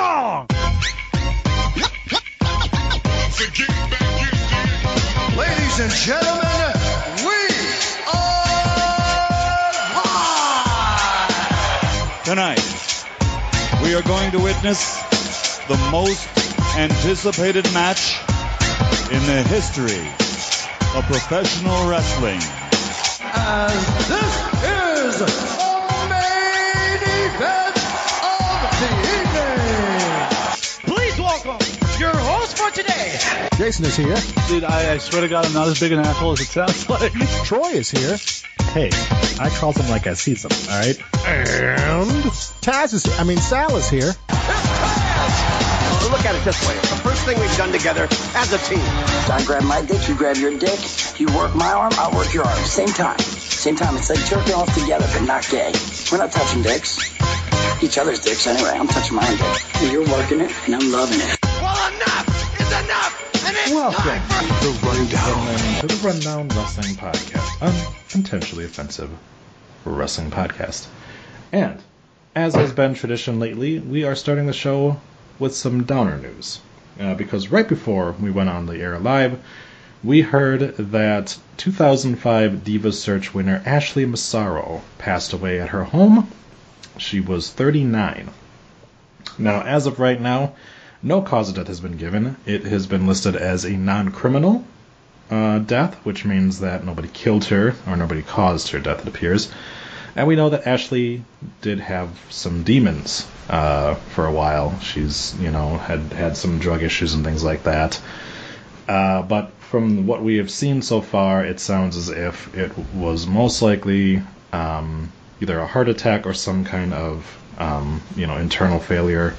song. Ladies and gentlemen, we are live! Tonight, we are going to witness the most anticipated match in the history of professional wrestling. And this is for today, Jason is here. Dude, I, I swear to God, I'm not as big an asshole as it sounds like. Troy is here. Hey, I call them like I see them, alright? And Taz is here. I mean, Sal is here. Look at it this way. It's the first thing we've done together as a team. I grab my dick, you grab your dick. You work my arm, I'll work your arm. Same time. Same time. It's like jerking off together, but not gay. We're not touching dicks. Each other's dicks anyway. I'm touching my dick. You're working it, and I'm loving it. Well, enough is enough. And it's Welcome to the Rundown, to the Rundown Wrestling Podcast, unintentionally offensive wrestling podcast. And, as has been tradition lately, we are starting the show with some downer news. Uh, because right before we went on the air live, we heard that 2005 Diva Search winner Ashley Massaro passed away at her home. She was 39. Now, as of right now, no cause of death has been given. It has been listed as a non criminal uh, death, which means that nobody killed her or nobody caused her death, it appears. And we know that Ashley did have some demons uh, for a while. She's, you know, had had some drug issues and things like that. Uh, but from what we have seen so far, it sounds as if it was most likely um, either a heart attack or some kind of, um, you know, internal failure.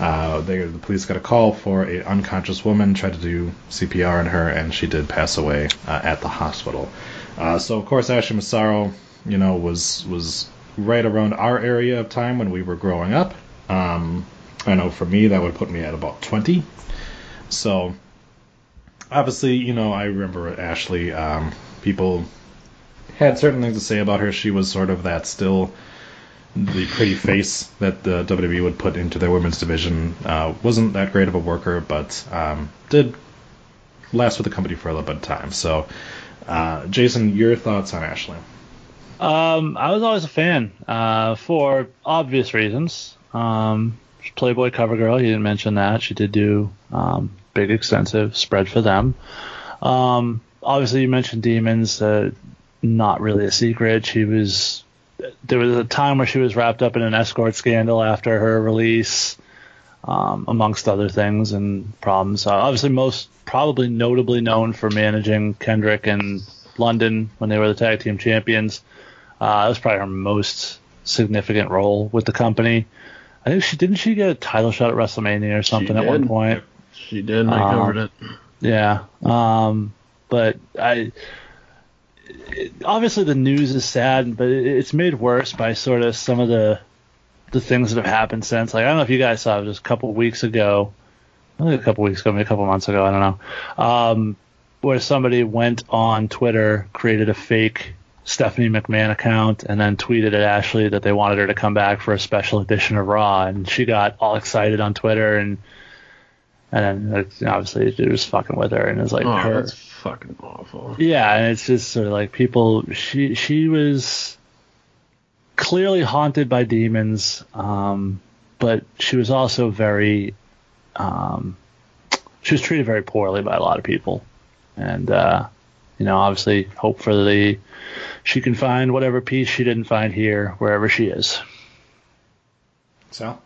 Uh, they, the police got a call for an unconscious woman, tried to do CPR on her, and she did pass away uh, at the hospital. Uh, so of course, Ashley Massaro, you know, was was right around our area of time when we were growing up. Um, I know for me that would put me at about 20. So obviously, you know, I remember Ashley. Um, people had certain things to say about her. She was sort of that still the pretty face that the WWE would put into their women's division. Uh, wasn't that great of a worker, but um, did last with the company for a little bit of time. So, uh, Jason, your thoughts on Ashley? Um, I was always a fan uh, for obvious reasons. Um, Playboy cover girl, you didn't mention that. She did do um, big, extensive spread for them. Um, obviously, you mentioned demons. Uh, not really a secret. She was. There was a time where she was wrapped up in an escort scandal after her release, um, amongst other things and problems. Uh, obviously, most probably notably known for managing Kendrick and London when they were the tag team champions. Uh, that was probably her most significant role with the company. I think she didn't she get a title shot at WrestleMania or something at one point. She did, and I Um, covered it. Yeah. Um, but I it- obviously the news is sad, but it, it's made worse by sort of some of the the things that have happened since. Like I don't know if you guys saw it just a couple weeks ago, maybe a couple weeks ago, maybe a couple months ago, I don't know, um, where somebody went on Twitter, created a fake Stephanie McMahon account, and then tweeted at Ashley that they wanted her to come back for a special edition of Raw, and she got all excited on Twitter and. And then obviously it was fucking with her, and it's like Oh, her. That's fucking awful. Yeah, and it's just sort of like people. She she was clearly haunted by demons, um, but she was also very. Um, she was treated very poorly by a lot of people, and uh, you know, obviously, hope for the she can find whatever peace she didn't find here, wherever she is. So.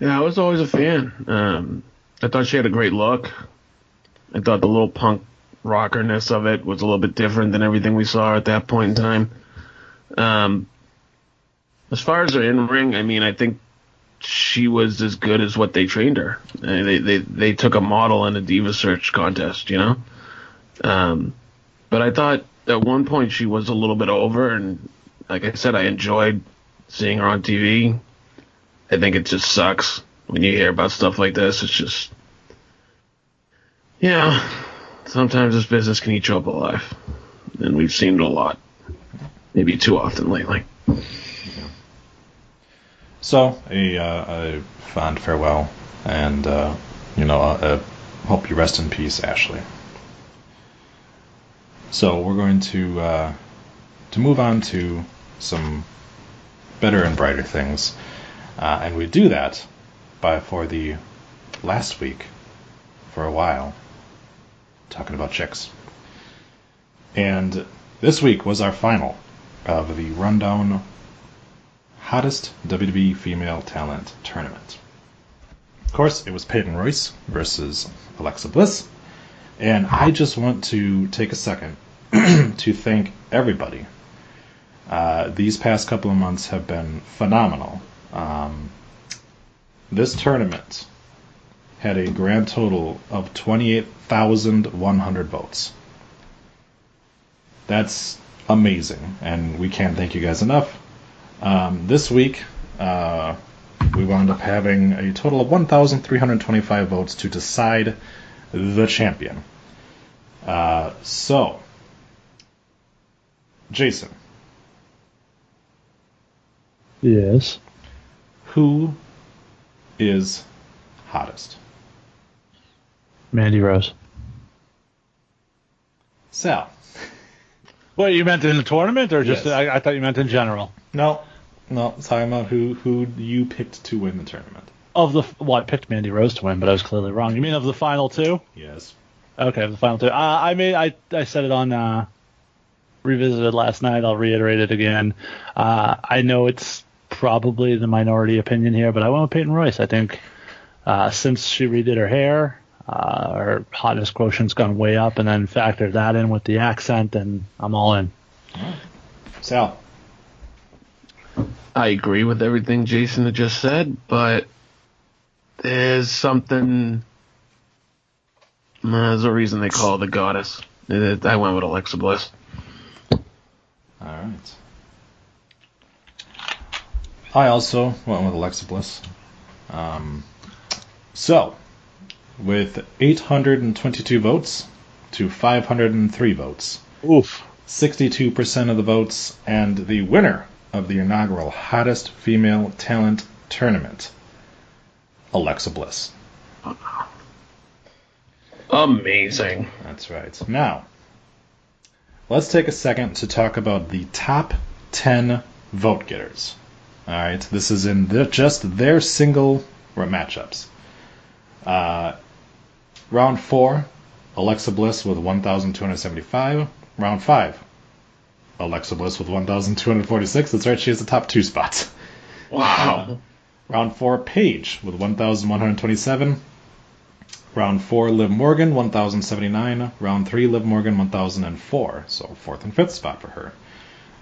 Yeah, I was always a fan. Um, I thought she had a great look. I thought the little punk rockerness of it was a little bit different than everything we saw at that point in time. Um, as far as her in ring, I mean, I think she was as good as what they trained her. They they they took a model in a diva search contest, you know. Um, but I thought at one point she was a little bit over, and like I said, I enjoyed seeing her on TV. I think it just sucks when you hear about stuff like this. It's just, know, sometimes this business can eat you up alive, and we've seen it a lot, maybe too often lately. So a, uh, a fond farewell, and uh, you know, I hope you rest in peace, Ashley. So we're going to uh, to move on to some better and brighter things, uh, and we do that by for the last week for a while talking about chicks. And this week was our final of the rundown hottest WWE female talent tournament. Of course, it was Peyton Royce versus Alexa Bliss. And I just want to take a second to thank everybody. Uh, these past couple of months have been phenomenal. Um, this tournament had a grand total of 28,100 votes. That's amazing, and we can't thank you guys enough. Um, this week, uh, we wound up having a total of 1,325 votes to decide the champion. Uh, so, Jason, Yes. who is hottest? Mandy Rose. So. What you meant in the tournament, or just Yes. I, I thought you meant in general. No, no, talking about who who you picked to win the tournament. Of the well, I picked Mandy Rose to win, but I was clearly wrong. You mean of the final two? Yes. Okay, the final two. Uh, I mean, I I said it on uh, revisited last night. I'll reiterate it again. Uh, I know it's probably the minority opinion here, but I went with Peyton Royce. I think uh, since she redid her hair, uh, her hotness quotient's gone way up, and then factor that in with the accent, and I'm all in. Sal. I agree with everything Jason had just said, but there's something. There's a reason they call her the goddess. Uh, I went with Alexa Bliss. All right. I also went with Alexa Bliss. Um, so, with 822 votes to 503 votes, Oof. 62% of the votes, and the winner of the inaugural Hottest Female Talent Tournament, Alexa Bliss. Amazing. That's right. Now, let's take a second to talk about the top 10 vote getters. All right, this is in the, just their single matchups. Uh, round four, Alexa Bliss with 1,275. Round five, Alexa Bliss with 1,246. That's right, she has the top two spots. Wow. Round four, Paige with 1,127. Round four, Liv Morgan, 1,079. Round three, Liv Morgan, 1,004. So fourth and fifth spot for her.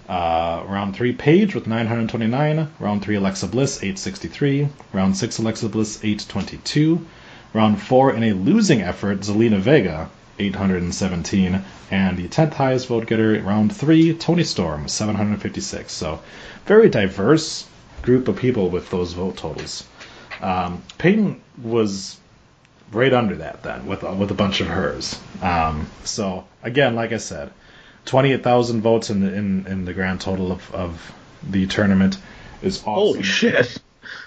Uh, round three, Paige with 929. Round three, Alexa Bliss, 863. Round six, Alexa Bliss, 822. Round four, in a losing effort, Zelina Vega, 817. And the 10th highest vote getter, round three, Toni Storm, 756. So very diverse group of people with those vote totals. Um, Peyton was right under that then with with a bunch of hers. Um, so again, like I said, twenty eight thousand votes in the in, in the grand total of, of the tournament is awesome. Holy shit.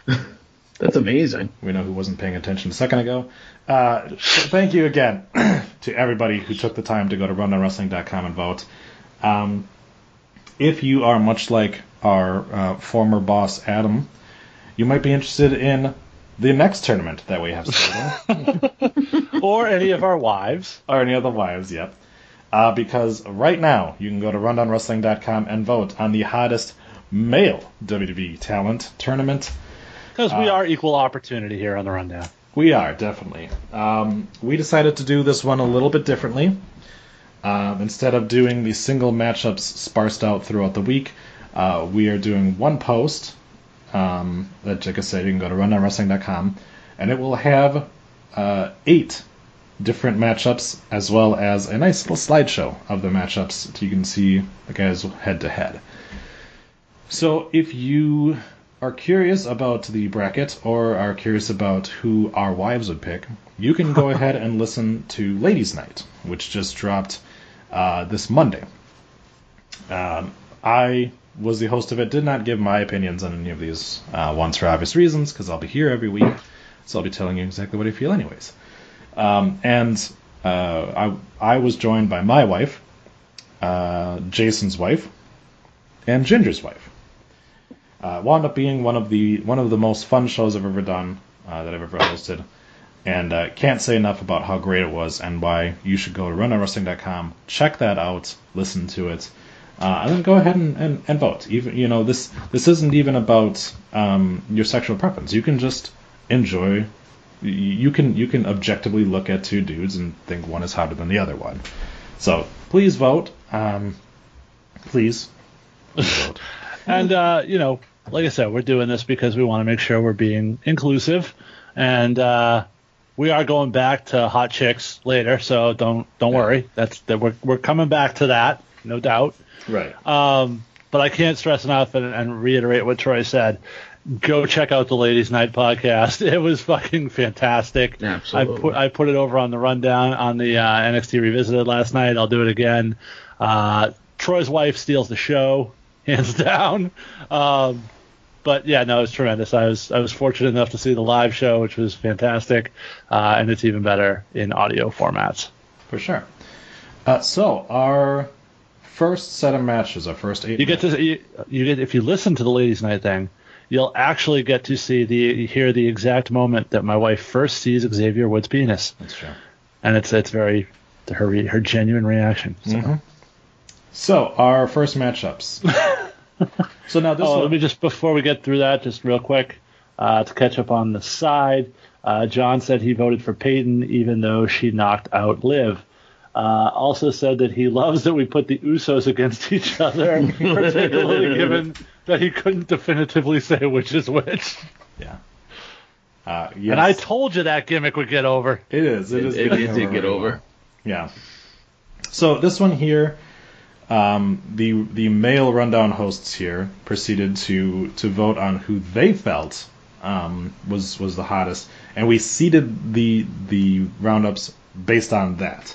That's amazing. We know who wasn't paying attention a second ago. Uh, so thank you again to everybody who took the time to go to rundownwrestling.com and vote. Um, if you are much like our uh, former boss Adam, you might be interested in the next tournament that we have scheduled. or any of our wives. or any other wives, yep. Uh, because right now you can go to rundownwrestling.com and vote on the hottest male WWE talent tournament. Because we are equal opportunity here on the rundown. We are definitely. Um, we decided to do this one a little bit differently. Um, instead of doing the single matchups sparsed out throughout the week, uh, we are doing one post. Um, that, like I said, you can go to rundownwrestling.com, and it will have uh, eight different matchups as well as a nice little slideshow of the matchups so you can see the guys head to head. So if you are curious about the bracket or are curious about who our wives would pick, you can go ahead and listen to Ladies Night, which just dropped uh, this Monday. Um, I was the host of it. Did not give my opinions on any of these uh, ones for obvious reasons, because I'll be here every week, so I'll be telling you exactly what I feel, anyways. Um, and uh, I I was joined by my wife, uh, Jason's wife, and Ginger's wife. Uh, wound up being one of the one of the most fun shows I've ever done uh, that I've ever hosted, and uh, can't say enough about how great it was and why you should go to rundownwrestling.com, check that out, listen to it, uh, and then go ahead and, and, and vote. Even you know this this isn't even about um, your sexual preference. You can just enjoy. You can you can objectively look at two dudes and think one is hotter than the other one. So please vote. Um, please. please vote. And uh, you know, like I said, we're doing this because we want to make sure we're being inclusive, and uh, we are going back to hot chicks later. So don't don't worry. That's that we're we're coming back to that, no doubt. Right. Um, but I can't stress enough and, and reiterate what Troy said. Go check out the Ladies Night podcast. It was fucking fantastic. Absolutely. I put I put it over on the rundown on the uh, NXT Revisited last night. I'll do it again. Uh, Troy's wife steals the show, hands down. Um, but yeah, no, it was tremendous. I was I was fortunate enough to see the live show, which was fantastic, uh, and it's even better in audio formats. For sure. Uh, so our first set of matches, our first eight. You get to you, you get if you listen to the ladies' night thing, you'll actually get to see the hear the exact moment that my wife first sees Xavier Woods' penis, That's true. and it's it's very her her genuine reaction. So. Mhm. So our first matchups. so now this oh, one, let me just before we get through that, just real quick uh, to catch up on the side. Uh, John said he voted for Peyton even though she knocked out Liv. Uh, also said that he loves that we put the Usos against each other, particularly given that he couldn't definitively say which is which. yeah. Uh, yes, And I told you that gimmick would get over. it is. It is. It, it did get very over. Yeah. So this one here, um, the the male rundown hosts here proceeded to to vote on who they felt um, was was the hottest, and we seeded the the roundups based on that.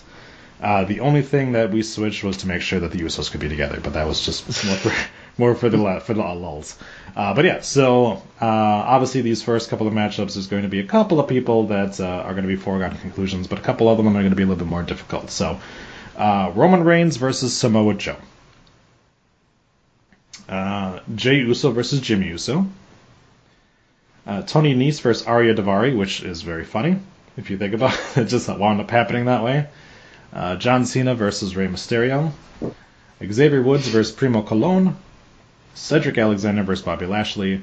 Uh, the only thing that we switched was to make sure that the Usos could be together, but that was just more for more for the for the lulls. Uh, but yeah, so uh, obviously these first couple of matchups there's going to be a couple of people that uh, are going to be foregone conclusions, but a couple of them are going to be a little bit more difficult. So uh, Roman Reigns versus Samoa Joe. Uh, Jey Uso versus Jimmy Uso. Uh, Tony Nese versus Ariya Daivari, which is very funny if you think about it. It just wound up happening that way. Uh, John Cena versus Rey Mysterio. Xavier Woods versus Primo Colon. Cedric Alexander versus Bobby Lashley.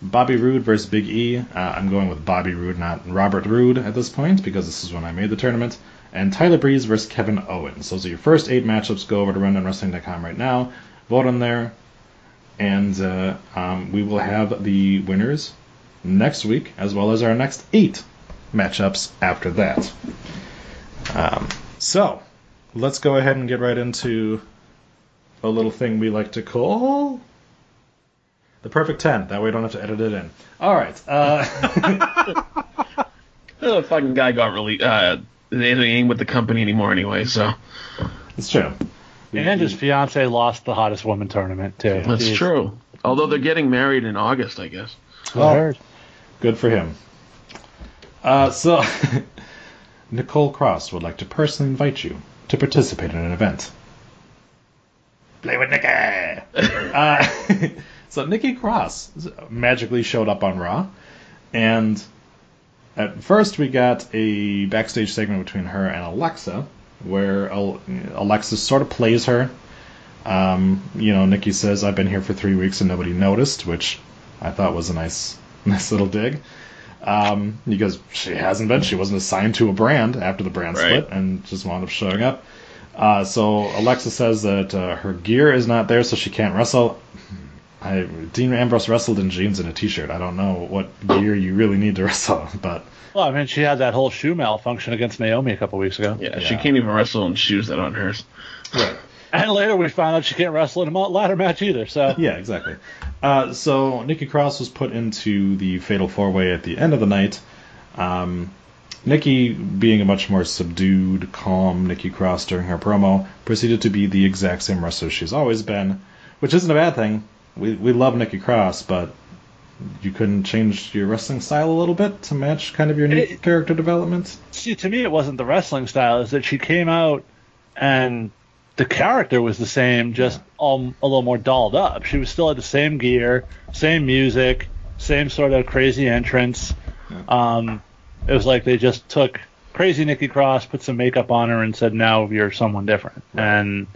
Bobby Roode versus Big E. Uh, I'm going with Bobby Roode, not Robert Roode at this point, because this is when I made the tournament. And Tyler Breeze versus Kevin Owens. Those are your first eight matchups. Go over to RundownWrestling.com right now. Vote on there. And uh, um, we will have the winners next week, as well as our next eight matchups after that. Um, so, let's go ahead and get right into a little thing we like to call the perfect 10. That way we don't have to edit it in. All right. Uh, The fucking guy got really. Uh, they ain't with the company anymore anyway, so it's true. And his fiance lost the hottest woman tournament too. that's Jeez. true. Although they're getting married in August, I guess. I heard. Good for him. Uh, so, Nicole Cross would like to personally invite you to participate in an event. Play with Nikki! uh, so, Nikki Cross magically showed up on Raw, and at first we got a backstage segment between her and Alexa, where Alexa sort of plays her. Um, you know, Nikki says, I've been here for three weeks and nobody noticed, which I thought was a nice, nice little dig. Um, because she hasn't been, she wasn't assigned to a brand after the brand Right. split and just wound up showing up. Uh, so Alexa says that uh, her gear is not there, so she can't wrestle. I, Dean Ambrose wrestled in jeans and a t-shirt. I don't know what gear you really need to wrestle, but Well, I mean, she had that whole shoe malfunction against Naomi a couple weeks ago. Yeah, she can't even wrestle in shoes that aren't hers. Right. And later we found out she can't wrestle in a ladder match either. So Yeah, exactly. Uh, so Nikki Cross was put into the Fatal Four Way at the end of the night. Um, Nikki, being a much more subdued, calm Nikki Cross during her promo, proceeded to be the exact same wrestler she's always been, which isn't a bad thing. We we love Nikki Cross, but you couldn't change your wrestling style a little bit to match kind of your new It- character development. See, to me, it wasn't the wrestling style. Is that she came out and the character was the same, just all, a little more dolled up. She was still had the same gear, same music, same sort of crazy entrance. Um, it was like they just took crazy Nikki Cross, put some makeup on her, and said, "Now you're someone different." And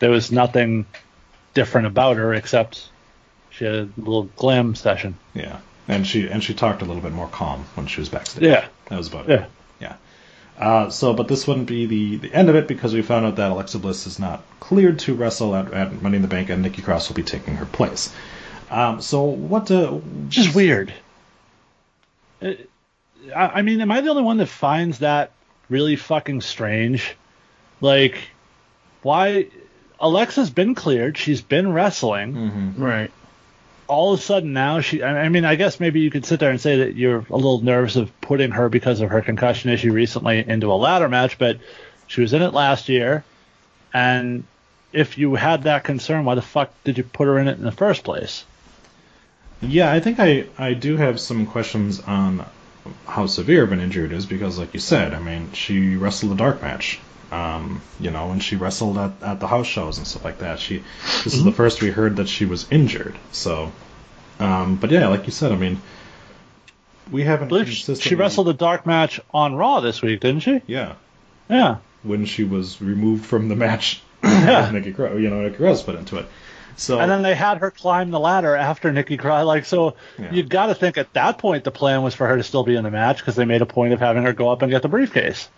there was nothing different about her except she had a little glam session. Yeah, and she and she talked a little bit more calm when she was backstage. Yeah. that was about Yeah. it. Yeah. Uh, so, but this wouldn't be the, the end of it because we found out that Alexa Bliss is not cleared to wrestle at, at Money in the Bank, and Nikki Cross will be taking her place. Um, so, what? Uh, Just weird. Uh, I I mean, am I the only one that finds that really fucking strange? Like, why? Alexa's been cleared. She's been wrestling. Mm-hmm. Right. All of a sudden now she. I I mean, I guess maybe you could sit there and say that you're a little nervous of putting her because of her concussion issue recently into a ladder match, but she was in it last year, and if you had that concern, why the fuck did you put her in it in the first place? Yeah, I think I, I do have some questions on how severe of an injury it is because, like you said, I mean, she wrestled a dark match, um, you know, and she wrestled at, at the house shows and stuff like that. She this is the first we heard that she was injured. So, um, but yeah, like you said, I mean, we haven't consistently- she wrestled a dark match on Raw this week, didn't she? Yeah, Yeah. when she was removed from the match, yeah. Nikki Cross, you know, Nikki Cross put into it. So And then they had her climb the ladder after Nikki Cross. Like, so Yeah. you've got to think at that point the plan was for her to still be in the match because they made a point of having her go up and get the briefcase.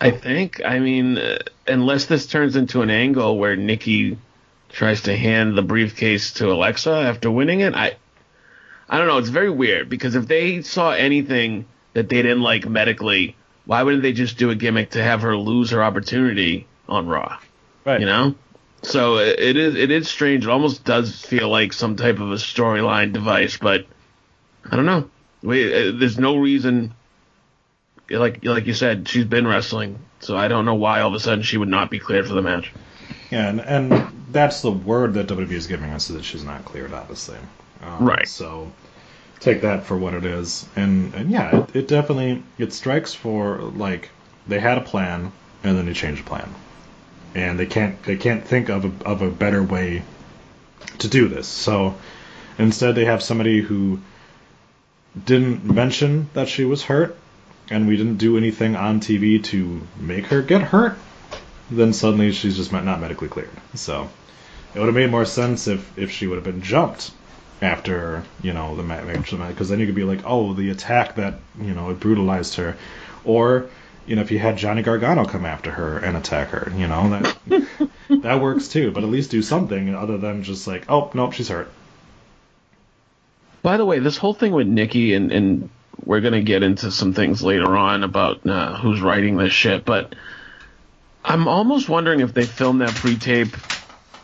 I think. I mean, uh, unless this turns into an angle where Nikki tries to hand the briefcase to Alexa after winning it, I, I don't know. It's very weird because if they saw anything that they didn't like medically, why wouldn't they just do a gimmick to have her lose her opportunity on Raw? Right. You know. So it it is it is strange. It almost does feel like some type of a storyline device, but I don't know. We, uh, there's no reason like like you said, she's been wrestling, so I don't know why all of a sudden she would not be cleared for the match. Yeah, and, and that's the word that WWE is giving us is that she's not cleared, obviously. Um, Right. So take that for what it is, and and yeah, it, it definitely it strikes for like they had a plan and then they changed the plan, and they can't they can't think of a, of a better way to do this. So instead, they have somebody who didn't mention that she was hurt, and we didn't do anything on TV to make her get hurt then suddenly she's just not medically cleared. So it would have made more sense if if she would have been jumped after you know the match because then you could be like, oh, the attack that you know it brutalized her, or you know if you had Johnny Gargano come after her and attack her, you know that that works too. But at least do something other than just like, oh nope, she's hurt. By the way, this whole thing with Nikki and and we're gonna get into some things later on about uh, who's writing this shit, but I'm almost wondering if they filmed that pre-tape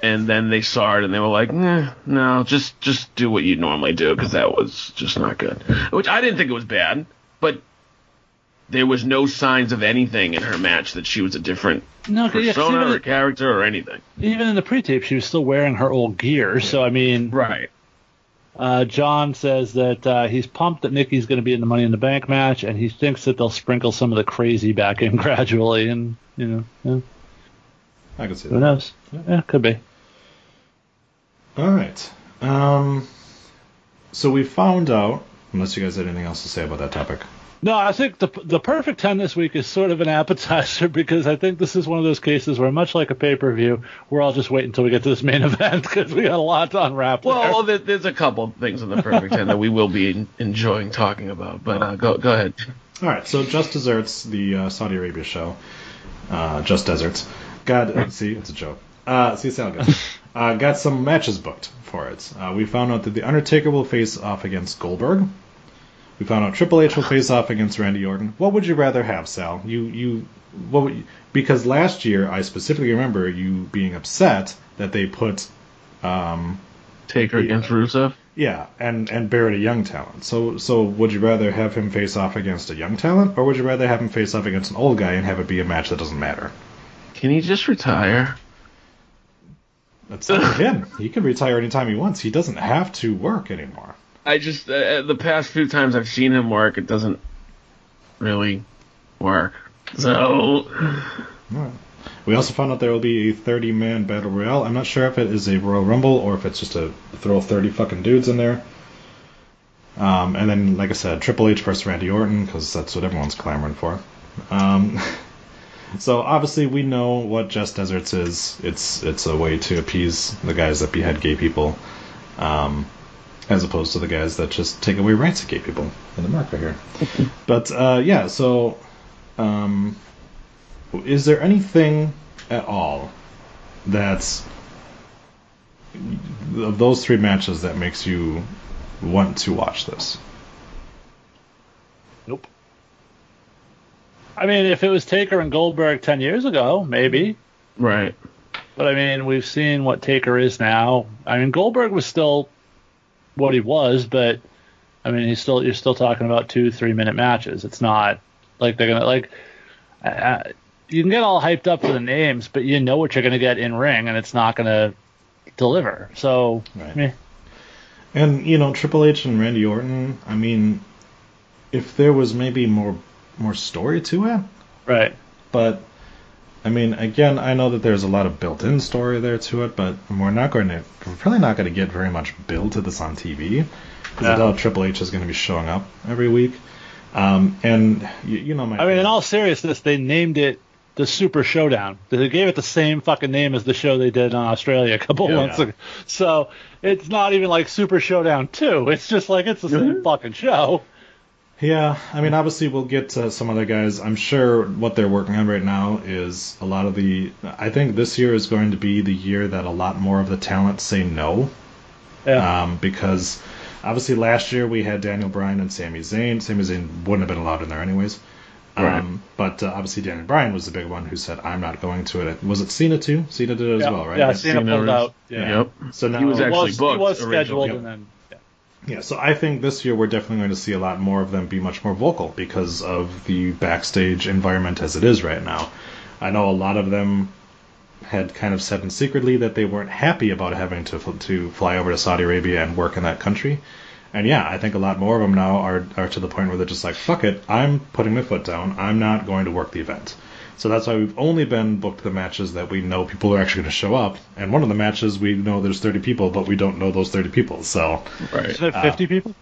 and then they saw it and they were like, eh, no, just just do what you normally do because that was just not good. Which I didn't think it was bad, but there was no signs of anything in her match that she was a different No, 'cause, yeah, persona or character or anything. even in the pre-tape, she was still wearing her old gear. So I mean, Right. Uh, John says that uh, he's pumped that Nikki's going to be in the Money in the Bank match, and he thinks that they'll sprinkle some of the crazy back in gradually, and you know, yeah, I can see who that. knows? Yeah, could be. All right. Um. So we found out. Unless you guys had anything else to say about that topic. No, I think the the perfect ten this week is sort of an appetizer because I think this is one of those cases where, much like a pay per view, we're all just waiting until we get to this main event because we got a lot to unwrap. Well, there, there's a couple things in the perfect ten that we will be enjoying talking about, but uh, go go ahead. All right, so Just Desserts, the uh, Saudi Arabia show, uh, Just Deserts, got uh, see it's a joke. Uh, see, sound good. Uh, got some matches booked for it. Uh, we found out that the Undertaker will face off against Goldberg. We found out Triple H will face off against Randy Orton. What would you rather have, Sal? You you what? Would you, because last year I specifically remember you being upset that they put um, Taker against Rusev. yeah, and and buried a young talent. So so would you rather have him face off against a young talent, or would you rather have him face off against an old guy and have it be a match that doesn't matter? Can he just retire? That's up to him. He can retire anytime he wants. He doesn't have to work anymore. I just uh, the past few times I've seen him work, it doesn't really work. So Alright. We also found out there will be a 30 man battle royale. I'm not sure if it is a Royal Rumble or if it's just a throw 30 fucking dudes in there. Um, and then, like I said, Triple H versus Randy Orton because that's what everyone's clamoring for. Um, so obviously we know what Just Deserts is. It's it's a way to appease the guys that behead gay people, um, as opposed to the guys that just take away rights of gay people in America here. but uh, yeah, so um, is there anything at all that's of those three matches that makes you want to watch this? Nope. I mean, if it was Taker and Goldberg 10 years ago, maybe. right. But I mean, we've seen what Taker is now. I mean, Goldberg was still what he was, but I mean, he's still you're still talking about two, three minute matches. It's not like they're gonna like. Uh, you can get all hyped up for the names, but you know what you're gonna get in ring, and it's not gonna deliver. So, Right. meh. And you know, Triple H and Randy Orton. I mean, if there was maybe more more story to it, right? but I mean, again, I know that there's a lot of built-in story there to it, but we're not going to, we're probably not going to get very much build to this on TV because I doubt Triple H is going to be showing up every week. Um, and you, you know, my I mean, in all seriousness, they named it the Super Showdown. They gave it the same fucking name as the show they did in Australia a couple Yeah. months ago. So it's not even like Super Showdown 2. It's just like it's the same fucking show. Yeah, I mean, obviously we'll get to some other guys. I'm sure what they're working on right now is a lot of the. I think this year is going to be the year that a lot more of the talent say no, Yeah. um, because obviously last year we had Daniel Bryan and Sami Zayn. Sami Zayn wouldn't have been allowed in there anyways. Right. Um, but uh, obviously Daniel Bryan was the big one who said, "I'm not going to it." Was it Cena too? Cena did it as yeah, well, right? Yeah, Cena Cena pulled was- out. Yeah. Yep. So now He was actually was, he was originally. scheduled Yep. and then. Yeah. So I think this year we're definitely going to see a lot more of them be much more vocal because of the backstage environment as it is right now. I know a lot of them had kind of said in secretly that they weren't happy about having to to fly over to Saudi Arabia and work in that country. And yeah, I think a lot more of them now are are to the point where they're just like, fuck it, I'm putting my foot down. I'm not going to work the event. So that's why we've only been booked the matches that we know people are actually going to show up. And one of the matches we know there's 30 people, but we don't know those 30 people. So Right. Isn't it 50 people?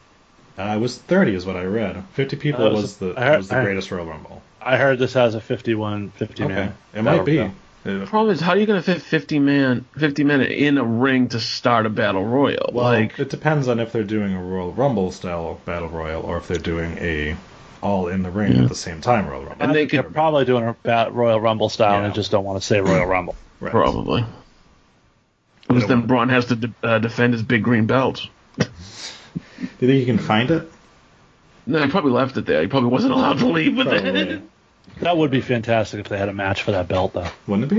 uh, it was 30 is what I read. 50 people Uh, was, was- the heard- was the I- greatest Royal Rumble. I heard this has a 51, 50 Okay, man. it might be. battle royale. Uh, problem is, how are you going to fit 50 man, 50 men in a ring to start a battle royal? well, like, it depends on if they're doing a Royal Rumble style battle royal or if they're doing a all in the ring at the same time Royal Rumble. And they think they're could- probably doing a bat Royal Rumble style Yeah. and just don't want to say Royal Rumble. Right. probably. Because then Braun has to de- uh, defend his big green belt. Do you think you can find it? No, he probably left it there. He probably wasn't allowed to leave with Probably. it. That would be fantastic if they had a match for that belt, though. Wouldn't it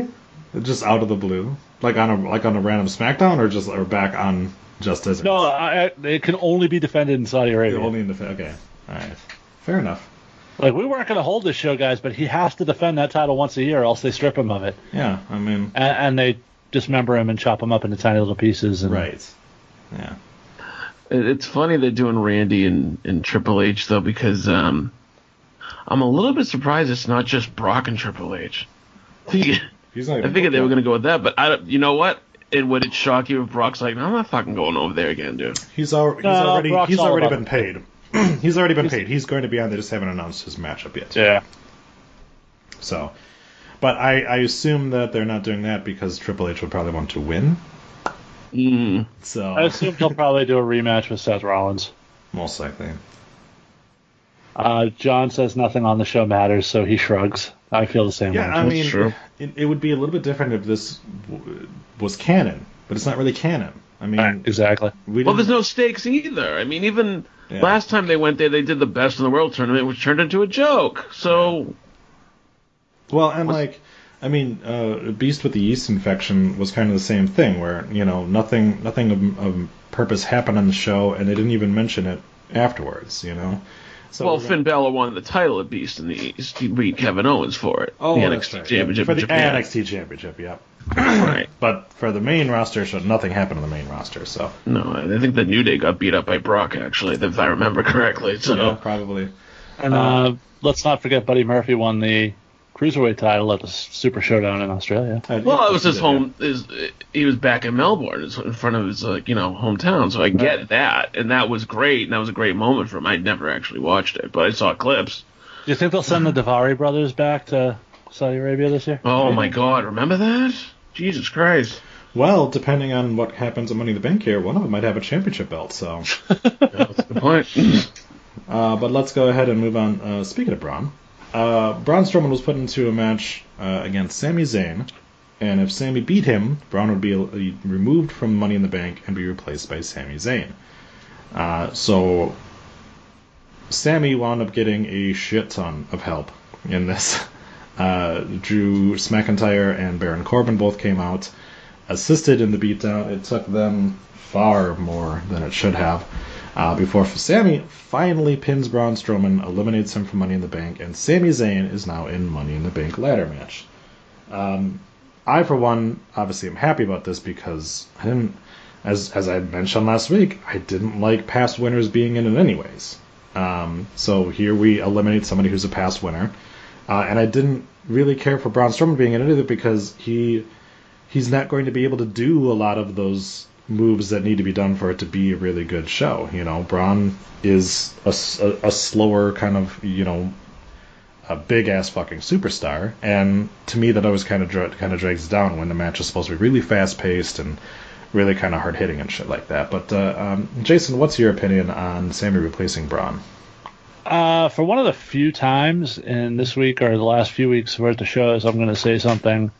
be? Just out of the blue, like on a like on a random SmackDown, or just or back on just as No, I, I- it can only be defended in Saudi Arabia. only in the okay. All right, fair enough. Like we weren't going to hold this show, guys, but he has to defend that title once a year, or else they strip him of it, Yeah, I mean, and, and they dismember him and chop him up into tiny little pieces. And, right. Yeah. It's funny they're doing Randy and, and Triple H though because um, I'm a little bit surprised it's not just Brock and Triple H. I figured, He's not I figured they were going to go with that, but I don't, you know what? It would it shock you if Brock's like, no, I'm not fucking going over there again, dude. He's, al- he's No, already Brock's he's already about been paid. he's already been paid. He's going to be on. They just haven't announced his matchup yet. yeah. So, but I, I assume that they're not doing that because Triple H would probably want to win. Mm. So I assume he'll probably do a rematch with Seth Rollins. most likely. Uh, John says nothing on the show matters, so he shrugs. I feel the same Yeah, way. I mean, true. it, it would be a little bit different if this w- was canon, but it's not really canon. I mean, Right, exactly. we Well, there's no stakes either. I mean, even Yeah. last time they went there, they did the best in the world tournament, which turned into a joke. So Well, and like, I mean, uh, Beast with the yeast infection was kind of the same thing, where you know nothing, nothing of, of purpose happened on the show, and they didn't even mention it afterwards. You know, So well, we're Finn Balor won the title at Beast in the East. He beat Kevin Owens for it. Oh, the NXT right. Championship for the Japan. NXT Championship. Yep. right. But for the main roster, so nothing happened on the main roster. So No, I think the New Day got beat up by Brock actually, if I remember correctly. So yeah, probably. And uh, let's not forget Buddy Murphy won the cruiserweight title at the Super Showdown in Australia. Uh, Well, it was his home. His, he was back in Melbourne, in front of his like you know hometown. So I get that, and that was great, and that was a great moment for him. I'd never actually watched it, but I saw clips. Do you think they'll send the Daivari brothers back to Saudi Arabia this year? Oh my God, remember that? Jesus Christ! Well, depending on what happens at Money in the Bank here, one of them might have a championship belt. So, That's the point. uh, but let's go ahead and move on. Uh, speaking of Braun, uh, Braun Strowman was put into a match uh, against Sami Zayn, and if Sami beat him, Braun would be uh, removed from Money in the Bank and be replaced by Sami Zayn. Uh, so, Sami wound up getting a shit ton of help in this. Uh, Drew McIntyre and Baron Corbin both came out, assisted in the beatdown. It took them far more than it should have. Uh, before Sami finally pins Braun Strowman, eliminates him from Money in the Bank, and Sami Zayn is now in Money in the Bank ladder match. Um, I, for one, obviously am happy about this because I didn't, as as I mentioned last week, I didn't like past winners being in it anyways. Um, so here we eliminate somebody who's a past winner, uh, and I didn't really care for Braun Strowman being in it either because he he's not going to be able to do a lot of those moves that need to be done for it to be a really good show. You know, Braun is a a slower kind of you know a big ass fucking superstar, and to me that always kind of dra- kind of drags down when the match is supposed to be really fast paced and really kind of hard hitting and shit like that. But uh, um, Jason, what's your opinion on Sami replacing Braun? Uh, for one of the few times in this week or the last few weeks worth of shows, I'm going to say something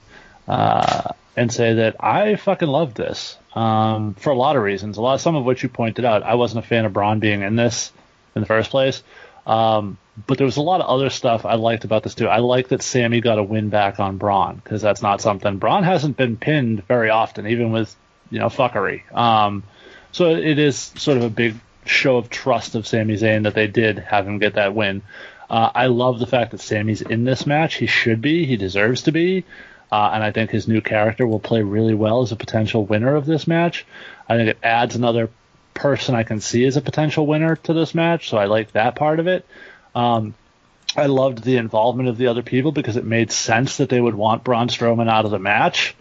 uh, and say that I fucking love this um, for a lot of reasons. A lot, some of which you pointed out. I wasn't a fan of Braun being in this in the first place, um, but there was a lot of other stuff I liked about this too. I like that Sami got a win back on Braun because that's not something Braun hasn't been pinned very often, even with you know fuckery. Um, so it is sort of a big show of trust of Sami Zayn that they did have him get that win. Uh, I love the fact that Sami's in this match. He should be. He deserves to be. Uh, and I think his new character will play really well as a potential winner of this match. I think it adds another person I can see as a potential winner to this match, so I like that part of it. Um, I loved the involvement of the other people because it made sense that they would want Braun Strowman out of the match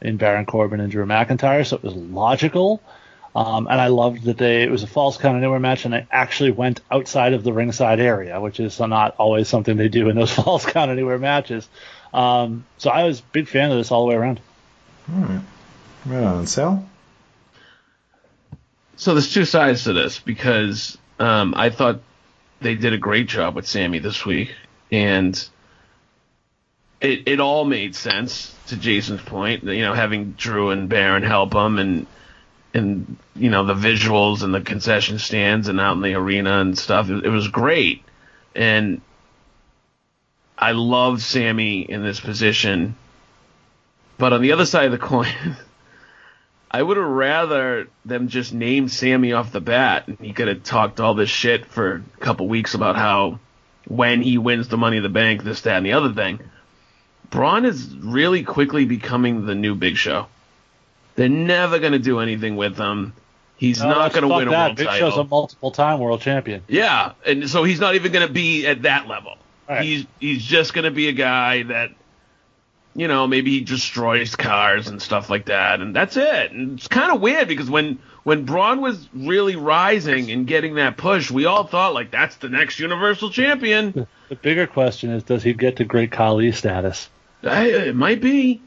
in Baron Corbin and Drew McIntyre, so it was logical. Um, and I loved that they it was a false count anywhere match, and they actually went outside of the ringside area, which is not always something they do in those false count anywhere matches. Um, so I was a big fan of this all the way around. All right, right on, Sal. So there's two sides to this because um, I thought they did a great job with Sami this week, and it it all made sense to Jason's point. You know, having Drew and Baron help him, and and you know the visuals and the concession stands and out in the arena and stuff. It, it was great, and I love Sami in this position. But on the other side of the coin. I would have rather them just name Sami off the bat, and he could have talked all this shit for a couple weeks about how when he wins the Money in the Bank, this, that, and the other thing. Braun is really quickly becoming the new Big Show. They're never going to do anything with him. He's No, not going to win a world Big title. Show's a multiple time world champion. Yeah, and so he's not even going to be at that level. Right. He's he's just going to be a guy that, you know, maybe he destroys cars and stuff like that, and that's it. And it's kind of weird because when when Braun was really rising and getting that push, we all thought like that's the next Universal Champion. The bigger question is, does he get to Great Khali status? I, it might be.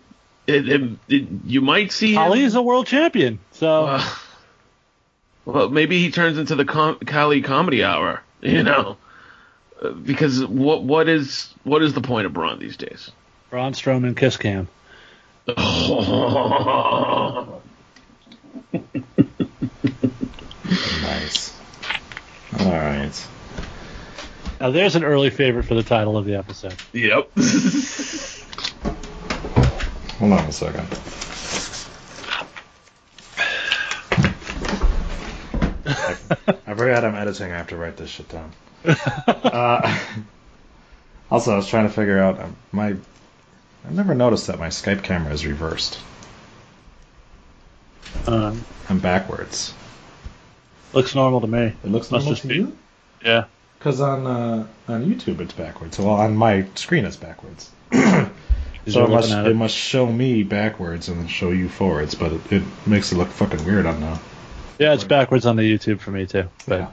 It, it, it, you might see him. Khali's a world champion, so Uh, well, maybe he turns into the com- Khali Comedy Hour, you know, because what what is what is the point of Braun these days? Braun Strowman kiss cam. Nice. All right. Now there's an early favorite for the title of the episode. Yep. Hold on a second. I forgot I'm editing. I have to write this shit down. Uh, also, I was trying to figure out um, my. I've never noticed that my Skype camera is reversed. Um, I'm backwards. looks normal to me. It looks normal to be- you? Yeah. Because on uh, on YouTube it's backwards. Well, on my screen it's backwards. So it must it it. must show me backwards and then show you forwards, but it, it makes it look fucking weird on the. Yeah, it's backwards on the YouTube for me too, but Yeah.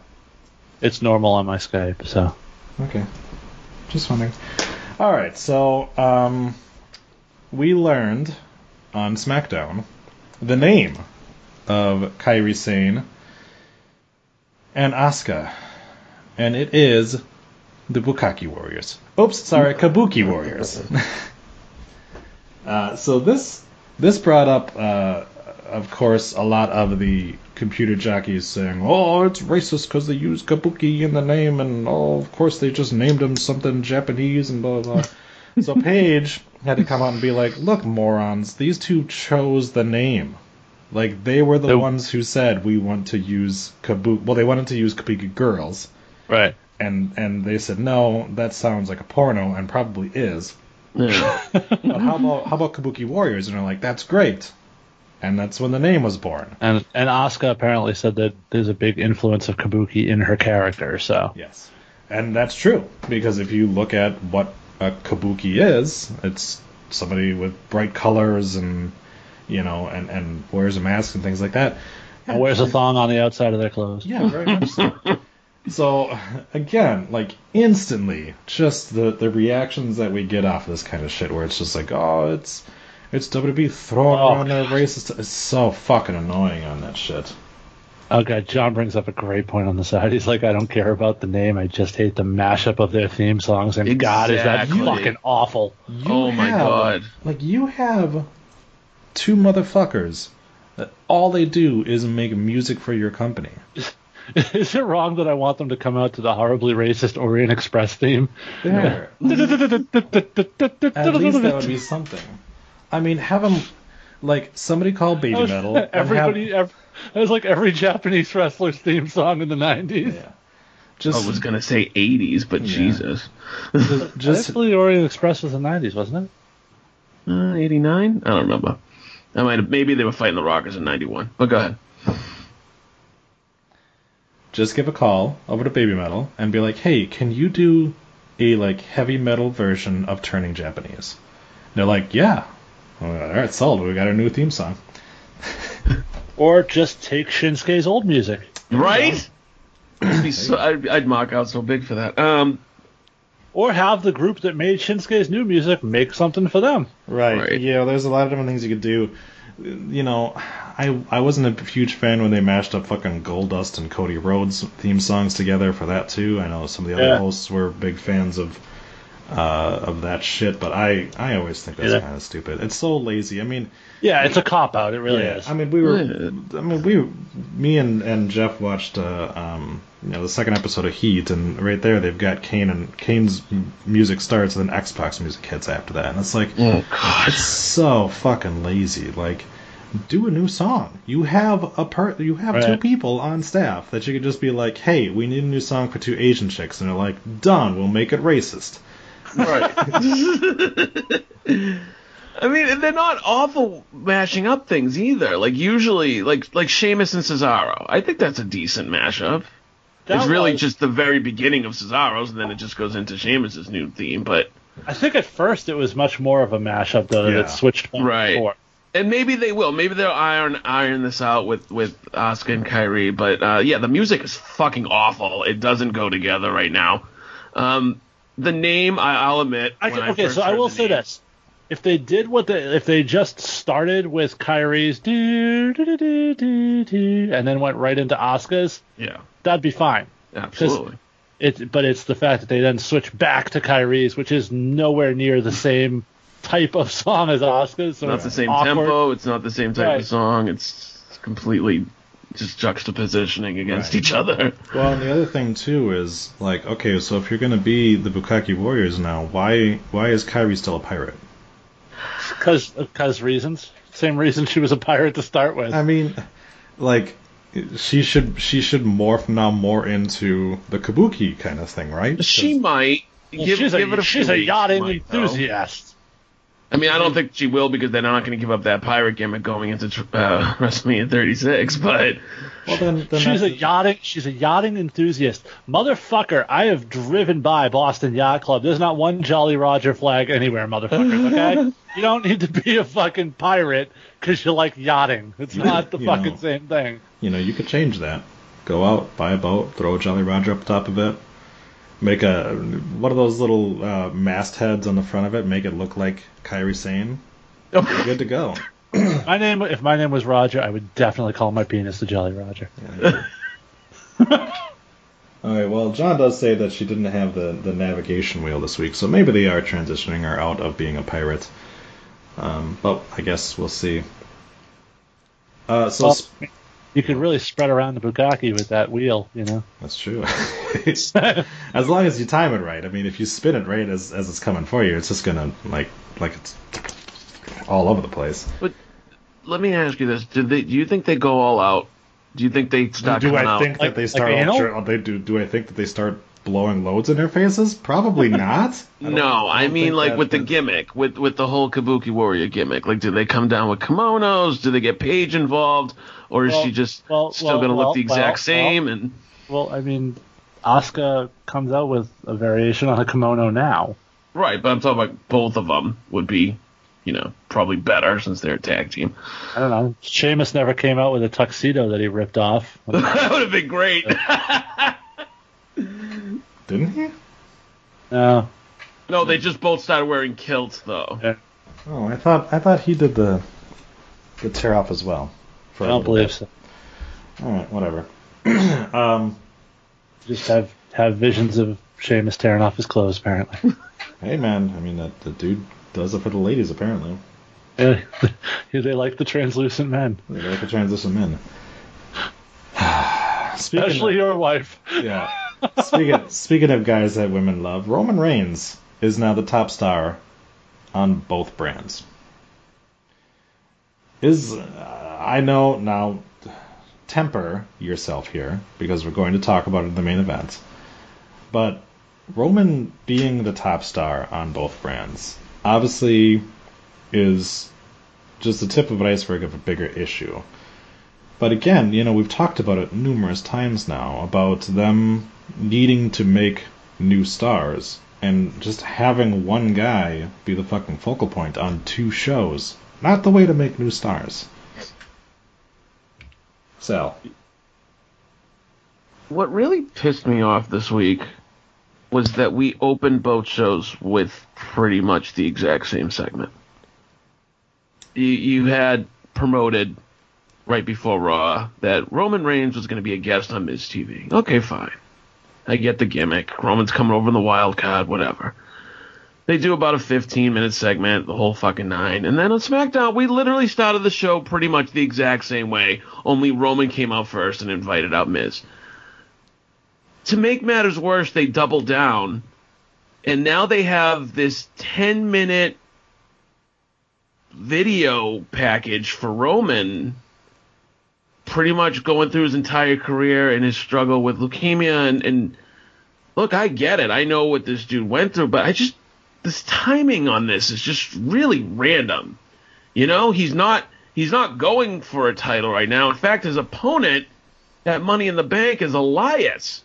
It's normal on my Skype. So Okay. Just wondering. All right, so um, we learned on SmackDown the name of Kairi Sane and Asuka, and it is the Bukaki Warriors. Oops, sorry, Kabuki Warriors. uh, so this this brought up, uh, of course, a lot of the computer jockeys saying, "Oh, it's racist because they use Kabuki in the name, and oh, of course they just named him something Japanese and blah blah." blah. so Paige had to come out and be like, "Look, morons, these two chose the name." Like they were the ones who said we want to use Kabuki. Well, they wanted to use Kabuki girls, right. and and they said no, that sounds like a porno, and probably is. Yeah. But how about how about Kabuki Warriors? And they're like, that's great, and that's when the name was born. And and Asuka apparently said that there's a big influence of Kabuki in her character. So Yes, and that's true because if you look at what a Kabuki is, it's somebody with bright colors and you know and and wears a mask and things like that. and wears a thong on the outside of their clothes. Yeah, very much so. So again, like instantly, just the the reactions that we get off this kind of shit, where it's just like, oh, it's it's WWE throwing Oh, around their racist. It's so fucking annoying on that shit. Okay, John brings up a great point on the side. He's like, I don't care about the name. I just hate the mashup of their theme songs. And God, is that fucking awful. You oh my have- god. Like you have two motherfuckers that all they do is make music for your company. Is it wrong that I want them to come out to the horribly racist Orient Express theme? There. At least that would be something. I mean, have them like somebody call Babymetal. and have- Everybody, ev it was like every Japanese wrestler's theme song in the 90s. yeah. Just I was gonna say 80s, but Yeah. Jesus. just, Just the Orient Express was the 90s, wasn't it? Uh, 89? I don't remember. I might have, maybe they were fighting the Rockers in 91. But go ahead. just give a call over to Babymetal and be like, hey, can you do a like heavy metal version of Turning Japanese? And they're like, yeah. I'm like, All right, sold. We got our new theme song. Or just take Shinsuke's old music. Right? I'd, be so, I'd, I'd mark out so big for that. Um, Or have the group that made Shinsuke's new music make something for them. Right. Right. Yeah, there's a lot of different things you could do. You know, I I wasn't a huge fan when they mashed up fucking Goldust and Cody Rhodes theme songs together for that too. I know some of the other Yeah. hosts were big fans of uh, of that shit, but I I always think that's Yeah. kind of stupid. It's so lazy. I mean, Yeah, it's a cop out. It really yeah, is. I mean, we were. Yeah. I mean, we, me and, and Jeff watched, uh, um, you know, the second episode of Heat, and right there they've got Kane and Kane's music starts, and then X-Pac music hits after that, and it's like, oh, God. it's so fucking lazy. Like, do a new song. You have a part. You have two people on staff that you could just be like, hey, we need a new song for two Asian chicks, and they're like, done. We'll make it racist. Right. I mean, they're not awful mashing up things either. Like usually, like like Sheamus and Cesaro. I think that's a decent mashup. That it's really was- just the very beginning of Cesaro's, and then it just goes into Sheamus's new theme. But I think at first it was much more of a mashup though Yeah. that switched back Right. and and maybe they will. Maybe they'll iron iron this out with with Asuka and Kairi. But uh, yeah, the music is fucking awful. It doesn't go together right now. Um, the name, I, I'll admit. I can, okay, first so I will say name- this: if they did what they, if they just started with Kairi's do do do do do and then went right into Asuka's, Yeah, that'd be fine. absolutely. It, but it's the fact that they then switch back to Kairi's, which is nowhere near the same type of song as Asuka's. So not the same awkward. tempo. It's not the same type Right. of song. It's completely just juxtapositioning against Right. each other. Well, and the other thing too is like, okay, so if you're gonna be the Bukaki Warriors now, why why is Kairi still a pirate? because because reasons. Same reason she was a pirate to start with. I mean, like, she should she should morph now more into the kabuki kind of thing, right? She might. Well, give, she's give a, it a she's a weeks, yachting though. enthusiast. I mean, I don't think she will because they're not going to give up that pirate gimmick going into uh, WrestleMania 36. But Well, then, then She's a yachting. She's a yachting enthusiast, motherfucker. I have driven by Boston Yacht Club. There's not one Jolly Roger flag anywhere, motherfucker. Okay, you don't need to be a fucking pirate because you like yachting. It's not the fucking know. same thing. you know, you could change that. Go out, buy a boat, throw a Jolly Roger up top of it, make a one of those little uh, mastheads on the front of it, make it look like Kairi Sane. You're good to go. My name, if my name was Roger, I would definitely call my penis the Jolly Roger. All right. Well, John does say that she didn't have the, the navigation wheel this week, so maybe they are transitioning her out of being a pirate. Um, but I guess we'll see. Uh, so Well, sp- You could really spread around the bukkake with that wheel, you know. that's true. as long as you time it right. I mean, if you spin it right as, as it's coming for you, it's just gonna like like it's all over the place. But let me ask you this: Did they? Do you think they go all out? Do you think they start do I out? think Like- that they start? anal? sure, they do. Do I think that they start blowing loads in their faces? Probably not. I No, I, don't mean like that- with the gimmick, with with the whole Kabuki Warrior gimmick. Like, do they come down with kimonos? Do they get Paige involved, or is Well- she just well, still well, going to well, look the exact well, same? And Well, I mean, Asuka comes out with a variation on a kimono now. right, but I'm talking about both of them would be, you know, probably better since they're a tag team. I don't know. Sheamus never came out with a tuxedo that he ripped off. that would have been great. didn't he? No. no, they just both started wearing kilts though. Oh, I thought I thought he did the the tear off as well. For I a don't believe bit. so. All right, whatever. um, Just have have visions of Sheamus tearing off his clothes, apparently. hey man, I mean that the dude does it for the ladies apparently. Yeah, they like the translucent men, They like the translucent men. Especially of, your wife. yeah. Speaking speaking of guys that women love, Roman Reigns is now the top star on both brands. Is uh, I know now temper yourself here because we're going to talk about it in the main event. But Roman being the top star on both brands obviously is just the tip of an iceberg of a bigger issue. But again, you know, we've talked about it numerous times now about them needing to make new stars and just having one guy be the fucking focal point on two shows. Not the way to make new stars. Sal. What really pissed me off this week was that we opened both shows with pretty much the exact same segment. You, you had promoted right before Raw that Roman Reigns was going to be a guest on Miz TV. Okay, fine. I get the gimmick. Roman's coming over in the wild card, whatever. They do about a 15 minute segment, the whole fucking nine. And then on SmackDown, we literally started the show pretty much the exact same way, only Roman came out first and invited out Miz to make matters worse, they double down, and now they have this 10 minute video package for Roman, pretty much going through his entire career and his struggle with leukemia. And, and look, I get it. I know what this dude went through, but I just, this timing on this is just really random. You know, he's not. He's not going for a title right now. In fact, his opponent, that Money in the Bank, is Elias.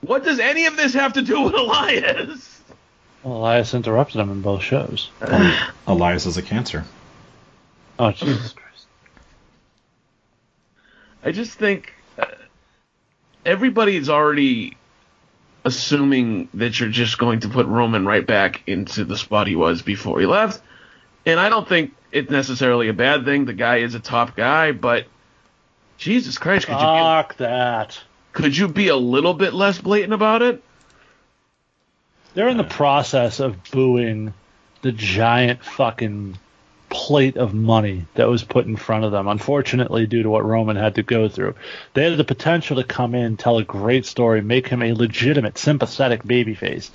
What does any of this have to do with Elias? Well, Elias interrupted him in both shows. Elias is a cancer. Oh Jesus Christ! I just think uh, everybody's already assuming that you're just going to put Roman right back into the spot he was before he left. And I don't think it's necessarily a bad thing. The guy is a top guy, but Jesus Christ, could you be, Fuck that. could you be a little bit less blatant about it? They're in the process of booing the giant fucking plate of money that was put in front of them. Unfortunately, due to what Roman had to go through, they had the potential to come in, tell a great story, make him a legitimate, sympathetic babyface,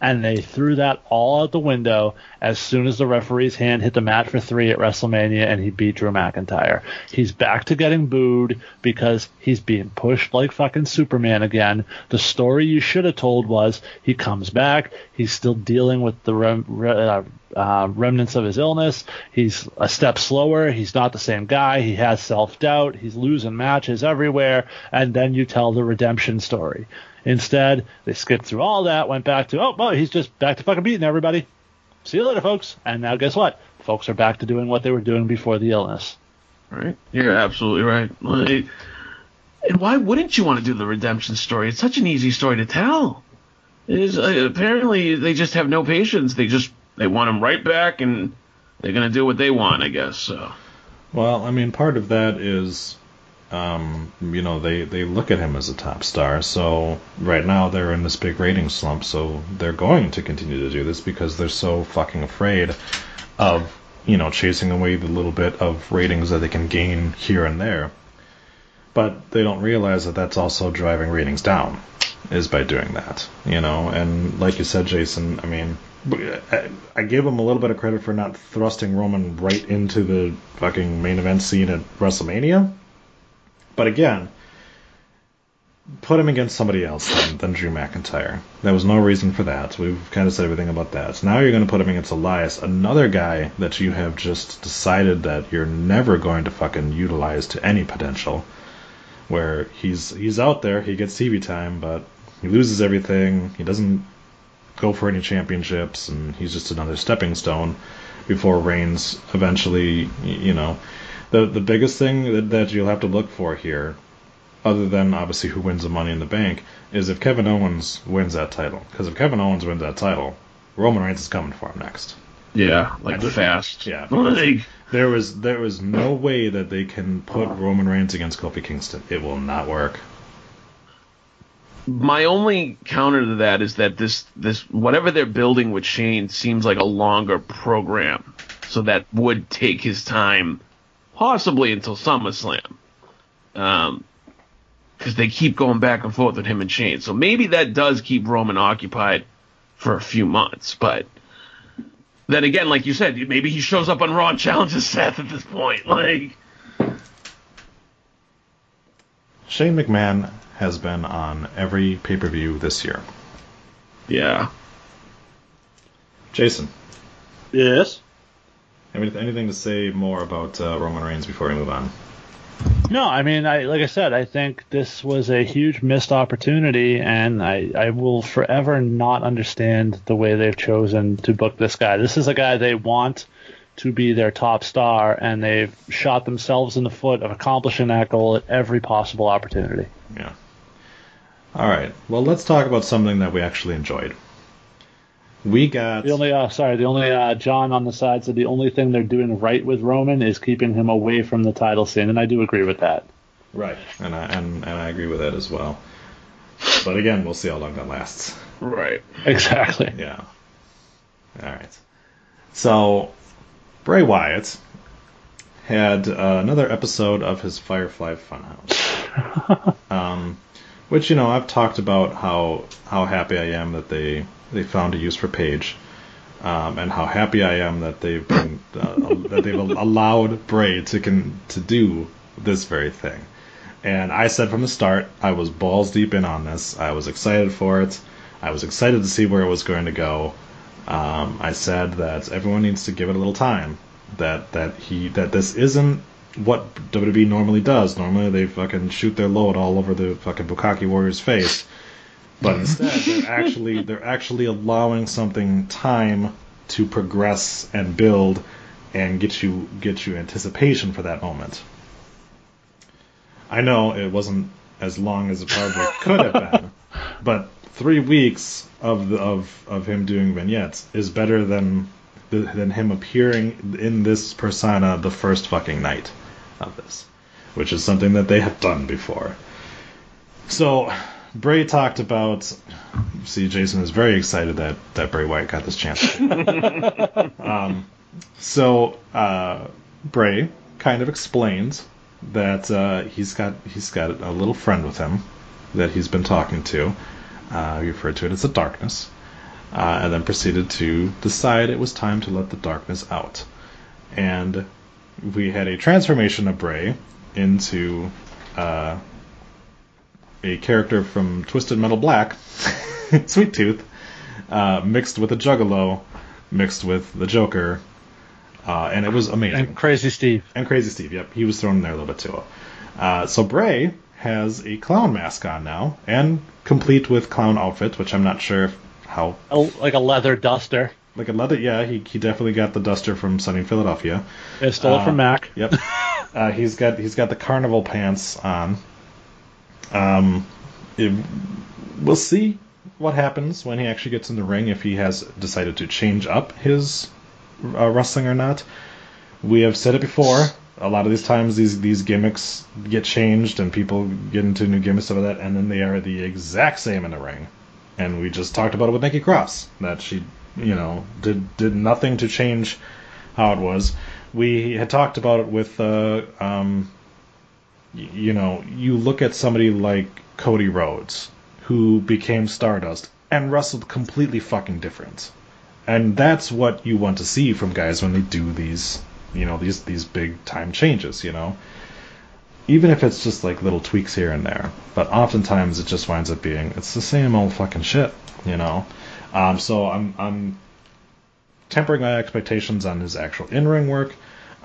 and they threw that all out the window as soon as the referee's hand hit the mat for three at WrestleMania and he beat Drew McIntyre. He's back to getting booed because he's being pushed like fucking Superman again. The story you should have told was he comes back, he's still dealing with the rem- re- uh, uh, remnants of his illness. He's a step slower. He's not the same guy. He has self doubt. He's losing matches everywhere. And then you tell the redemption story. Instead, they skipped through all that, went back to, oh, well, he's just back to fucking beating everybody. See you later, folks. And now guess what? Folks are back to doing what they were doing before the illness. Right? You're absolutely right. Like, and why wouldn't you want to do the redemption story? It's such an easy story to tell. It is, uh, apparently, they just have no patience. They just they want him right back, and they're gonna do what they want, I guess. So. Well, I mean, part of that is, um, you know, they, they look at him as a top star. So right now they're in this big rating slump. So they're going to continue to do this because they're so fucking afraid of, you know, chasing away the little bit of ratings that they can gain here and there. But they don't realize that that's also driving ratings down, is by doing that, you know. And like you said, Jason, I mean, I, I give him a little bit of credit for not thrusting Roman right into the fucking main event scene at WrestleMania. But again, put him against somebody else than, than Drew McIntyre. There was no reason for that. We've kind of said everything about that. So now you're going to put him against Elias, another guy that you have just decided that you're never going to fucking utilize to any potential. Where he's he's out there, he gets TV time, but he loses everything. He doesn't go for any championships, and he's just another stepping stone before Reigns eventually, you know. The the biggest thing that, that you'll have to look for here, other than obviously who wins the Money in the Bank, is if Kevin Owens wins that title. Because if Kevin Owens wins that title, Roman Reigns is coming for him next. Yeah, like fast. Yeah. Like, There was there was no way that they can put Roman Reigns against Kofi Kingston. It will not work. my only counter to that is that this this whatever they're building with Shane seems like a longer program, so that would take his time, possibly until SummerSlam, um, because they keep going back and forth with him and Shane. So maybe that does keep Roman occupied for a few months, but. Then again, like you said, maybe he shows up on Raw and challenges Seth at this point. Like, Shane McMahon has been on every pay per view this year. yeah, Jason, Yes. Anything, anything to say more about uh, Roman Reigns before we move on? No, I mean, I like I said, I think this was a huge missed opportunity, and I, I will forever not understand the way they've chosen to book this guy. This is a guy they want to be their top star, and they've shot themselves in the foot of accomplishing that goal at every possible opportunity. Yeah. All right. Well, let's talk about something that we actually enjoyed. We got The only, uh, sorry, the only uh, John on the side said the only thing they're doing right with Roman is keeping him away from the title scene, and I do agree with that. right, and I and, and I agree with that as well. But again, we'll see how long that lasts. right. Exactly. Yeah. All right. So, Bray Wyatt had uh, another episode of his Firefly Funhouse. um, which you know I've talked about how how happy I am that they they found a use for Paige, um, and how happy I am that they've been uh, that they've allowed Bray to can to do this very thing. And I said from the start I was balls deep in on this. I was excited for it. I was excited to see where it was going to go. Um, I said that everyone needs to give it a little time. That that he that this isn't what WWE normally does. Normally they fucking shoot their load all over the fucking Bukaki Warrior's face. But instead they're actually they're actually allowing something time to progress and build and get you get you anticipation for that moment. I know it wasn't as long as it probably could have been, but three weeks of the, of of him doing vignettes is better than than him appearing in this persona the first fucking night of this, which is something that they have done before. So Bray talked about. See, Jason is very excited that that Bray Wyatt got this chance. um, so uh, Bray kind of explains that uh, he's got he's got a little friend with him that he's been talking to. Uh, he referred to it as the darkness, uh, and then proceeded to decide it was time to let the darkness out. And we had a transformation of Bray into uh, a character from Twisted Metal Black, Sweet Tooth, uh, mixed with a Juggalo, mixed with the Joker, uh, and it was amazing. And Crazy Steve. And Crazy Steve, yep, he was thrown in there a little bit too. Uh, so Bray has a clown mask on now, and complete with clown outfit, which I'm not sure how A, like a leather duster. like a leather. Yeah, he he definitely got the duster from Sunny Philadelphia. They stole it from Uh, Mac. Yep. uh, he's got he's got the carnival pants on. Um, it- we'll see what happens when he actually gets in the ring if he has decided to change up his uh, wrestling or not. We have said it before. A lot of these times, these these gimmicks get changed, and people get into new gimmicks of that, and then they are the exact same in the ring. And we just talked about it with Nikki Cross that she, you know, did did nothing to change how it was. We had talked about it with, uh, um, you know, you look at somebody like Cody Rhodes, who became Stardust and wrestled completely fucking different, and that's what you want to see from guys when they do these, you know, these these big time changes. You know, even if it's just like little tweaks here and there, but oftentimes it just winds up being it's the same old fucking shit. You know, um, so I'm I'm tempering my expectations on his actual in-ring work.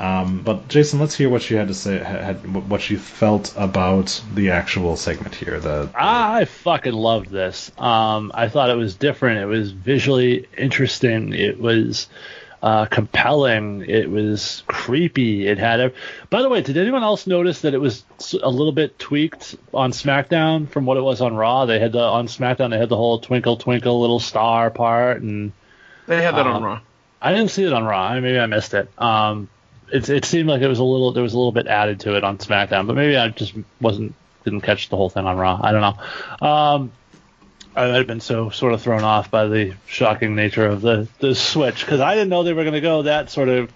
Um, but Jason, let's hear what you had to say, had, what you felt about the actual segment here. The I fucking loved this. Um, I thought it was different. It was visually interesting. It was uh, compelling. It was creepy. It had a. By the way, did anyone else notice that it was a little bit tweaked on SmackDown from what it was on Raw? They had the on SmackDown. They had the whole twinkle twinkle little star part, and They had that on Um, Raw. I didn't see it on Raw. Maybe I missed it. Um, it, it seemed like it was a little there was a little bit added to it on SmackDown, but maybe I just wasn't didn't catch the whole thing on Raw. I don't know. Um, I might have been so sort of thrown off by the shocking nature of the the switch because I didn't know they were going to go that sort of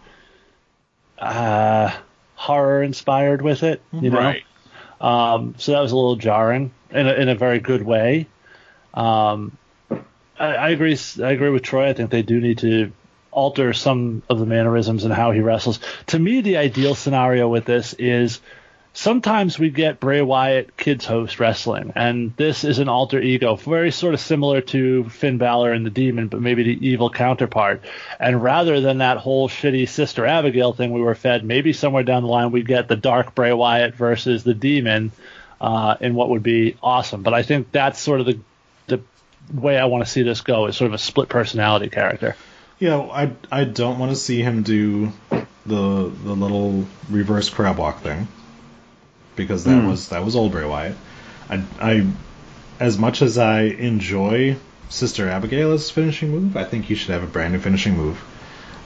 uh, horror inspired with it. You know, Right. um, so that was a little jarring in a, in a very good way. Um, I, I agree. I agree with Troy. I think they do need to alter some of the mannerisms and how he wrestles. To me, the ideal scenario with this is sometimes we get Bray Wyatt kids host wrestling, and this is an alter ego, very sort of similar to Finn Balor and the Demon, but maybe the evil counterpart. And rather than that whole shitty Sister Abigail thing we were fed, maybe somewhere down the line we get the dark Bray Wyatt versus the Demon uh, in what would be awesome. But I think that's sort of the the way I want to see this go is sort of a split personality character. Yeah, I I don't want to see him do the the little reverse crab walk thing because that Hmm. was that was old Bray Wyatt. I I as much as I enjoy Sister Abigail's finishing move, I think he should have a brand new finishing move.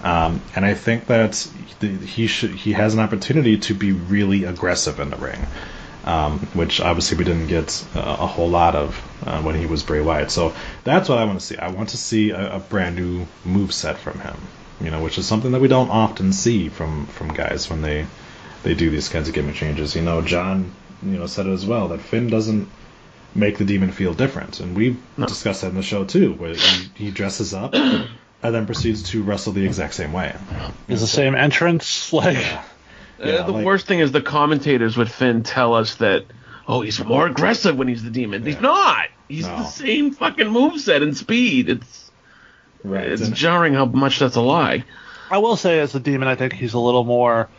Um, and I think that the- he should he has an opportunity to be really aggressive in the ring, um, which obviously we didn't get a, a whole lot of uh, when he was Bray Wyatt. So that's what I want to see. I want to see a, a brand new move set from him, you know, which is something that we don't often see from from guys when they they do these kinds of gimmick changes. You know, John, you know, said it as well that Finn doesn't make the demon feel different, and we discussed that in the show too, where he, he dresses up and then proceeds to wrestle the exact same way. Is the same entrance like? Yeah, uh, the like- worst thing is the commentators with Finn tell us that, oh, he's more aggressive when he's the demon. He's not. He's No. the same fucking moveset and speed. It's Right. it's and- jarring how much that's a lie. I will say, as a demon, I think he's a little more,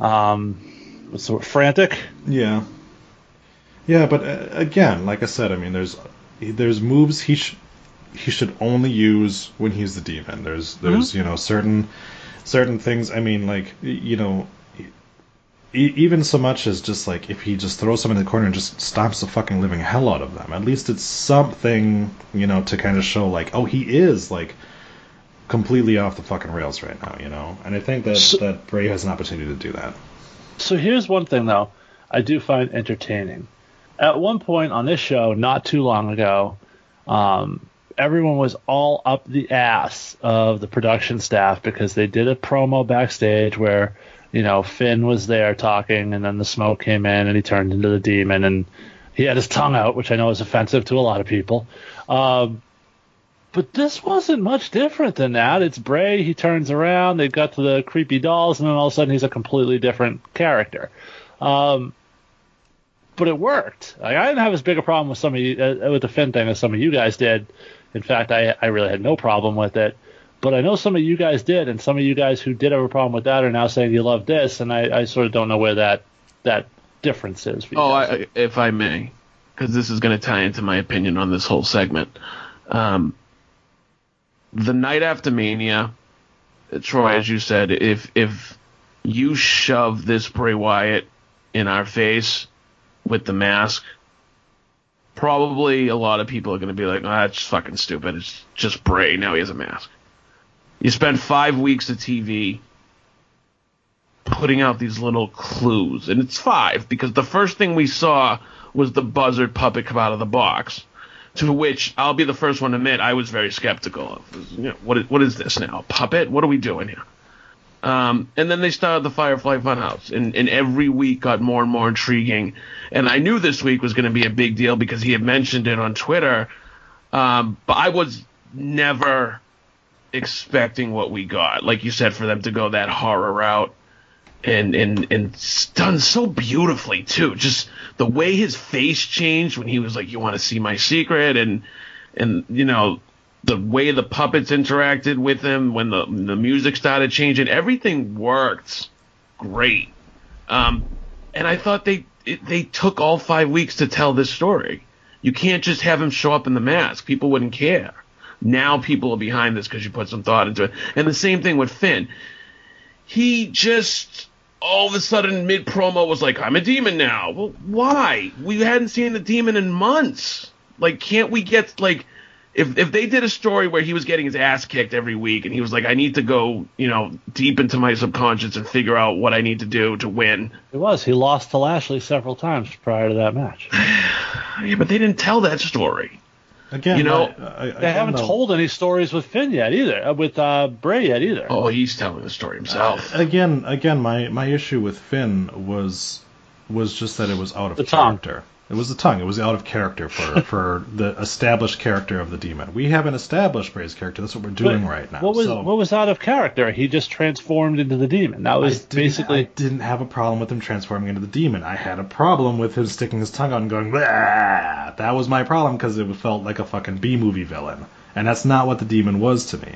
um, what's the word, frantic. Yeah. Yeah, but uh, again, like I said, I mean, there's there's moves he sh- he should only use when he's the demon. There's there's you know certain certain things. I mean, like you know, e- even so much as just like if he just throws someone in the corner and just stomps the fucking living hell out of them. At least it's something you know to kind of show like, oh, he is like completely off the fucking rails right now. You know, and I think that So- that Bray has an opportunity to do that. So here's one thing though, I do find entertaining. At one point on this show, not too long ago, um, everyone was all up the ass of the production staff because they did a promo backstage where you know Finn was there talking, and then the smoke came in, and he turned into the demon, and he had his tongue out, which I know is offensive to a lot of people. Um, but this wasn't much different than that. It's Bray. He turns around. They've got to the creepy dolls, and then all of a sudden he's a completely different character. Um, but it worked. Like, I didn't have as big a problem with some of you uh, with the Finn thing as some of you guys did. In fact, I I really had no problem with it. But I know some of you guys did, and some of you guys who did have a problem with that are now saying you love this, and I, I sort of don't know where that that difference is. Oh. I, if I may, because this is going to tie into my opinion on this whole segment. Um, the night after Mania, Troy, as you said, if if you shove this Bray Wyatt in our face with the mask, probably a lot of people are going to be like, "Ah, that's fucking stupid. It's just Bray. Now he has a mask." You spend five weeks of TV putting out these little clues, and it's five because the first thing we saw was the buzzard puppet come out of the box. To which I'll be the first one to admit I was very skeptical of. You know, what is, what is this now? A puppet? What are we doing here? Um, and then they started the Firefly Funhouse, and, and every week got more and more intriguing. And I knew this week was going to be a big deal because he had mentioned it on Twitter. Um, but I was never expecting what we got. Like you said, for them to go that horror route and and and done so beautifully too. Just the way his face changed when he was like, "You want to see my secret?" and and you know the way the puppets interacted with him when the the music started changing, everything worked great. Um, and I thought they it, they took all five weeks to tell this story. You can't just have him show up in the mask; people wouldn't care. Now people are behind this because you put some thought into it. And the same thing with Finn. He just all of a sudden mid promo was like, I'm a demon now. Well, why? We hadn't seen the demon in months. Like, can't we get like if if they did a story where he was getting his ass kicked every week and he was like, I need to go, you know, deep into my subconscious and figure out what I need to do to win. It was. He lost to Lashley several times prior to that match. Yeah, but they didn't tell that story. Again, You know, I- I- They again, haven't though- told any stories with Finn yet either, uh, with uh, Bray yet either. Oh, he's telling the story himself. again, again, my my issue with Finn was was just that it was out of The tongue. It was the tongue. It was out of character for for the established character of the demon. We haven't established Bray's character. That's what we're doing But right now. What was so what was out of character? He just transformed into the demon. That I was didn't- basically. I didn't have a problem with him transforming into the demon. I had a problem with him sticking his tongue out and going. That was my problem because it felt like a fucking B movie villain, and that's not what the demon was to me.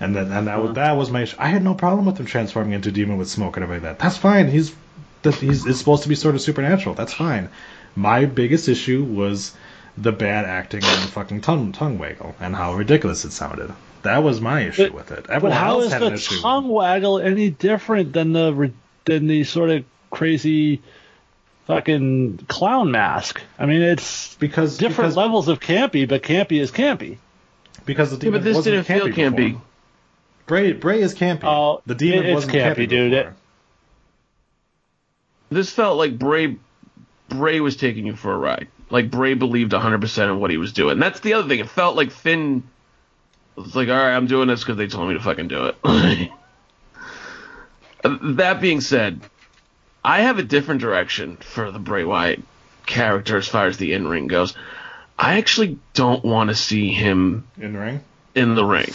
And then and that was uh-huh. that was my. I had no problem with him transforming into a demon with smoke and everything like that. That's fine. He's that he's it's supposed to be sort of supernatural. That's fine. My biggest issue was the bad acting and the fucking tongue tongue waggle and how ridiculous it sounded. That was my issue But- with it. But Everyone how else is had the an issue. tongue waggle any different than the than the sort of crazy fucking clown mask? I mean, it's because different because, levels of campy, but campy is campy. because the Yeah, demon but this wasn't didn't feel campy. campy. before. Bray Bray is campy. Oh, the demon it- it's wasn't campy, campy, dude. before. This felt like Bray Bray was taking you for a ride. Like Bray believed 100% in what he was doing. That's the other thing. It felt like Finn was like, "All right, I'm doing this because they told me to fucking do it." Uh, that being said, I have a different direction for the Bray Wyatt character as far as the in-ring goes. I actually don't want to see him in the ring. in the ring.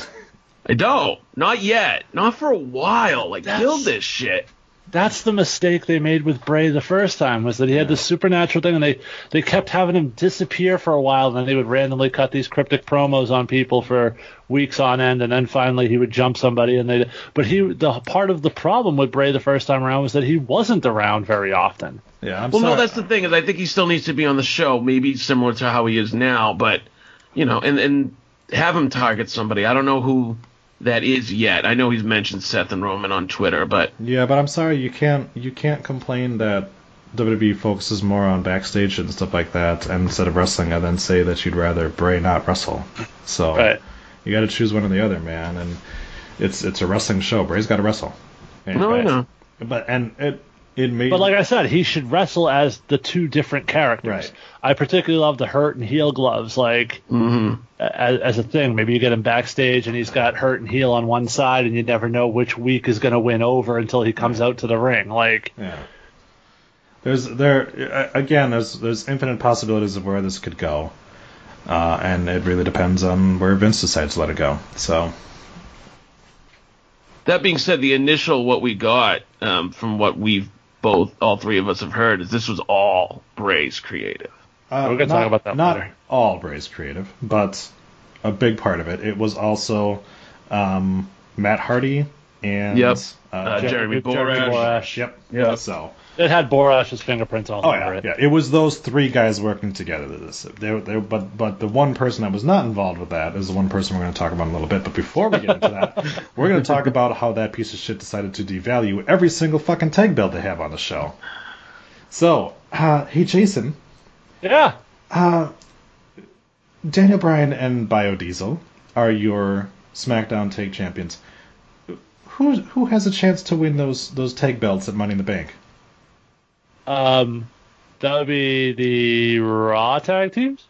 I don't. Not yet. Not for a while. Like, That's- build this shit. That's the mistake they made with Bray the first time was that he had this supernatural thing, and they they kept having him disappear for a while, and then they would randomly cut these cryptic promos on people for weeks on end, and then finally he would jump somebody, and they. But he the part of the problem with Bray the first time around was that he wasn't around very often. Yeah, I'm Well, sorry. no, that's the thing is I think he still needs to be on the show, maybe similar to how he is now, but you know, and and have him target somebody. I don't know who that is yet. I know he's mentioned Seth and Roman on Twitter, but Yeah, but I'm sorry you can't you can't complain that WWE focuses more on backstage and stuff like that and instead of wrestling, and then say that you'd rather Bray not wrestle. So Right. you got to choose one or the other, man. And it's it's a wrestling show. Bray's got to wrestle. And, no, I know. But and it it made. But like I said, he should wrestle as the two different characters. Right. I particularly love the hurt and heal gloves, like Mm-hmm. as, as a thing. Maybe you get him backstage and he's got hurt and heal on one side, and you never know which week is going to win over until he comes out to the ring. Like, Yeah. There's there again. There's there's infinite possibilities of where this could go, uh, and it really depends on where Vince decides to let it go. So That being said, the initial what we got um, from what we've both, all three of us have heard, is this was all Bray's creative. uh, We're gonna talk about that Not later. all Bray's creative, but a big part of it. It was also um, Matt Hardy and Yep. uh, Uh, Jer- Jeremy Jeremy Borash. Borash. Yep. Yep. So. It had Borash's fingerprints all Oh over yeah, it. yeah. It was those three guys working together. This, they, they, but but the one person that was not involved with that is the one person we're going to talk about in a little bit. But before we get into that, we're going to talk about how that piece of shit decided to devalue every single fucking tag belt they have on the show. So, uh, hey Jason, Yeah. uh, Daniel Bryan and Biodiesel are your SmackDown Tag Champions. Who who has a chance to win those those tag belts at Money in the Bank? Um, that would be the Raw tag teams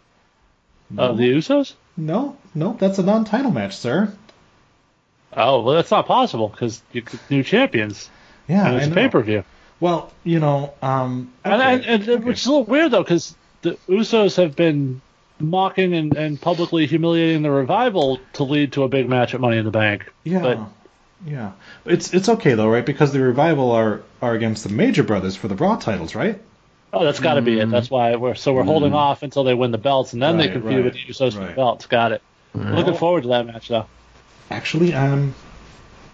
of the Usos. No, no, that's a non-title match, sir. Oh well, that's not possible because you could new champions Yeah, and it's I a know. pay per view. Well, you know, um, And, and, and okay. which is a little weird though, because the Usos have been mocking and, and publicly humiliating the revival to lead to a big match at Money in the Bank. yeah, but- yeah, it's it's okay though, right? Because the revival are are against the Major Brothers for the Raw titles, right? Oh, that's got to be it. That's why we're so we're holding off until they win the belts, and then they Right, can feud right, with the Usos for the belts. Got it. Looking forward to that match though. Actually, um,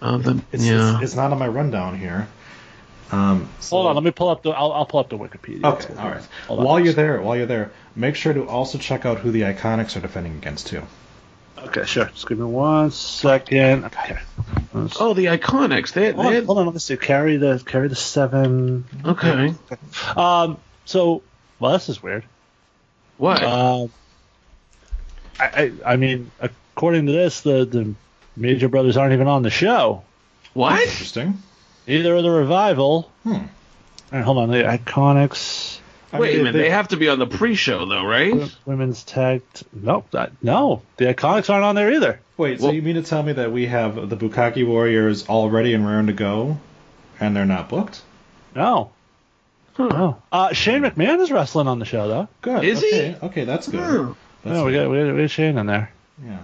Uh, the, it's, yeah. it's it's not on my rundown here. Um, so- Hold on, let me pull up the. I'll, I'll pull up the Wikipedia. Okay, all right. While you're there, while you're there, make sure to also check out who the Iconics are defending against too. Okay, sure. Just give me one second. Okay. Let's- oh, the Iconics. They, hold, they on, hold on, Let's see. Carry the carry the seven. okay. Um. So, well, this is weird. What? Um. I, I I mean, according to this, the the Major Brothers aren't even on the show. what? Interesting. Either of the revival. Hmm. All right, hold on. The Iconics. I Wait mean, a minute. They, have to be on the pre-show though, right? Women's tag. T- no, that, no. The Iconics aren't on there either. Wait, so you mean to tell me that we have the Bukaki Warriors already and raring to go, and they're not booked? No. No. Uh, Shane McMahon is wrestling on the show though. Good. Is he? okay. Okay, that's good. Hmm. That's No, we got we got, we got Shane in there. Yeah.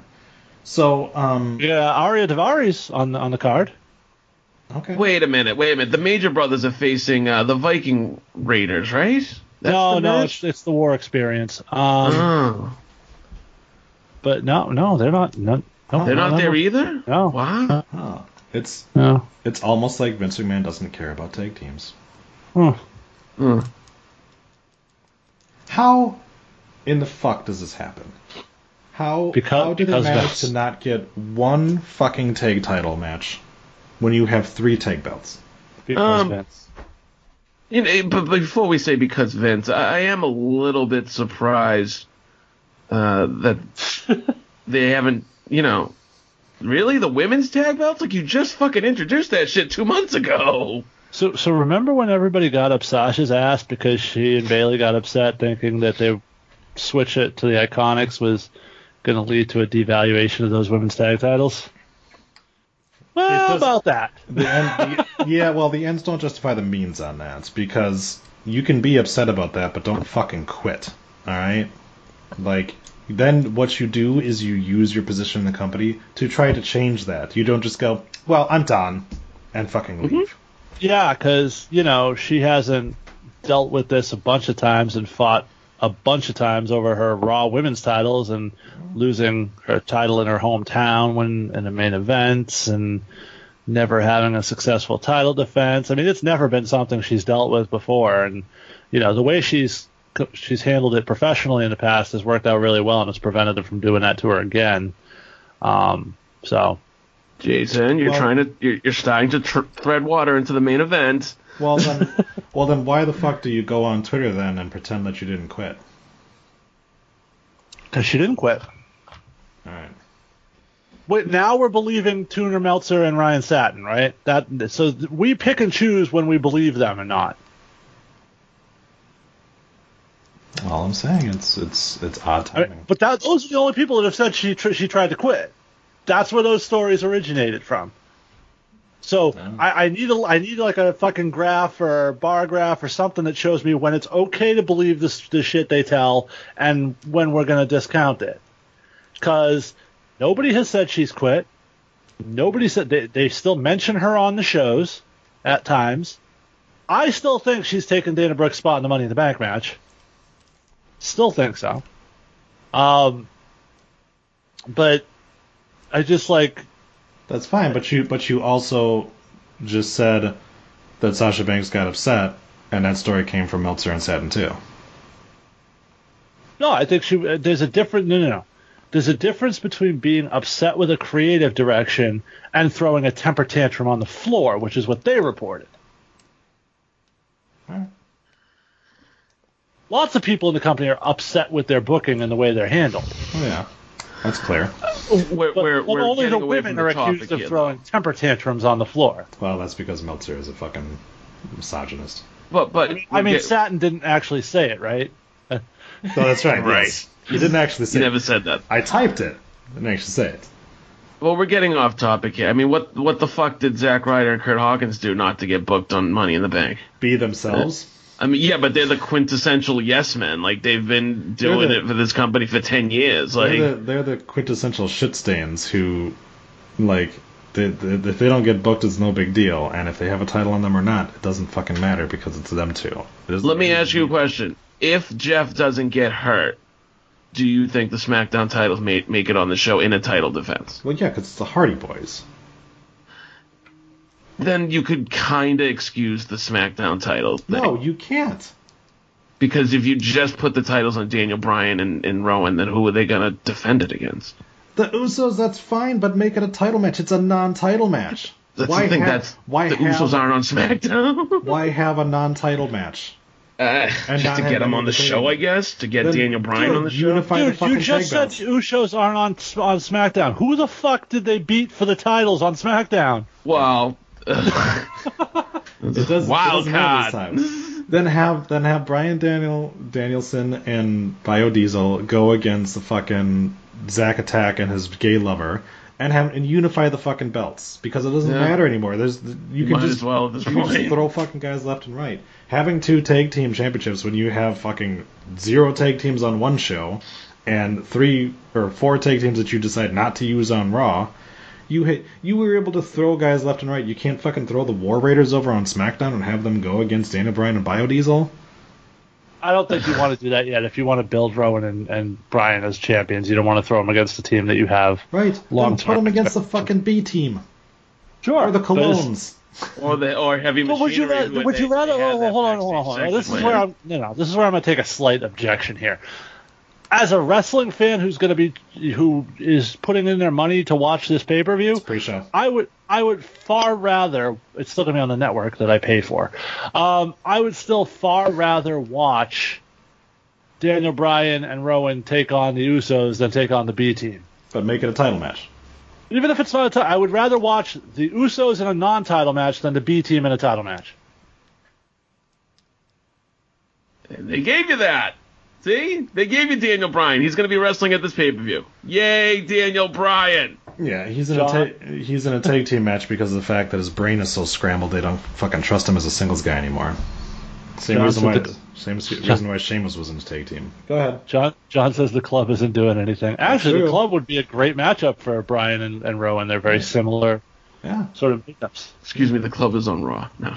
So, um, Yeah, Ariya Daivari's on the on the card. okay. Wait a minute. Wait a minute. The Major Brothers are facing uh, the Viking Raiders, right? That's no, the no, it's it's the War Experience. Um, Oh, but no, no, they're not. No, no, they're no, not no, there either. No. Wow. Huh. It's No. it's almost like Vince McMahon doesn't care about tag teams. Hmm. Hmm. How in the fuck does this happen? How Because- how did they because manage to not get one fucking tag title match when you have three tag belts? Um, Vince. You know, but before we say because Vince, I, I am a little bit surprised uh, that they haven't, you know, really the women's tag belts. Like you just fucking introduced that shit two months ago. So so remember when everybody got up Sasha's ass because she and Bayley got upset thinking that they switch it to the Iconics was going to lead to a devaluation of those women's tag titles. Well, It how does- about that? The end, the, yeah, well, the ends don't justify the means on that because you can be upset about that, but don't fucking quit. All right, like then what you do is you use your position in the company to try to change that. You don't just go, well, I'm done, and fucking mm-hmm. leave. Yeah, because you know she hasn't dealt with this a bunch of times and fought a bunch of times over her Raw Women's titles and losing her title in her hometown when in the main events and never having a successful title defense. I mean, it's never been something she's dealt with before, and you know the way she's she's handled it professionally in the past has worked out really well and it's prevented her from doing that to her again. Um, so Jason, you're Well- trying to, you're, you're starting to tr- thread water into the main event. Well then, well then, why the fuck do you go on Twitter then and pretend that you didn't quit? because she didn't quit. All right. wait, now we're believing Tuner Meltzer and Ryan Satin, right? That so we pick and choose when we believe them and not. All I'm saying it's it's it's odd I mean, timing. but that those are the only people that have said she tr- she tried to quit. That's where those stories originated from. So I, I need a I need like a fucking graph or bar graph or something that shows me when it's okay to believe this the shit they tell and when we're gonna discount it. Because nobody has said she's quit. Nobody said they they still mention her on the shows at times. I still think she's taken Dana Brooke's spot in the Money in the Bank match. Still think so. Um, but I just like That's fine, but you but you also just said that Sasha Banks got upset, and that story came from Meltzer and Satin too. no. I think she uh, there's a different no no no. There's a difference between being upset with a creative direction and throwing a temper tantrum on the floor, which is what they reported. Alright. Lots of people in the company are upset with their booking and the way they're handled. Oh yeah, that's clear. Uh, we're, But, we're, but we're only the women are the accused of here, throwing temper tantrums on the floor. Well, that's because Meltzer is a fucking misogynist. But but I mean, get- Satin didn't actually say it, right? No, that's right. Right. yes. He didn't actually say. you it. never said that. I typed it. I didn't actually say it. Well, we're getting off topic here. I mean, what what the fuck did Zack Ryder and Kurt Hawkins do not to get booked on Money in the Bank? Be themselves. I mean, yeah, but they're the quintessential yes men. Like they've been doing the- it for this company for ten years. Like they're, the, they're the quintessential shit stains who, like, they, they, if they don't get booked, it's no big deal. And if they have a title on them or not, it doesn't fucking matter because it's them two. It Let me ask you a question. If Jeff doesn't get hurt, do you think the SmackDown titles make, make it on the show in a title defense? Well, yeah, because it's the Hardy Boys. Then you could kind of excuse the SmackDown title thing. No, you can't. Because if you just put the titles on Daniel Bryan and, and Rowan, then who are they going to defend it against? The Usos, that's fine, but make it a title match. It's a non-title match. That's why the thing. have, that's why the have, Usos aren't on SmackDown. Why have a non-title match? Uh, And just not to have get him on the anything. show, I guess, to get Then, Daniel Bryan dude, on the show. unify the Dude, fucking you just said belts. Usos aren't on on SmackDown. Who the fuck did they beat for the titles on SmackDown? Well, It does, Wild it card. then have then have Bryan Daniel Danielson and Biodiesel go against the fucking Zack Attack and his gay lover, and have and unify the fucking belts because it doesn't Yeah. matter anymore. There's you can Might just well you can just throw fucking guys left and right. Having two tag team championships when you have fucking zero tag teams on one show and three or four tag teams that you decide not to use on Raw. You hit, you were able to throw guys left and right. You can't fucking throw the War Raiders over on SmackDown and have them go against Dana Bryan and Biodiesel. I don't think you want to do that yet. If you want to build Rowan and, and Bryan as champions, you don't want to throw them against the team that you have. Right. Long then put them term. against the fucking B team Sure. or the but- Colóns. or the or heavy machinery. But would you machinery. Would they- you rather? Oh, hold on, hold on, hold on. This is where I'm. No, no. This is where I'm gonna take a slight objection here. As a wrestling fan who's gonna be who is putting in their money to watch this pay per view, I would I would far rather it's still gonna be on the network that I pay for. Um, I would still far rather watch Daniel Bryan and Rowan take on the Usos than take on the B team. But make it a title match. Even if it's not a title, I would rather watch the Usos in a non-title match than the B team in a title match. They gave you that. See, they gave you Daniel Bryan. He's going to be wrestling at this pay per view. Yay, Daniel Bryan! Yeah, he's in John- a ta- he's in a tag team match because of the fact that his brain is so scrambled they don't fucking trust him as a singles guy anymore. Same John reason why said the- same reason why Sheamus was in his tag team. Go ahead. John John says the club isn't doing anything. Actually, true. the club would be a great matchup for Bryan and, and Rowan. They're very similar Yeah. sort of makeups. Excuse me, the club is on Raw. No,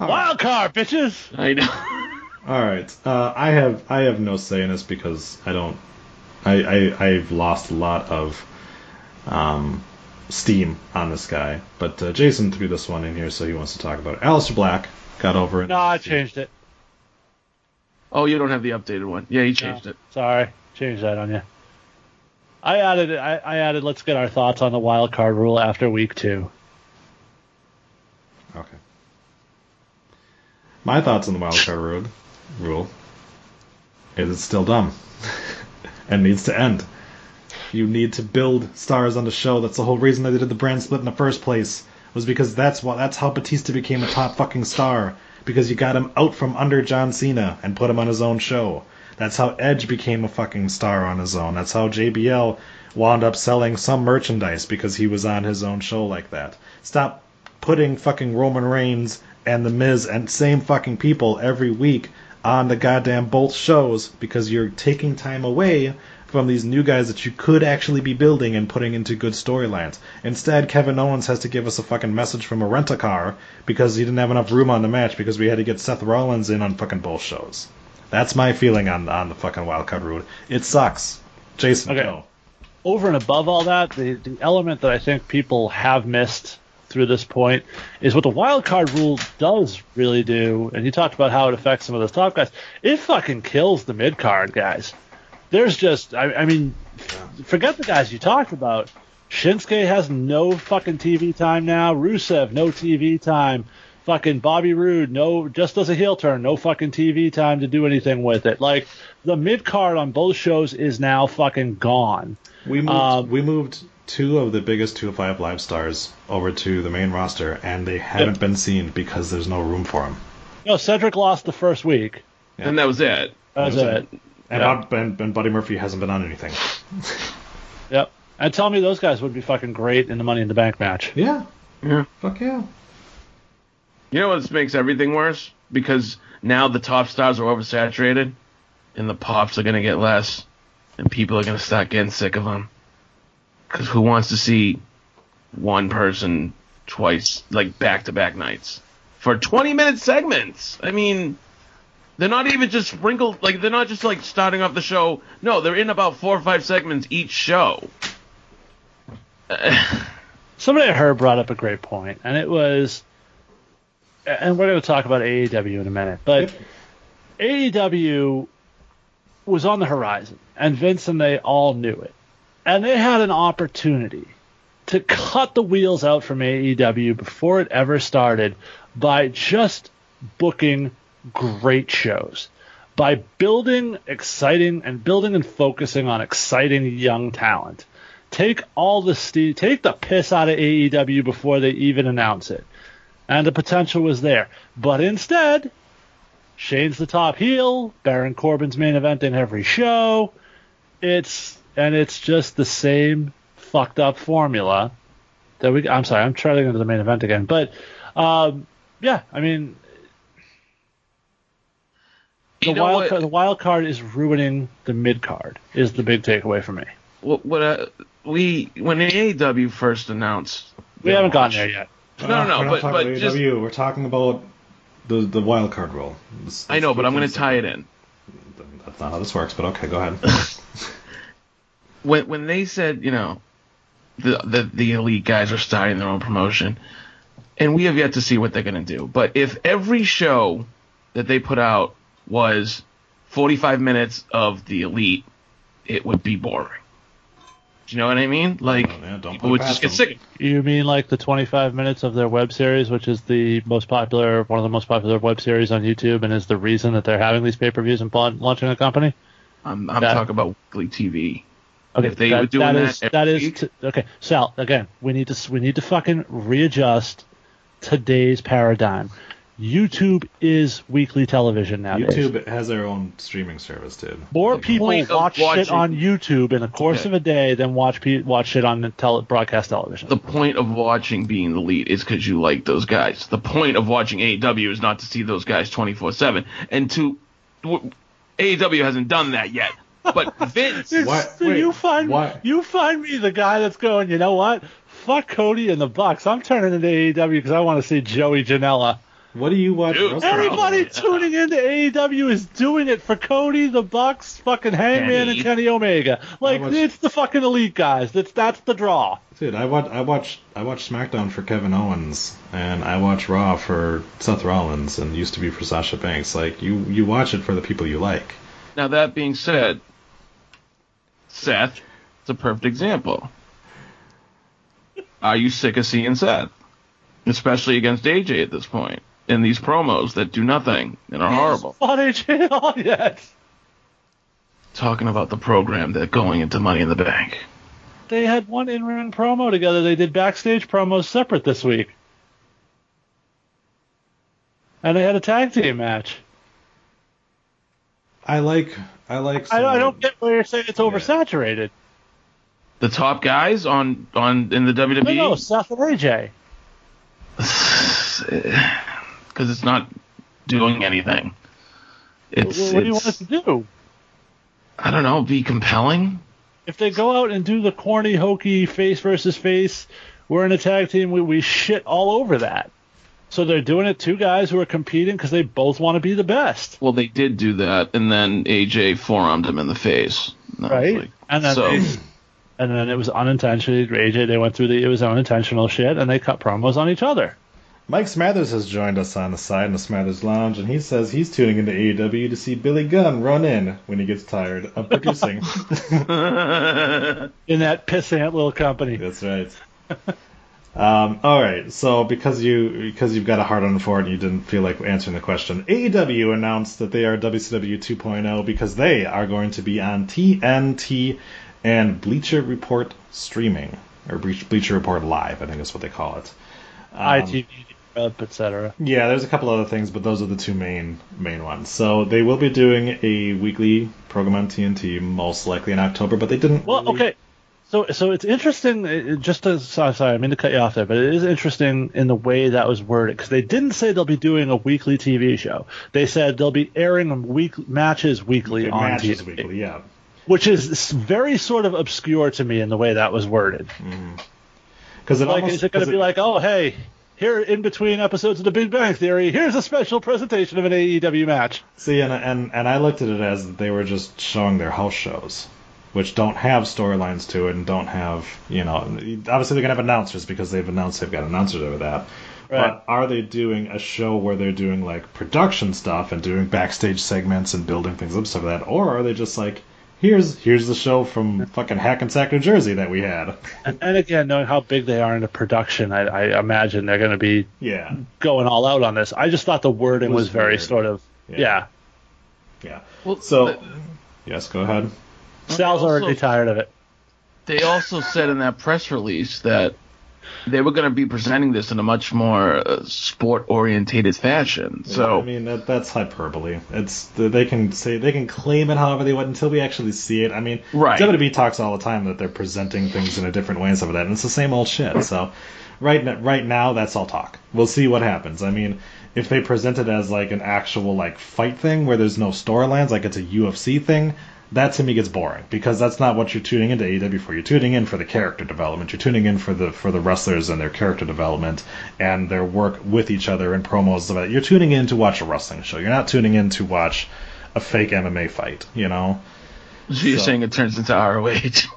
Wild card, bitches. I know. All right. Uh, I have I have no say in this because I don't. I, I I've lost a lot of um, steam on this guy. But uh, Jason threw this one in here, so he wants to talk about it. Aleister Black got over it. No, I changed it. Oh, you don't have the updated one. Yeah, he changed No, it. Sorry, changed that on you. I added. I, I added. Let's get our thoughts on the wild card rule after week two. Okay. My thoughts on the wild card rule, rule is it's still dumb and needs to end. You need to build stars on the show. That's the whole reason they did the brand split in the first place. Was because that's what that's how Batista became a top fucking star. Because you got him out from under John Cena and put him on his own show. That's how Edge became a fucking star on his own. That's how JBL wound up selling some merchandise because he was on his own show like that. Stop putting fucking Roman Reigns and The Miz and same fucking people every week on the goddamn both shows because you're taking time away from these new guys that you could actually be building and putting into good storylines. Instead, Kevin Owens has to give us a fucking message from a rent a car because he didn't have enough room on the match because we had to get Seth Rollins in on fucking both shows. That's my feeling on on the fucking wildcard route. It sucks. Jason, Okay. go. over and above all that, the, the element that I think people have missed through this point is what the wild card rule does really do. And you talked about how it affects some of those top guys. It fucking kills the mid card guys. There's just, I, I mean, forget the guys you talked about. Shinsuke has no fucking TV time now. Rusev, no TV time. Fucking Bobby Roode, no, just does a heel turn, no fucking TV time to do anything with it. Like the mid card on both shows is now fucking gone. We moved, Um, we moved two of the biggest 205 live stars over to the main roster, and they haven't been seen because there's no room for them. No, Cedric lost the first week. And that was it. That's That was it. And, Yeah. Bud- and, and Buddy Murphy hasn't been on anything. Yep. And tell me those guys would be fucking great in the Money in the Bank match. Yeah. Yeah. Fuck yeah. You know what makes everything worse? Because now the top stars are oversaturated, and the pops are gonna get less, and people are gonna start getting sick of them. Because who wants to see one person twice, like back to back nights, for 20 minute segments? I mean, they're not even just sprinkled, like they're not just like starting off the show. No, they're in about four or five segments each show. Somebody I heard brought up a great point, and it was, and we're going to talk about AEW in a minute, but AEW was on the horizon, and Vince and they all knew it, and they had an opportunity to cut the wheels out from AEW before it ever started by just booking great shows. By building exciting and building and focusing on exciting young talent take all the ste- take the piss out of AEW before they even announce it. And the potential was there. But instead, Shane's the top heel, Baron Corbin's main event in every show. It's and it's just the same fucked up formula that we I'm sorry, I'm trying to into the main event again. But um, yeah, I mean the You know wild what? card, the wild card is ruining the mid card is the big takeaway for me. What, what uh, we when AEW first announced, We haven't gotten there yet. No, no, no, We're not but but about just We're talking about the the wild card rule. Let's- I know, but I'm going to tie it in. That's not how this works, but okay, go ahead. When when they said, you know, the the the elite guys are starting their own promotion, and we have yet to see what they're going to do. But if every show that they put out was 45 minutes of the elite, it would be boring. Do you know what I mean? Like Oh, yeah, don't people would just past get sick. You mean like the 25 minutes of their web series, which is the most popular, one of the most popular web series on YouTube, and is the reason that they're having these pay-per-views and launching a company? I'm I'm That- talking about weekly TV. Okay, If they were doing that is, every that is week- t- okay. Sal, again, we need to we need to fucking readjust today's paradigm. YouTube is weekly television now. YouTube has their own streaming service, dude. More people point of watch shit watching- on YouTube in the course Okay. of a day than watch pe- watch shit on the tele- broadcast television. The point of watching being the lead is because you like those guys. The point of watching AEW is not to see those guys 24 7. And to. w- AEW hasn't done that yet. But Vince. Why- So wait, you find why- you find me the guy that's going. You know what? Fuck Cody and the Bucks. I'm turning into AEW because I want to see Joey Janela. What do you watch? Dude, most of? Everybody tuning into AEW is doing it for Cody, the Bucks, fucking Hangman, Kenny. and Kenny Omega. Like How much- it's the fucking elite guys. That's that's the draw. Dude, I watch I watch I watch SmackDown for Kevin Owens, and I watch Raw for Seth Rollins, and used to be for Sasha Banks. Like you, you watch it for the people you like. Now, that being said, Seth is a perfect example. Are you sick of seeing Seth? Especially against AJ at this point. In these promos that do nothing and are horrible. Fought AJ at oh, all yet? Talking about the program that going into Money in the Bank. they had one in ring promo together. They did backstage promos separate this week. And they had a tag team match. I like I like. I, I don't get why you're saying it's oversaturated. The top guys on on in the? WWE. No, no, Seth and AJ. because it's not doing anything. It's, what do you want it's- us to do? I don't know, be compelling. If they go out and do the corny, hokey face versus face, we're in a tag team, we, we shit all over that. So they're doing it two guys who are competing because they both want to be the best. Well, they did do that, and then AJ forearmed him in the face. And Right? like- And then so they- And then it was unintentionally, AJ, they went through the, it was unintentional shit, and they cut promos on each other. Mike Smathers has joined us on the side in the Smathers Lounge, and he says he's tuning into AEW to see Billy Gunn run in when he gets tired of producing. In that pissant little company. That's right. Um, all right, so because you because you've got a hard on for it, and you didn't feel like answering the question. AEW announced that they are WCW 2.0 because they are going to be on TNT and Bleacher Report streaming or Bleacher Report Live, I think is what they call it. Um, ITV, up, etc. Yeah, there's a couple other things, but those are the two main main ones. So they will be doing a weekly program on TNT, most likely in October, but they didn't. Well, really- okay. So, so it's interesting. uh, Just to sorry, sorry, I mean to cut you off there, but it is interesting in the way that was worded because they didn't say they'll be doing a weekly TV show. They said they'll be airing week matches weekly on matches TV, weekly, yeah. which is very sort of obscure to me in the way that was worded. Because it Like, almost, is it going to be like, oh, hey, here in between episodes of The Big Bang Theory, here's a special presentation of an AEW match. See, and, and and I looked at it as they were just showing their house shows, which don't have storylines to it and don't have, you know, obviously they're gonna have announcers because they've announced they've got announcers over that. Right. But are they doing a show where they're doing like production stuff and doing backstage segments and building things up stuff like that, or are they just like, here's here's the show from fucking Hackensack, New Jersey that we had? And, and again, knowing how big they are into production, I, I imagine they're going to be Yeah, going all out on this. I just thought the wording Was was, very weird. sort of Yeah. yeah. yeah. Well, So, th- yes, go ahead. Sal's also- already tired of it. they also said in that press release that they were going to be presenting this in a much more uh, sport orientated fashion. So I mean that, that's hyperbole. It's they can say they can claim it however they want until we actually see it. I mean, Right. WWE talks all the time that they're presenting things in a different way and stuff like that, and it's the same old shit. So right right now that's all talk. We'll see what happens. I mean, if they present it as like an actual like fight thing where there's no storylines, like it's a UFC thing. That to me gets boring because that's not what you're tuning into AEW for. You're tuning in for the character development. You're tuning in for the for the wrestlers and their character development and their work with each other and promos. that. You're tuning in to watch a wrestling show. You're not tuning in to watch a fake MMA fight. You know. So you're So- saying it turns into ROH?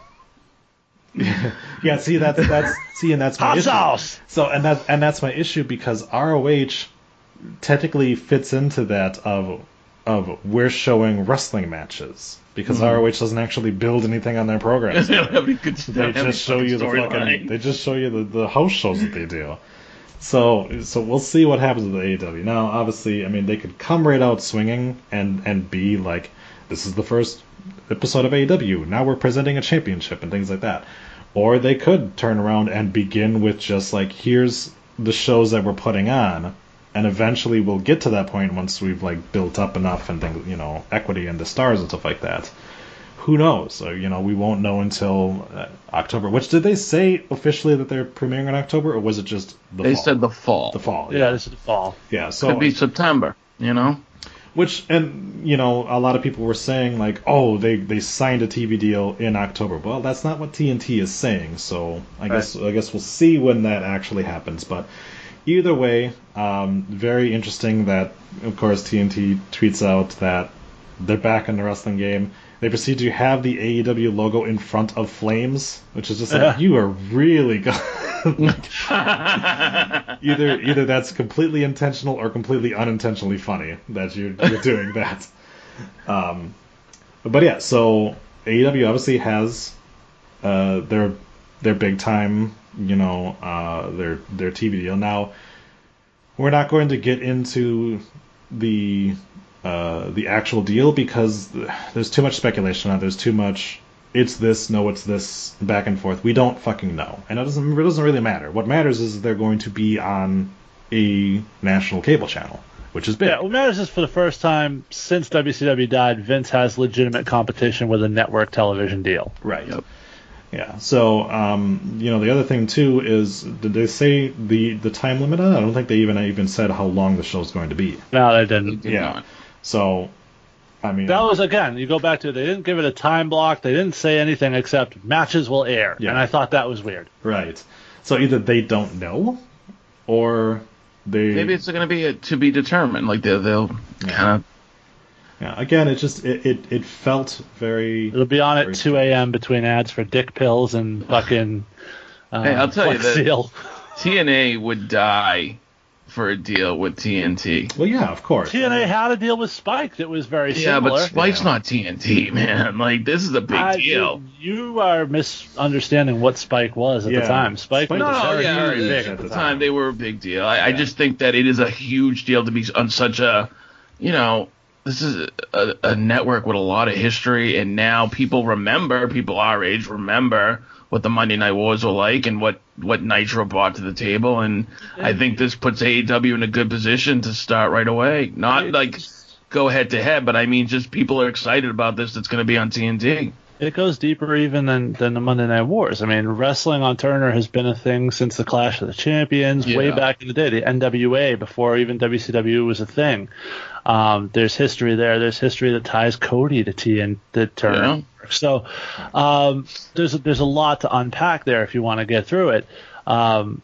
Yeah, see that's that's see and that's my Hot issue. sauce! So and that and that's my issue because ROH technically fits into that of of we're showing wrestling matches because mm-hmm. ROH doesn't actually build anything on their programs. they don't have any good they just show you the fucking they just show you the, the house shows that they do. So so we'll see what happens with AEW. Now obviously I mean they could come right out swinging and and be like this is the first episode of AEW. Now we're presenting a championship and things like that. Or they could turn around and begin with just like here's the shows that we're putting on and eventually we'll get to that point once we've like built up enough and things, you know, equity in the stars and stuff like that. Who knows? So, you know, we won't know until uh, October. Which did they say officially that they're premiering in October, or was it just the They fall? said the fall. the fall. Yeah, this is the fall. yeah. So it Could be September. You know. which and you know a lot of people were saying like, oh, they they signed a TV deal in October. Well, that's not what TNT is saying. So I guess I guess we'll see when that actually happens. But either way, um, very interesting that of course TNT tweets out that they're back in the wrestling game. They proceed to have the AEW logo in front of flames, which is just like Yeah. you are really good. either either that's completely intentional or completely unintentionally funny that you're, you're doing that. Um, but yeah, so AEW obviously has uh, their their big time, you know, uh, their their TV deal. Now we're not going to get into the uh, the actual deal because there's too much speculation on it. There's too much it's this, no, it's this, back and forth. We don't fucking know, and it doesn't it doesn't really matter. What matters is they're going to be on a national cable channel, which is big. Yeah, what matters is for the first time since WCW died, Vince has legitimate competition with a network television deal. Right. Yeah. So, um, you know, the other thing too is, did they say the the time limit on it? I don't think they even even said how long the show's going to be. No, they didn't. Did Yeah. not. So, I mean, That was again. You go back to it, they didn't give it a time block. They didn't say anything except matches will air, Yeah. and I thought that was weird. right. So either they don't know, or they Maybe it's going to be a, to be determined. Like they'll, they'll kind of. Yeah. Again, it just it it, it felt very. It'll be on at 2 a.m. between ads for dick pills and fucking. Uh, Hey, I'll tell you Flex that- Seal. TNA would die for a deal with TNT. Well, yeah, of course. TNA had a deal with Spike that was very Yeah, similar. Yeah, but Spike's Yeah. not TNT, man. Like this is a big I- deal. You are misunderstanding what Spike was at Yeah. the time. Spike, Spike was No, no, very, yeah, very big at the time they were a big deal. I, I just think that it is a huge deal to be on such a, you know, this is a, a network with a lot of history, and now people remember, people our age remember what the Monday Night Wars were like and what what Nitro brought to the table, and I think this puts AEW in a good position to start right away. Not like go head to head, but I mean just people are excited about this. That's going to be on TNT. It goes deeper even than, than the Monday Night Wars. I mean, wrestling on Turner has been a thing since the Clash of the Champions, way back in the day, the NWA, before even WCW was a thing. Um, there's history there. There's history that ties Cody to T and the Turner. Yeah. So um, there's a, there's a lot to unpack there if you want to get through it. Um,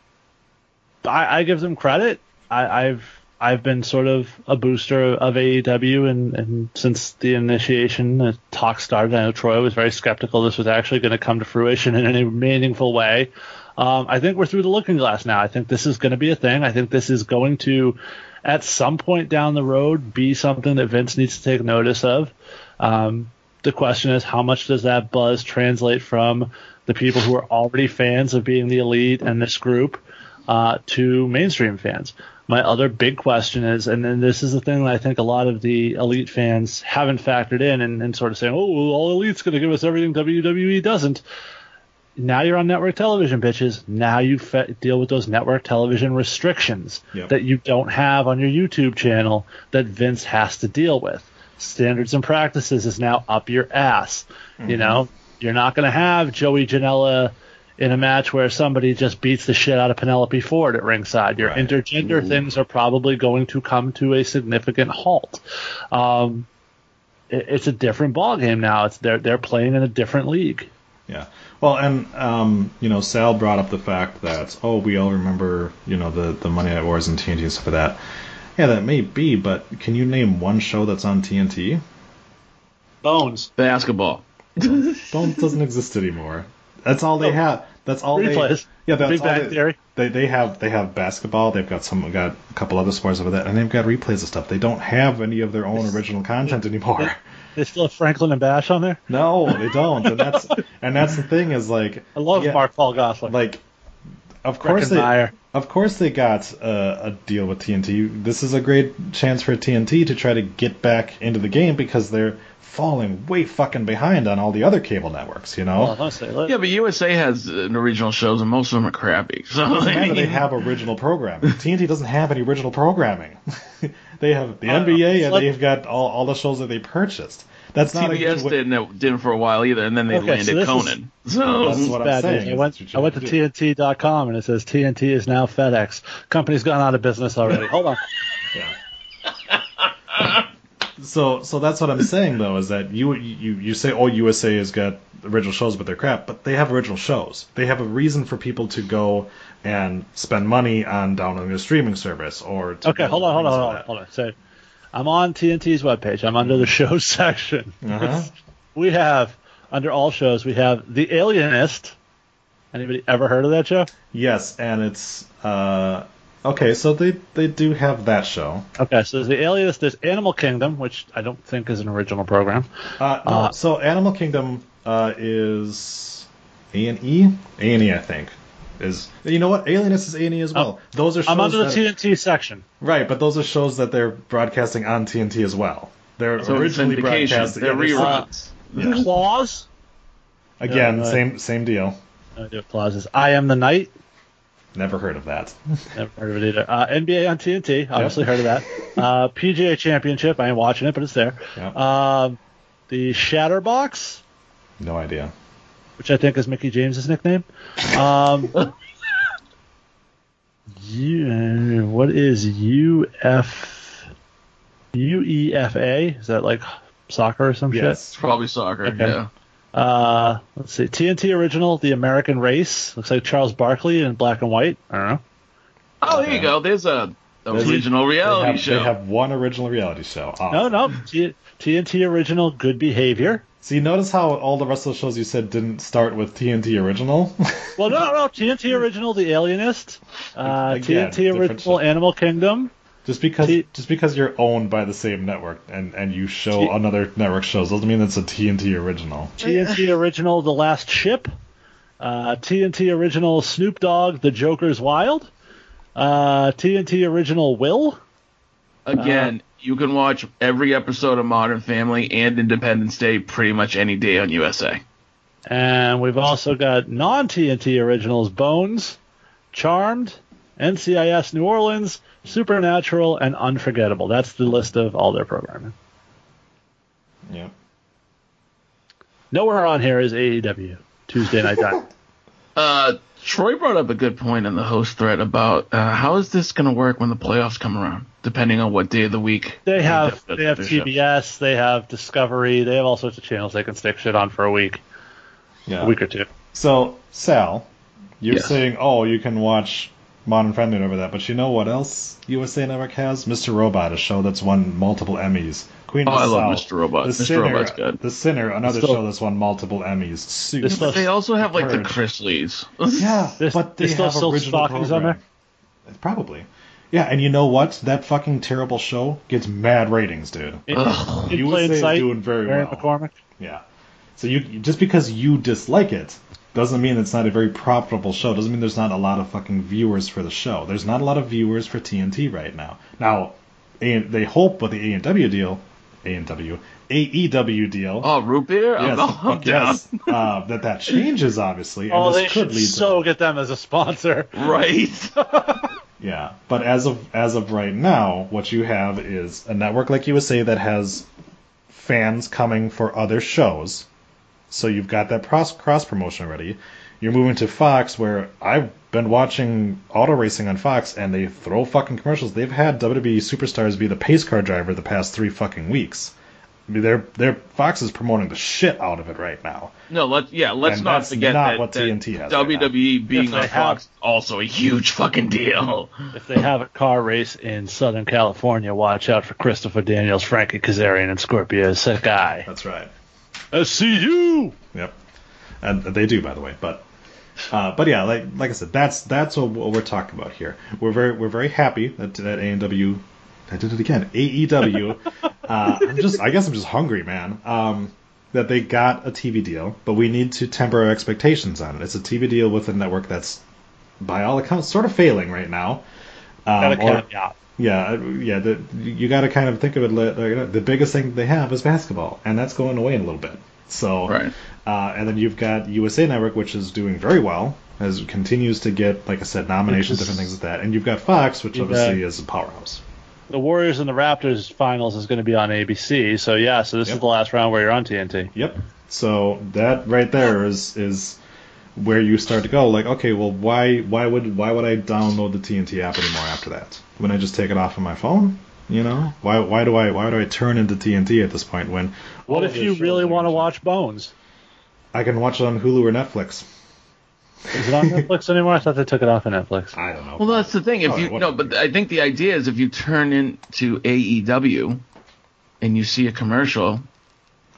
I, I give them credit. I, I've I've been sort of a booster of AEW, and, and since the initiation, the talk started. I know Troy was very skeptical this was actually going to come to fruition in any meaningful way. Um, I think we're through the looking glass now. I think this is going to be a thing. I think this is going to, at some point down the road, be something that Vince needs to take notice of. Um, the question is, how much does that buzz translate from the people who are already fans of being the elite and this group uh, to mainstream fans? My other big question is, and then this is the thing that I think a lot of the elite fans haven't factored in and, and sort of saying, oh, well, all elite's going to give us everything WWE doesn't. Now you're on network television, bitches. Now you fe- deal with those network television restrictions Yep. that you don't have on your YouTube channel that Vince has to deal with. Standards and practices is now up your ass. You know, you're not going to have Joey Janela in a match where somebody just beats the shit out of Penelope Ford at ringside. Your Right. intergender things are probably going to come to a significant halt. Um, it, it's a different ballgame now. It's they're they're playing in a different league. Yeah. Well, and um, you know, Sal brought up the fact that oh, we all remember you know the the Monday Night Wars and TNT and stuff like that. Yeah, that may be, but can you name one show that's on TNT? Bones. Basketball. Bones doesn't exist anymore. That's all they have. That's all Replays. they. Yeah, that's Big all Bang they, Theory. They they have they have basketball. They've got some got a couple other sports over that, and they've got replays of stuff. They don't have any of their own original content anymore. They still have Franklin and Bash on there. No, they don't, and that's and that's the thing is like I love yeah, Mark Paul Gosselaar. Like, of course they, of course they got uh, a deal with TNT. This is a great chance for TNT to try to get back into the game because they're falling way fucking behind on all the other cable networks. You know, Well, Yeah, but USA has uh, original shows, and most of them are crappy. So doesn't I matter. They have original programming. TNT doesn't have any original programming. they have the I don't NBA and Let- they've got all, all the shows that they purchased. That's not a TBS didn't didn't for a while either, and then they Okay, landed so this is- Conan. So That's what I'm bad saying. I went, That's what you I went to do. TNT.com and it says TNT is now FedEx. Company's gone out of business already. Hold on. So, so that's what I'm saying though is that you you you say oh USA has got original shows but they're crap, but they have original shows. They have a reason for people to go and spend money on downloading a streaming service or to Okay, hold on, hold on, hold on, hold on. So I'm on TNT's webpage. I'm under the shows section. Uh-huh. We have under all shows we have The Alienist. Anybody ever heard of that show? Yes, and it's uh okay. So they they do have that show. Okay, so there's The Alienist. There's Animal Kingdom, which I don't think is an original program. Uh, no, Uh, so Animal Kingdom uh, is A and E. A and E, I think. Is you know what? Alienist is A and E as well. those are shows I'm under the that- TNT section. Right, but those are shows that they're broadcasting on TNT as well. They're so originally syndication. broadcast. They're yeah, reruns. Yeah. Claws. Again, Yeah, right. same same deal. No idea what clauses. I am the night. Never heard of that. Never heard of it either. Uh, NBA on TNT. Obviously heard of that. Uh, PGA Championship. I ain't watching it, but it's there. Yep. Um, the Shatterbox, No idea. Which I think is Mickie James's nickname. Um, U, what is UF UEFA? Is that like soccer or some shit? Yes. It's probably soccer. Okay. Yeah. Uh, let's see. TNT original, The American Race. Looks like Charles Barkley in black and white. I don't know. Oh, there you go. There's a There's- original They reality have, show. they have one original reality show. No, no. T- TNT original, Good Behavior. See, notice how all the rest of the shows you said didn't start with TNT original. Well, no, no. TNT original, The Alienist. Uh, Again, TNT original, show. Animal Kingdom. just because T- just because you're owned by the same network and, and you show T- another network shows doesn't mean it's a TNT original. TNT original, The Last Ship. Uh, TNT original, Snoop Dogg, The Joker's Wild. Uh, TNT original, Will. Again, you can watch every episode of Modern Family and Independence Day pretty much any day on USA. And we've also got non TNT originals Bones, Charmed, NCIS New Orleans, Supernatural, and Unforgettable. That's the list of all their programming. Yeah. Nowhere on here is AEW, Tuesday Night Dynamite. Uh, Troy brought up a good point in the host thread about uh, how is this going to work when the playoffs come around, depending on what day of the week. They have they have their show. TBS, they have Discovery, they have all sorts of channels they can stick shit on for a week, Yeah. a week or two. So, Sal, you're Yes. saying, oh, you can watch Modern Family over that, but you know what else USA Network has? Mr. Robot, a show that's won multiple Emmys. Queen Oh, of the I love Mr. Robot. The Mr. Sinner, Robot's good. The Sinner, another still- show that's won multiple Emmys. Suits. Still- They also have like the Purge. Chris Lees. Yeah, There's- but they there's still have still original Stalkings on program. Probably. Yeah, and you know what? That fucking terrible show gets mad ratings, dude. In, Ugh. in USA plain is sight, doing very Mary well. McCormick. Yeah. So you just because you dislike it doesn't mean it's not a very profitable show. Doesn't mean there's not a lot of fucking viewers for the show. There's not a lot of viewers for TNT right now. Now, a, they hope with the A and W deal, A and W, AEW deal. Oh, root beer? Yes, I'm, I'm yes, uh, that that changes obviously, and Oh, this they could should lead so to get them as a sponsor. Right. Yeah, but as of as of right now, what you have is a network like USA that has fans coming for other shows. So you've got that cross cross promotion already. You're moving to Fox, where I've been watching auto racing on Fox, and they throw fucking commercials. They've had WWE superstars be the pace car driver the past three fucking weeks. I mean, they're they're Fox is promoting the shit out of it right now. No, let's yeah, let's And not that's forget not that, what that TNT has right WWE being If on have- Fox also a huge fucking deal. If they have a car race in Southern California, watch out for Christopher Daniels, Frankie Kazarian, and Scorpio Sky. That's right. I see you. Yep, and they do, by the way. But, uh, but yeah, like like I said, that's that's what, what we're talking about here. We're very we're very happy that that A and W. I did it again. AEW. uh, I'm just I guess I'm just hungry, man. Um, that they got a TV deal, but we need to temper our expectations on it. It's a TV deal with a network that's, by all accounts, sort of failing right now. Um, or- caveat. yeah, uh, yeah. The, you got to kind of think of it. Like, the biggest thing they have is basketball, and that's going away in a little bit. So, Right. Uh, and then you've got USA Network, which is doing very well, as continues to get, like I said, nominations, different things like that. And you've got Fox, which obviously is a powerhouse. The Warriors and the Raptors finals is going to be on ABC. So yeah, so this Yep. is the last round where you're on TNT. Yep. So that right there is is where you start to go. Like, okay, well, why why would why would I download the TNT app anymore after that? When I just take it off of my phone, you know? Why why do I why do I turn into TNT at this point when? What if you really want gonna- watch Bones? I can watch it on Hulu or Netflix. Is it on Netflix anymore? I thought they took it off of Netflix. I don't know. Well, that's the thing. If Oh, you what- no, but I think the idea is if you turn into AEW and you see a commercial,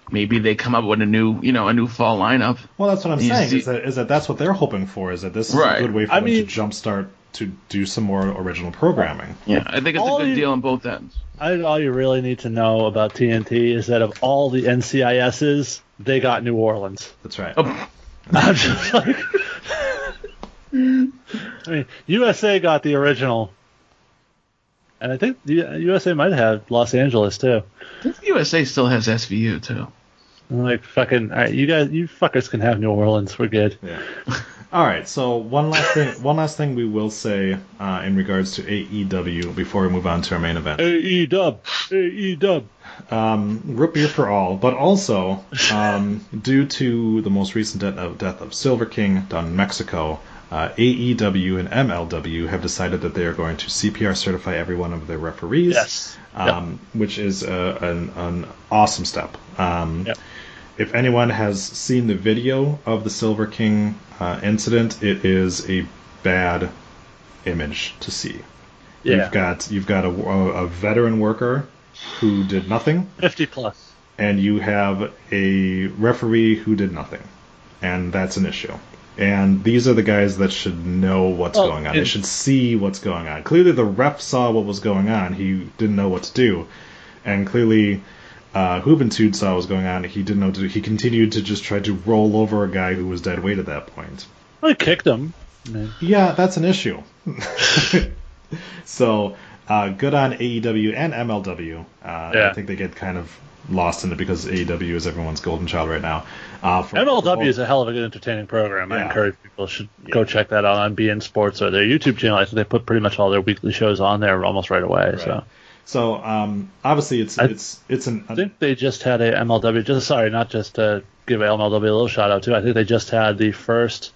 maybe they come up with a new, you know, a new fall lineup. Well, that's what I'm saying. see- is that is that that's what they're hoping for? Is that this is Right. a good way for I them mean- to jumpstart to do some more original programming? Yeah, I think it's All a good you- deal on both ends. I, all you really need to know about TNT is that of all the NCISs, they got New Orleans. That's right. Oh, I'm just like, I mean, USA got the original, and I think the uh, USA might have Los Angeles too. I think the USA still has SVU too. I'm like fucking. All right, you guys, you fuckers can have New Orleans. We're good. Yeah. All right. So one last thing. One last thing we will say uh, in regards to AEW before we move on to our main event. AEW, AEW. AE Um, root beer for all, but also um, due to the most recent death of, death of Silver King down in Mexico, uh, AEW and MLW have decided that they are going to CPR certify every one of their referees. Yes. Um, Which is a, an, an awesome step. Um, Yep. If anyone has seen the video of the Silver King uh, incident, it is a bad image to see. Yeah. You've got you've got a, a veteran worker who did nothing, 50 plus. and you have a referee who did nothing, and that's an issue. And these are the guys that should know what's going on. They should see what's going on. Clearly, the ref saw what was going on. He didn't know what to do, and clearly, uh, Juventud saw what was going on. He didn't know what to do. He continued to just try to roll over a guy who was dead weight at that point. I kicked him. Yeah, that's an issue. so, uh, good on AEW and MLW. Uh, Yeah. I think they get kind of lost in it because AEW is everyone's golden child right now. Uh, for, MLW is a hell of a good entertaining program. I encourage people should go check that out on beIN Sports or their YouTube channel. I think they put pretty much all their weekly shows on there almost right away. So So um, obviously it's I it's it's an I think they just had a MLW. Just sorry, not just to give MLW a little shout out too. I think they just had the first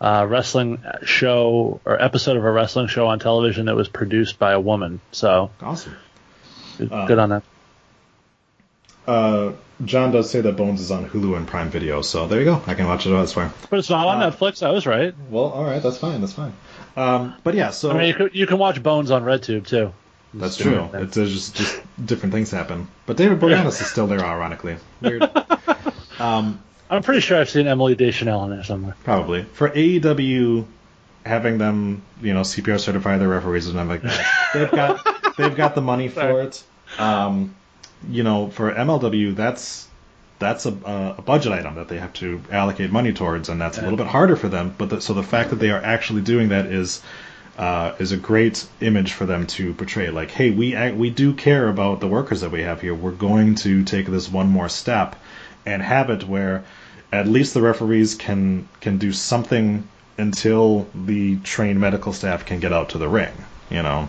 uh, wrestling show or episode of a wrestling show on television that was produced by a woman. So awesome. good, Uh, good on that. Uh, John does say that Bones is on Hulu and Prime Video, so there you go. I can watch it. Fine. But it's not on uh, Netflix. I was right. Well, all right, that's fine. That's fine. Um, but yeah, so I mean, you can, you can watch Bones on RedTube too. That's true. thing. It's just, just different things happen. But David Boreanaz is still there, ironically. Weird. um, I'm pretty sure I've seen Emily Deschanel in there somewhere. probably for AEW, having them, you know, CPR certify their referees and everything like that. They've got they've got the money for Sorry. it. Um, you know, for MLW, that's that's a, a budget item that they have to allocate money towards, and that's a little bit harder for them. But the, so the fact that they are actually doing that is uh, is a great image for them to portray. Like, hey, we we do care about the workers that we have here. We're going to take this one more step and have it where at least the referees can can do something until the trained medical staff can get out to the ring. You know,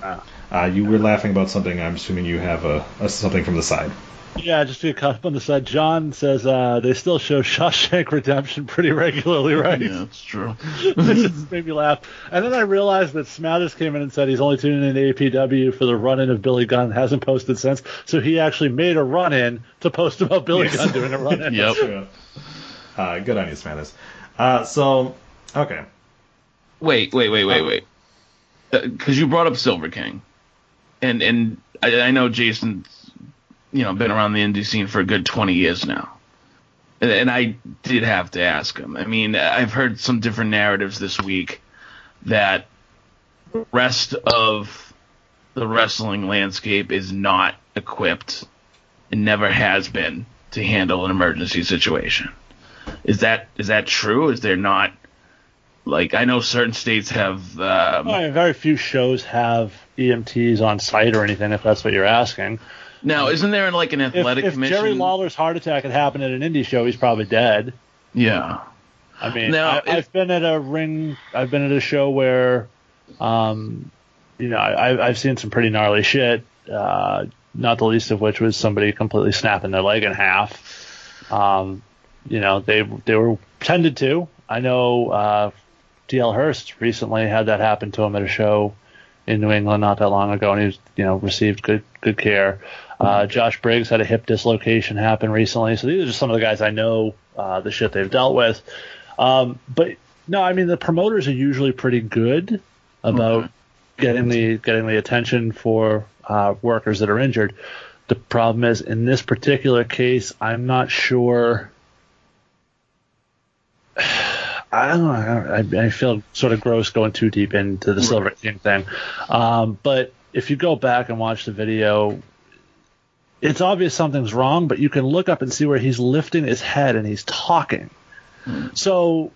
uh, you were laughing about something. I'm assuming you have a, a something from the side. Yeah, just to get caught up on the side. John says uh, they still show Shawshank Redemption pretty regularly, right? Yeah, it's true. it just made me laugh. And then I realized that Smathers came in and said he's only tuning in to APW for the run-in of Billy Gunn. Hasn't posted since, so he actually made a run-in to post about Billy Yes. Gunn doing a run-in. Yep. True. Uh, good on you, Smathers. Uh, so, okay. Wait, wait, wait, wait, wait. Because you brought up Silver King, and and I, I know Jason's, you know, been around the indie scene for a good twenty years now, and, I did have to ask him. I mean, I've heard some different narratives this week that the rest of the wrestling landscape is not equipped and never has been to handle an emergency situation. Is that is that true? Is there not like I know certain states have um, I mean, very few shows have EMTs on site or anything. If that's what you're asking. Now isn't there like an athletic if commission? Jerry Lawler's heart attack had happened at an indie show, he's probably dead. yeah. I mean, Now, I, it- I've been at a ring. I've been at a show where, um, you know, I, I've seen some pretty gnarly shit. Uh, not the least of which was somebody completely snapping their leg in half. Um, you know, they they were tended to. I know uh, DL Hurst recently had that happen to him at a show in New England not that long ago, and he's you know received good good care. Uh, Josh Briggs had a hip dislocation happen recently, so these are just some of the guys I know uh, the shit they've dealt with. Um, but no, I mean the promoters are usually pretty good about getting the getting the attention for uh, workers that are injured. The problem is in this particular case, I'm not sure. I don't know. I, I feel sort of gross going too deep into the Silver King thing. Um, but if you go back and watch the video, it's obvious something's wrong, but you can look up and see where he's lifting his head and he's talking. So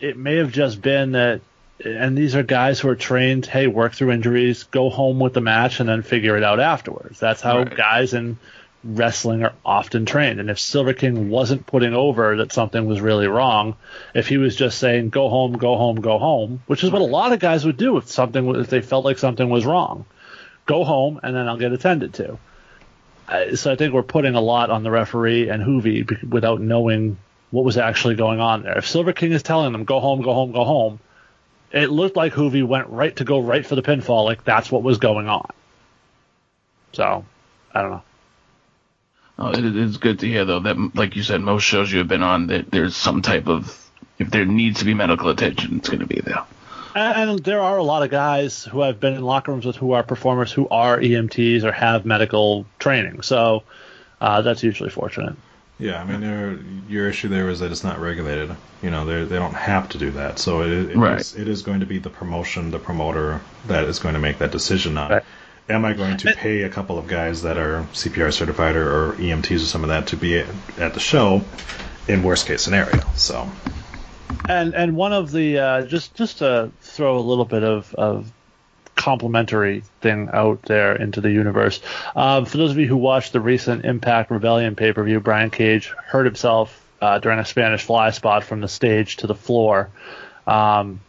it may have just been that, and these are guys who are trained, hey, work through injuries, go home with the match, and then figure it out afterwards. That's how Right. guys in wrestling are often trained. And if Silver King wasn't putting over that something was really wrong, if he was just saying go home, go home, go home, which is what a lot of guys would do if something if they felt like something was wrong, go home and then I'll get attended to. So I think we're putting a lot on the referee and Juvi without knowing what was actually going on there. If Silver King is telling them go home, go home, go home, it looked like Juvi went right to go right for the pinfall, like that's what was going on. So I don't know. Oh, it is good to hear though that, like you said, most shows you have been on, that there's some type of if there needs to be medical attention, it's going to be there. And there are a lot of guys who I've been in locker rooms with who are performers who are EMTs or have medical training. So uh, that's usually fortunate. Yeah, I mean, there, your issue there is that it's not regulated. You know, they they don't have to do that. So it, it, Right. is, it is going to be the promotion, the promoter that is going to make that decision on. Right. Am I going to pay a couple of guys that are CPR certified or, or EMTs or some of that to be at, at the show? In worst case scenario, so And and one of the uh, just just to throw a little bit of of complimentary thing out there into the universe. Um, for those of you who watched the recent Impact Rebellion pay per view, Brian Cage hurt himself uh, during a Spanish fly spot from the stage to the floor. Um,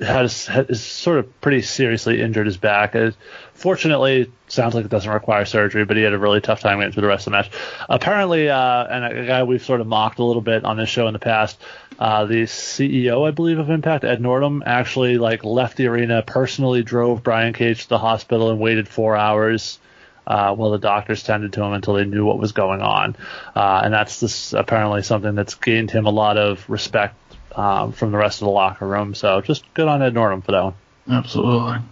has, has sort of pretty seriously injured his back. It, fortunately, sounds like it doesn't require surgery, but he had a really tough time getting through the rest of the match. Apparently, uh, and a guy we've sort of mocked a little bit on this show in the past, uh, the CEO, I believe, of Impact, Ed Nordholm, actually like left the arena, personally drove Brian Cage to the hospital and waited four hours. Uh, while the doctors tended to him until they knew what was going on, uh, and that's this apparently something that's gained him a lot of respect um, from the rest of the locker room. So just good on Ed Nordholm for that one. Absolutely. all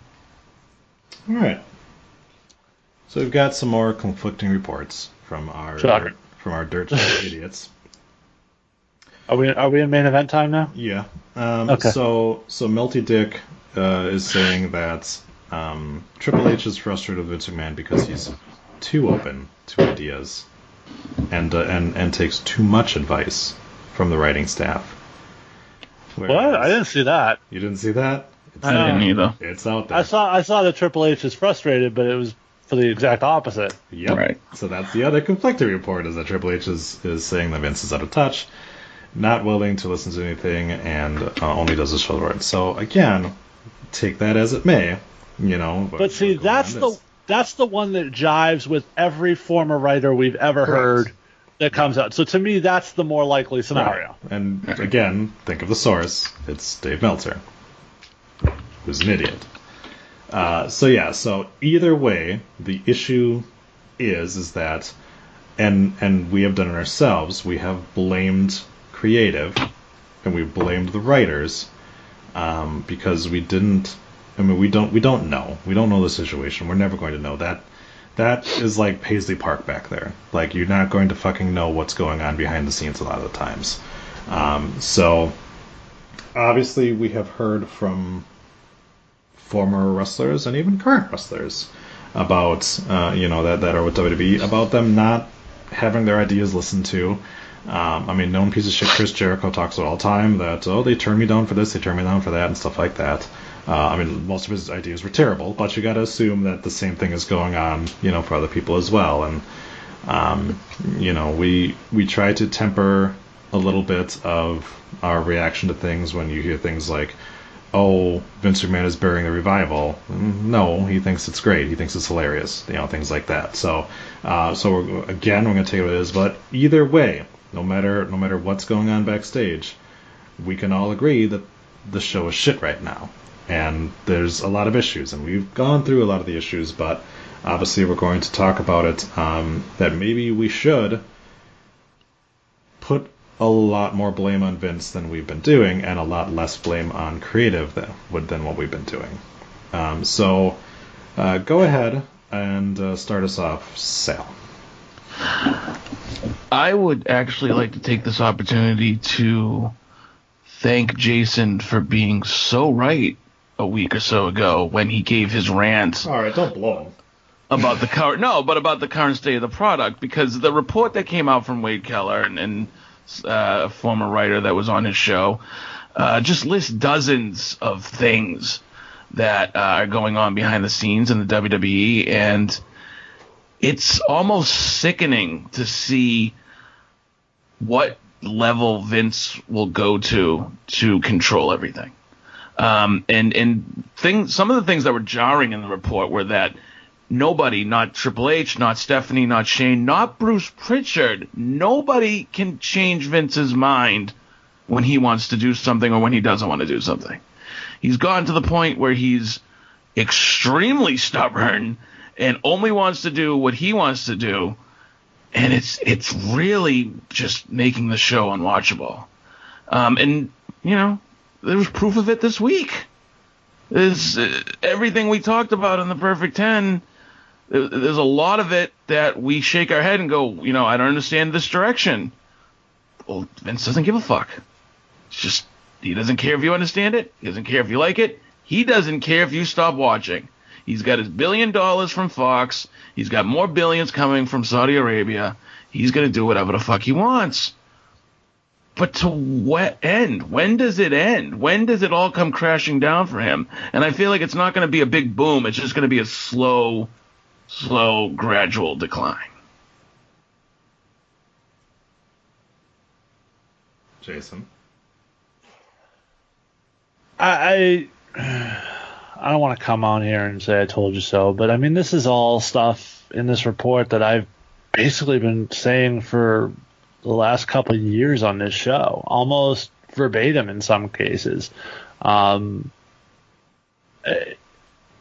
right. So we've got some more conflicting reports from our Shocker. from our dirt idiots. Are we are we in main event time now? Yeah. Um, Okay. So so Melty Dick uh, is saying that um, Triple H is frustrated with Vince McMahon because he's too open to ideas and uh, and and takes too much advice from the writing staff. What? I didn't see that. You didn't see that? It's, I I didn't either. it's out there. I saw I saw that Triple H is frustrated, but it was for the exact opposite. Yep. Right. So that's the other conflicting report is that Triple H is, is saying that Vince is out of touch, not willing to listen to anything, and uh, only does his shoulder work. So again, take that as it may, you know. But see, that's the that's the one that jives with every former writer we've ever Correct. heard that comes out. So to me, that's the more likely scenario. And again, think of the source. It's Dave Meltzer, who's an idiot. Uh, so yeah, so either way, the issue is is that, and and we have done it ourselves. We have blamed creative, and we've blamed the writers, um, because we didn't. I mean, we don't we don't know. We don't know the situation. We're never going to know that. That is like Paisley Park back there. Like you're not going to fucking know what's going on behind the scenes a lot of the times. Um, so obviously we have heard from former wrestlers and even current wrestlers about uh, you know that that are with WWE about them not having their ideas listened to. Um, I mean, known piece of shit Chris Jericho talks about all the time that oh they turned me down for this, they turned me down for that, and stuff like that. Uh, I mean, most of his ideas were terrible, but you got to assume that the same thing is going on, you know, for other people as well. And um, you know, we we try to temper a little bit of our reaction to things when you hear things like, "Oh, Vince McMahon is burying the revival." No, he thinks it's great. He thinks it's hilarious. You know, things like that. So, uh, so we're, again, we're going to take what it is. But either way, no matter no matter what's going on backstage, we can all agree that the show is shit right now, and there's a lot of issues, and we've gone through a lot of the issues, but obviously we're going to talk about it. Um, that maybe we should put a lot more blame on Vince than we've been doing, and a lot less blame on creative than, than what we've been doing. Um, so, uh, go ahead and uh, start us off, Sal. I would actually like to take this opportunity to thank Jason for being so right a week or so ago when he gave his rant All right, don't blow him. about the current no, but about the current state of the product because the report that came out from Wade Keller and, and uh, a former writer that was on his show uh, just lists dozens of things that uh, are going on behind the scenes in the WWE and it's almost sickening to see what level Vince will go to to control everything. Um, and and things, some of the things that were jarring in the report were that nobody, not Triple H, not Stephanie, not Shane, not Bruce Pritchard, nobody can change Vince's mind when he wants to do something or when he doesn't want to do something. He's gone to the point where he's extremely stubborn and only wants to do what he wants to do, and it's it's really just making the show unwatchable. Um, and you know, there was proof of it this week. Is uh, everything we talked about in the Perfect Ten. there- There's a lot of it that we shake our head and go, you know, I don't understand this direction. Well, Vince doesn't give a fuck. It's just he doesn't care if you understand it. He doesn't care if you like it. He doesn't care if you stop watching. He's got his billion dollars from Fox. He's got more billions coming from Saudi Arabia. He's gonna do whatever the fuck he wants. But to what end? When does it end? When does it all come crashing down for him? And I feel like it's not going to be a big boom. It's just going to be a slow, slow, gradual decline. Jason. I I, I don't want to come on here and say I told you so, but I mean this is all stuff in this report that I've basically been saying for the last couple of years on this show, almost verbatim in some cases. Um, it,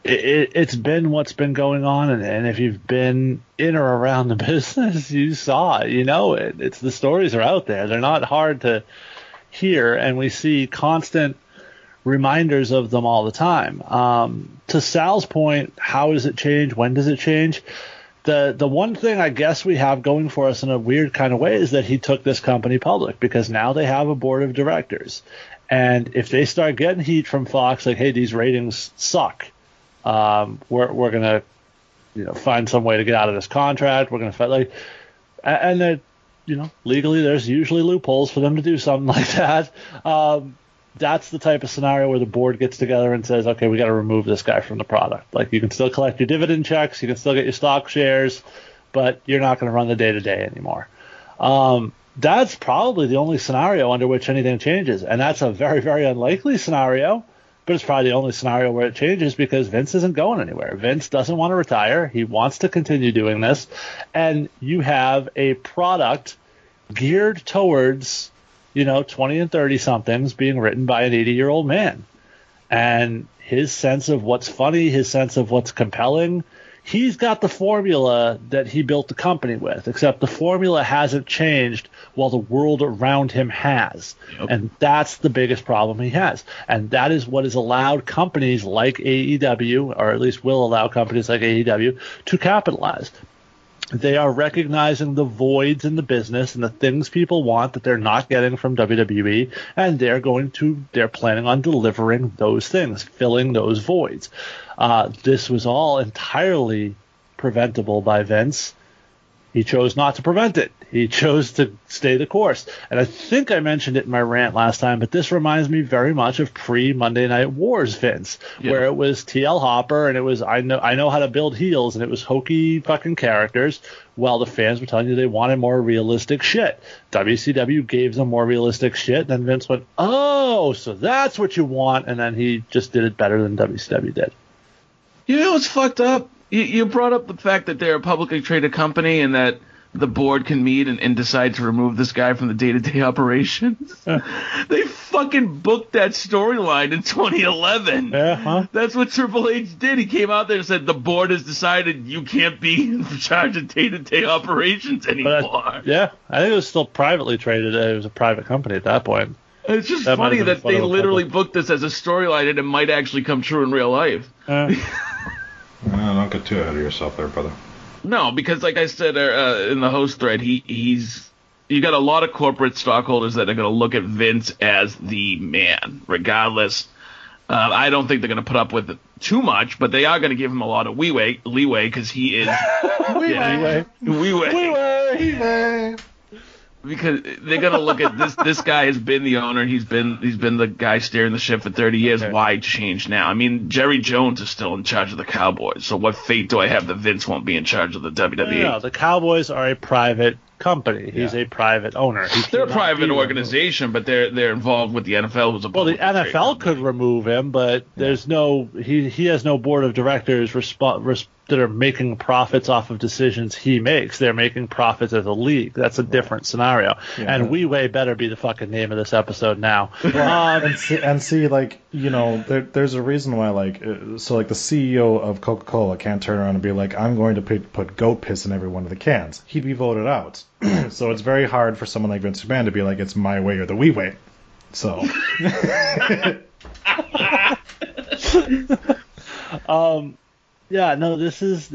it, it's been what's been going on, and, and if you've been in or around the business, you saw it. You know it. It's the stories are out there. They're not hard to hear, and we see constant reminders of them all the time. Um, to Sal's point, how does it change? When does it change? The the one thing I guess we have going for us in a weird kind of way is that he took this company public because now they have a board of directors. And if they start getting heat from Fox, like, hey, these ratings suck, um, we're we're gonna, you know, find some way to get out of this contract. We're gonna fight like, and that, you know, legally there's usually loopholes for them to do something like that. Um, that's the type of scenario where the board gets together and says, okay, we got to remove this guy from the product. Like you can still collect your dividend checks, you can still get your stock shares, but you're not going to run the day to day anymore. Um, that's probably the only scenario under which anything changes, and that's a very, very unlikely scenario. But it's probably the only scenario where it changes because Vince isn't going anywhere. Vince doesn't want to retire. He wants to continue doing this, and you have a product geared towards you know, 20 and 30 somethings being written by an 80 year old man. And his sense of what's funny, his sense of what's compelling, he's got the formula that he built the company with, except the formula hasn't changed while the world around him has. And that's the biggest problem he has. And that is what has allowed companies like AEW, or at least will allow companies like AEW, to capitalize they are recognizing the voids in the business and the things people want that they're not getting from WWE, and they're going to they're planning on delivering those things, filling those voids. Uh, this was all entirely preventable by Vince. He chose not to prevent it. He chose to stay the course. And I think I mentioned it in my rant last time, but this reminds me very much of pre Monday Night Wars Vince, Yeah. where it was TL Hopper and it was I know I know how to build heels and it was hokey fucking characters while the fans were telling you they wanted more realistic shit. WCW gave them more realistic shit, then Vince went, Oh, so that's what you want and then he just did it better than WCW did. You know what's fucked up? You, you brought up the fact that they're a publicly traded company and that the board can meet and, and decide to remove this guy from the day-to-day operations. they fucking booked that storyline in 2011. Yeah, huh? That's what Triple H did. He came out there and said the board has decided you can't be in charge of day-to-day operations anymore. I, yeah, I think it was still privately traded. It was a private company at that point. it's just that funny that they literally booked this as a storyline and it might actually come true in real life. Uh, No, don't get too ahead of yourself there, brother. No, because like I said uh, in the host thread, he he's you got a lot of corporate stockholders that are going to look at Vince as the man, regardless. Uh, I don't think they're going to put up with it too much, but they are going to give him a lot of leeway, leeway because he is Leeway. leeway. Leeway. Because they're gonna look at this. This guy has been the owner. He's been he's been the guy steering the ship for 30 years. Why change now? I mean, Jerry Jones is still in charge of the Cowboys. So what fate do I have that Vince won't be in charge of the? WWE? No, the Cowboys are a private company. He's a private owner. He They're a private organization, but they're they're involved with the NFL, who's a Well, the NFL could remove him, but there's no he he has no board of directors resp- res- that are making profits off of decisions he makes. They're making profits as a league. That's a different scenario. And we way better be the fucking name of this episode now. Um, and see, and see, like you know, there, there's a reason why, like, uh, so like the CEO of Coca-Cola can't turn around and be like, I'm going to put, put goat piss in every one of the cans. He'd be voted out. so it's very hard for someone like Vince McMahon to be like, it's my way or the we way. So um, yeah, no, this is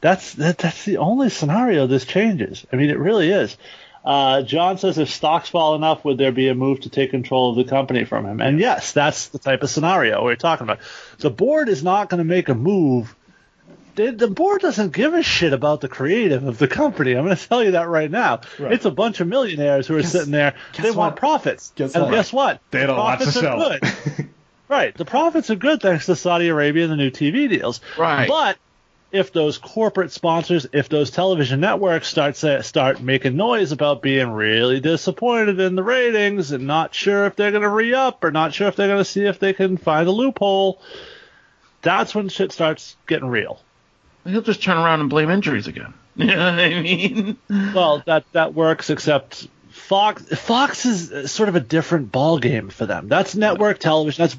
that's that, that's the only scenario this changes. I mean, it really is. Uh, John says if stocks fall enough, would there be a move to take control of the company from him? And yes, that's the type of scenario we're talking about. The board is not going to make a move. The, the board doesn't give a shit about the creative of the company. I'm going to tell you that right now. Right. It's a bunch of millionaires who are sitting there. They want profits. Guess and what? guess what? They don't watch the profits show. good. Right. The profits are good thanks to Saudi Arabia and the new TV deals. Right. But if those corporate sponsors, if those television networks start say, start making noise about being really disappointed in the ratings and not sure if they're going to re up or not sure if they're going to see if they can find a loophole, that's when shit starts getting real. He'll just turn around and blame injuries again. You know what I mean? Well, that that works, except Fox Fox is sort of a different ball game for them. That's network television. That's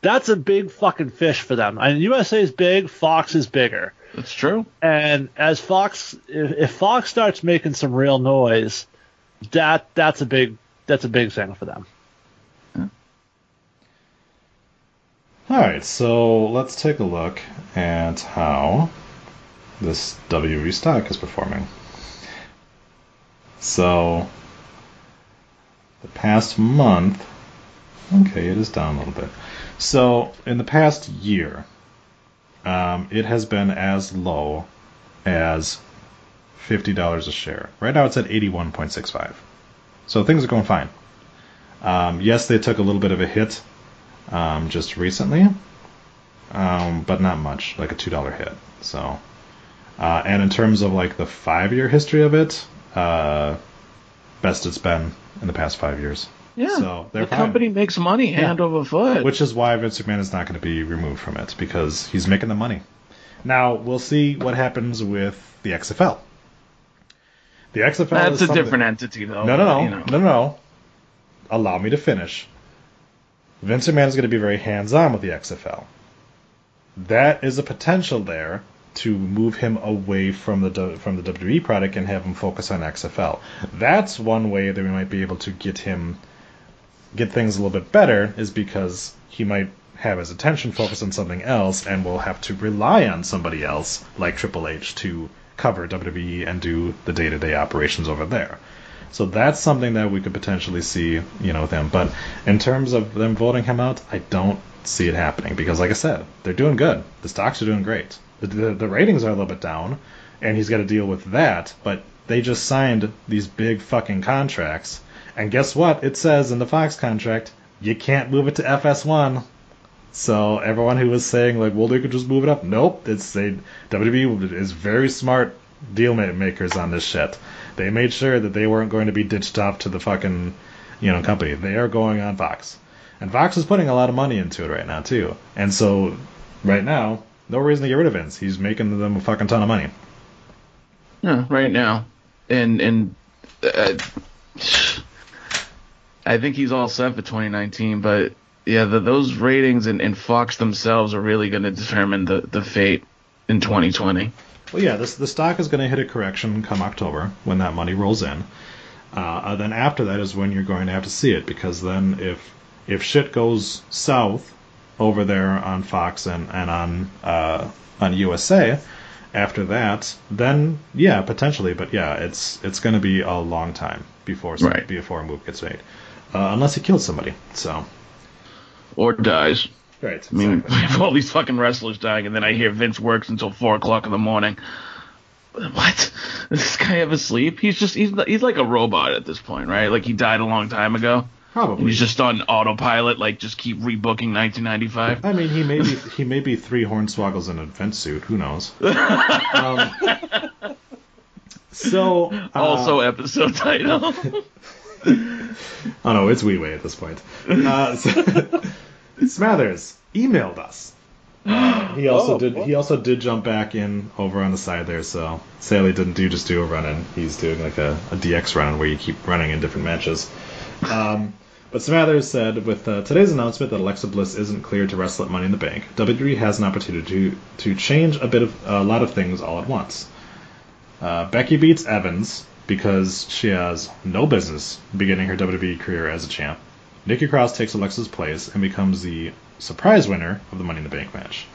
that's a big fucking fish for them. And USA is big. Fox is bigger. That's true. And as Fox, if, if Fox starts making some real noise, that that's a big that's a big thing for them. All right, so let's take a look at how this WWE stock is performing. So, the past month, okay, it is down a little bit. So, in the past year, um, it has been as low as $50 a share. Right now it's at 81.65. So, things are going fine. Um, yes, they took a little bit of a hit um, just recently, um, but not much, like a two dollar hit. So, uh, and in terms of like the five year history of it, uh, best it's been in the past five years. Yeah. So the fine. company makes money hand over foot. Which is why Vince McMahon is not going to be removed from it because he's making the money. Now we'll see what happens with the XFL. The XFL That's is a different entity, though. no, no, no, you know. no, no, no. Allow me to finish. Vince McMahon is going to be very hands-on with the XFL. That is a potential there to move him away from the from the WWE product and have him focus on XFL. That's one way that we might be able to get him get things a little bit better is because he might have his attention focused on something else and will have to rely on somebody else like Triple H to cover WWE and do the day-to-day operations over there. So that's something that we could potentially see, you know, with him. But in terms of them voting him out, I don't see it happening because, like I said, they're doing good. The stocks are doing great. The, the, ratings are a little bit down, and he's got to deal with that. But they just signed these big fucking contracts, and guess what? It says in the Fox contract you can't move it to FS1. So everyone who was saying like, well, they could just move it up. Nope, it's they WWE is very smart deal makers on this shit. They made sure that they weren't going to be ditched off to the fucking, you know, company. They are going on Fox, and Fox is putting a lot of money into it right now too. And so, right now, no reason to get rid of Vince. He's making them a fucking ton of money. Yeah, right now, and and uh, I think he's all set for 2019. But yeah, the, those ratings and, and Fox themselves are really going to determine the the fate in 2020. Well, yeah, this the stock is going to hit a correction come October when that money rolls in. Uh, then after that is when you're going to have to see it because then if if shit goes south over there on Fox and and on uh, on USA, after that, then yeah, potentially, but yeah, it's it's going to be a long time before some- Right. before a move gets made, uh, unless he kills somebody. So Or dies. right, I mean, have all these fucking wrestlers dying, and then I hear Vince works until four o'clock in the morning. what? Does this guy ever sleep? He's just he's he's like a robot at this point, right? Like he died a long time ago. Probably. And he's just on autopilot, like just keep rebooking 1995. I mean, he may be he may be three hornswoggles in a vent suit. Who knows? um, so uh, Also, episode title. Oh no, it's Wee Way at this point. Uh, so- Smathers emailed us. Uh, he also Oh, did. what? He also did jump back in over on the side there. So Sally didn't do just do a run in. He's doing like a, a DX run where you keep running in different matches. Um, but Smathers said, with uh, today's announcement that Alexa Bliss isn't cleared to wrestle at Money in the Bank, WWE has an opportunity to to change a bit of a lot of things all at once. Uh, Becky beats Evans because she has no business beginning her WWE career as a champ. Nikki Cross takes Alexa's place and becomes the surprise winner of the Money in the Bank match.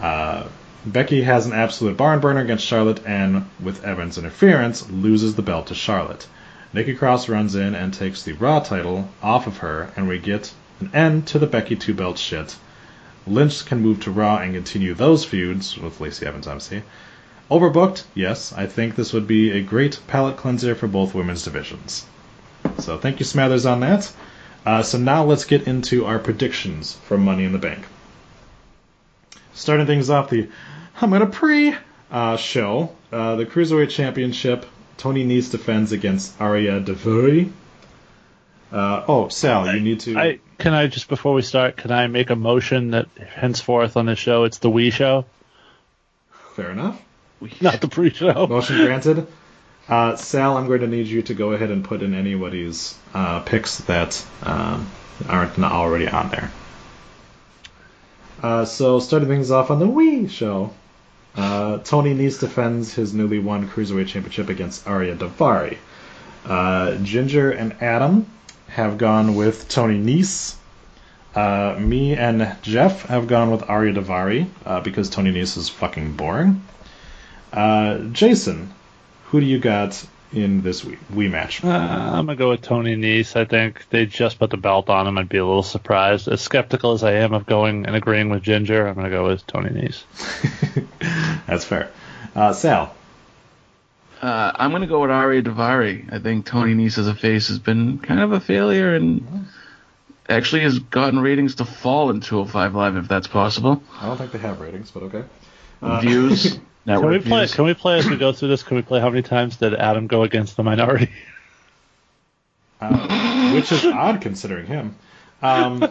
Uh, Becky has an absolute barn burner against Charlotte and, with Evans' interference, loses the belt to Charlotte. Nikki Cross runs in and takes the Raw title off of her, and we get an end to the Becky two belt shit. Lynch can move to Raw and continue those feuds with Lacey Evans, obviously. Overbooked? Yes. I think this would be a great palate cleanser for both women's divisions. So thank you, Smathers, on that. Uh, so now let's get into our predictions for Money in the Bank. Starting things off, the I'm gonna pre uh, show uh, the Cruiserweight Championship. Tony Nese defends against Ariya Daivari. Uh, oh, Sal, you need to. I can I just before we start, can I make a motion that henceforth on this show it's the we show, Fair enough. not the pre-show. Motion granted. Uh, Sal, I'm going to need you to go ahead and put in anybody's uh, picks that um, aren't already on there. Uh, so, starting things off on the we show, uh, Tony Nese defends his newly won Cruiserweight Championship against Ariya Daivari. Uh, Ginger and Adam have gone with Tony Nese. Uh, me and Jeff have gone with Ariya Daivari uh, because Tony Nese is fucking boring. Uh, Jason, who do you got in this we, we match? Uh, I'm gonna go with Tony Nese. I think they just put the belt on him. I'd be a little surprised. As skeptical as I am of going and agreeing with Ginger, I'm gonna go with Tony Nese. That's fair. Uh, Sal, Uh, I'm going to go with Ari Daivari. I think Tony Nese as a face has been kind of a failure and actually has gotten ratings to fall in 205 Live if that's possible. I don't think they have ratings, but okay. Uh, Views, Can we play? views. Can we play as we go through this? Can we play how many times did Adam go against the minority? uh, which is odd considering him. Um,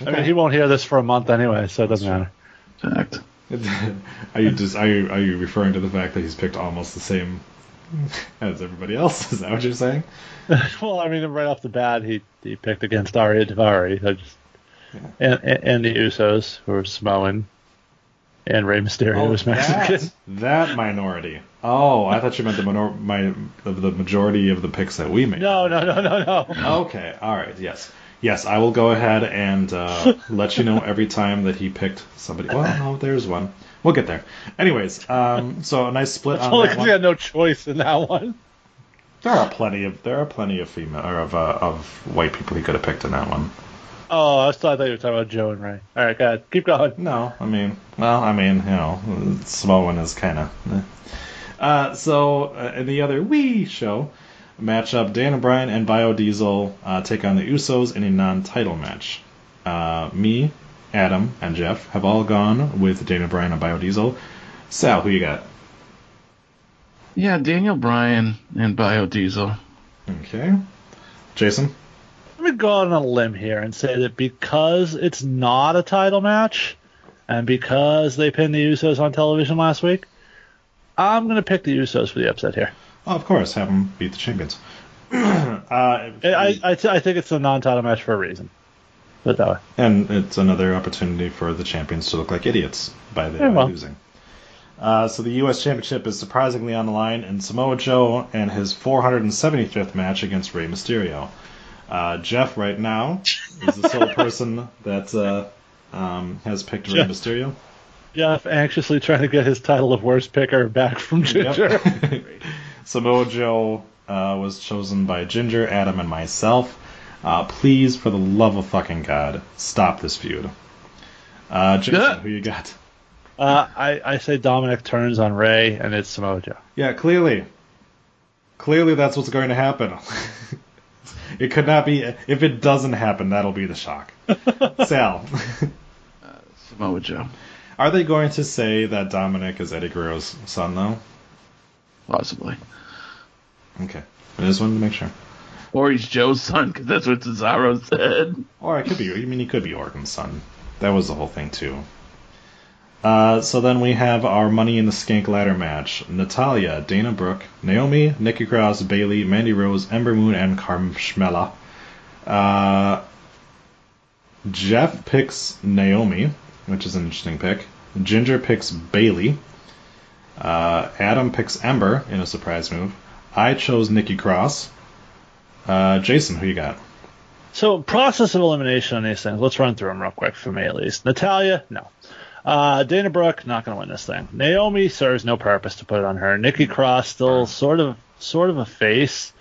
I mean, he won't hear this for a month anyway, so it doesn't matter. Fact. are you just are you are you referring to the fact that he's picked almost the same as everybody else? Is that what you're saying? well, I mean, right off the bat, he he picked against Ariya Daivari, I just, and, and and the Usos who are Samoan, and Rey Mysterio was Mexican. that, that minority. Oh, I thought you meant the minor, my the, the majority of the picks that we made. No, no, no, no, no. Okay, all right, yes, yes. I will go ahead and uh, let you know every time that he picked somebody. Well, no, there's one. We'll get there. Anyways, um, so a nice split on Only because we had no choice in that one. There are plenty of there are plenty of female or of uh, of white people he could have picked in that one. Oh, I still thought you were talking about Joe and Rey. All right, go ahead. Keep going. No, I mean, well, I mean, you know, small one is kind of. Uh, so uh, in the other we show matchup, Daniel Bryan and Biodiesel uh, take on the Usos in a non-title match. Uh, me, Adam, and Jeff have all gone with Daniel Bryan and Biodiesel. Sal, who you got? Yeah, Daniel Bryan and Biodiesel. Okay. Jason. Let me go on a limb here and say that because it's not a title match, and because they pinned the Usos on television last week, I'm going to pick the Usos for the upset here. Oh, of course, have them beat the champions. uh, I, I, I, think it's a non-title match for a reason. Put it that way. And it's another opportunity for the champions to look like idiots by, the, well. losing. Uh, so the U.S. Championship is surprisingly on the line in Samoa Joe and his 475th match against Rey Mysterio. Uh, Jeff, right now, is the sole person that uh, um, has picked Rey Jeff. Mysterio. Jeff anxiously trying to get his title of worst picker back from Ginger. Yep. Samoa Joe uh, was chosen by Ginger, Adam, and myself. Uh, please, for the love of fucking God, stop this feud. Uh, Jason, Yeah. who you got? Uh, I, I say Dominic turns on Rey, and it's Samoa Joe. Yeah, clearly. Clearly, that's what's going to happen. it could not be. If it doesn't happen, that'll be the shock. Sal, uh, Samoa Joe. are they going to say that Dominic is Eddie Guerrero's son, though? Possibly. Okay. I just wanted to make sure. Or he's Joe's son, because that's what Cesaro said. Or it could be. I mean, he could be Orton's son. That was the whole thing too. Uh, so then we have our Money in the Skank ladder match: Natalya, Dana Brooke, Naomi, Nikki Cross, Bayley, Mandy Rose, Ember Moon, and Carmella. Uh, Jeff picks Naomi, which is an interesting pick. Ginger picks Bayley. Uh, Adam picks Ember in a surprise move. I chose Nikki Cross. Uh, Jason, who you got? So, process of elimination on these things. Let's run through them real quick for me at least. Natalya, no. Uh, Dana Brooke, not going to win this thing. Naomi serves no purpose to put it on her. Nikki Cross, still sort of, sort of a face.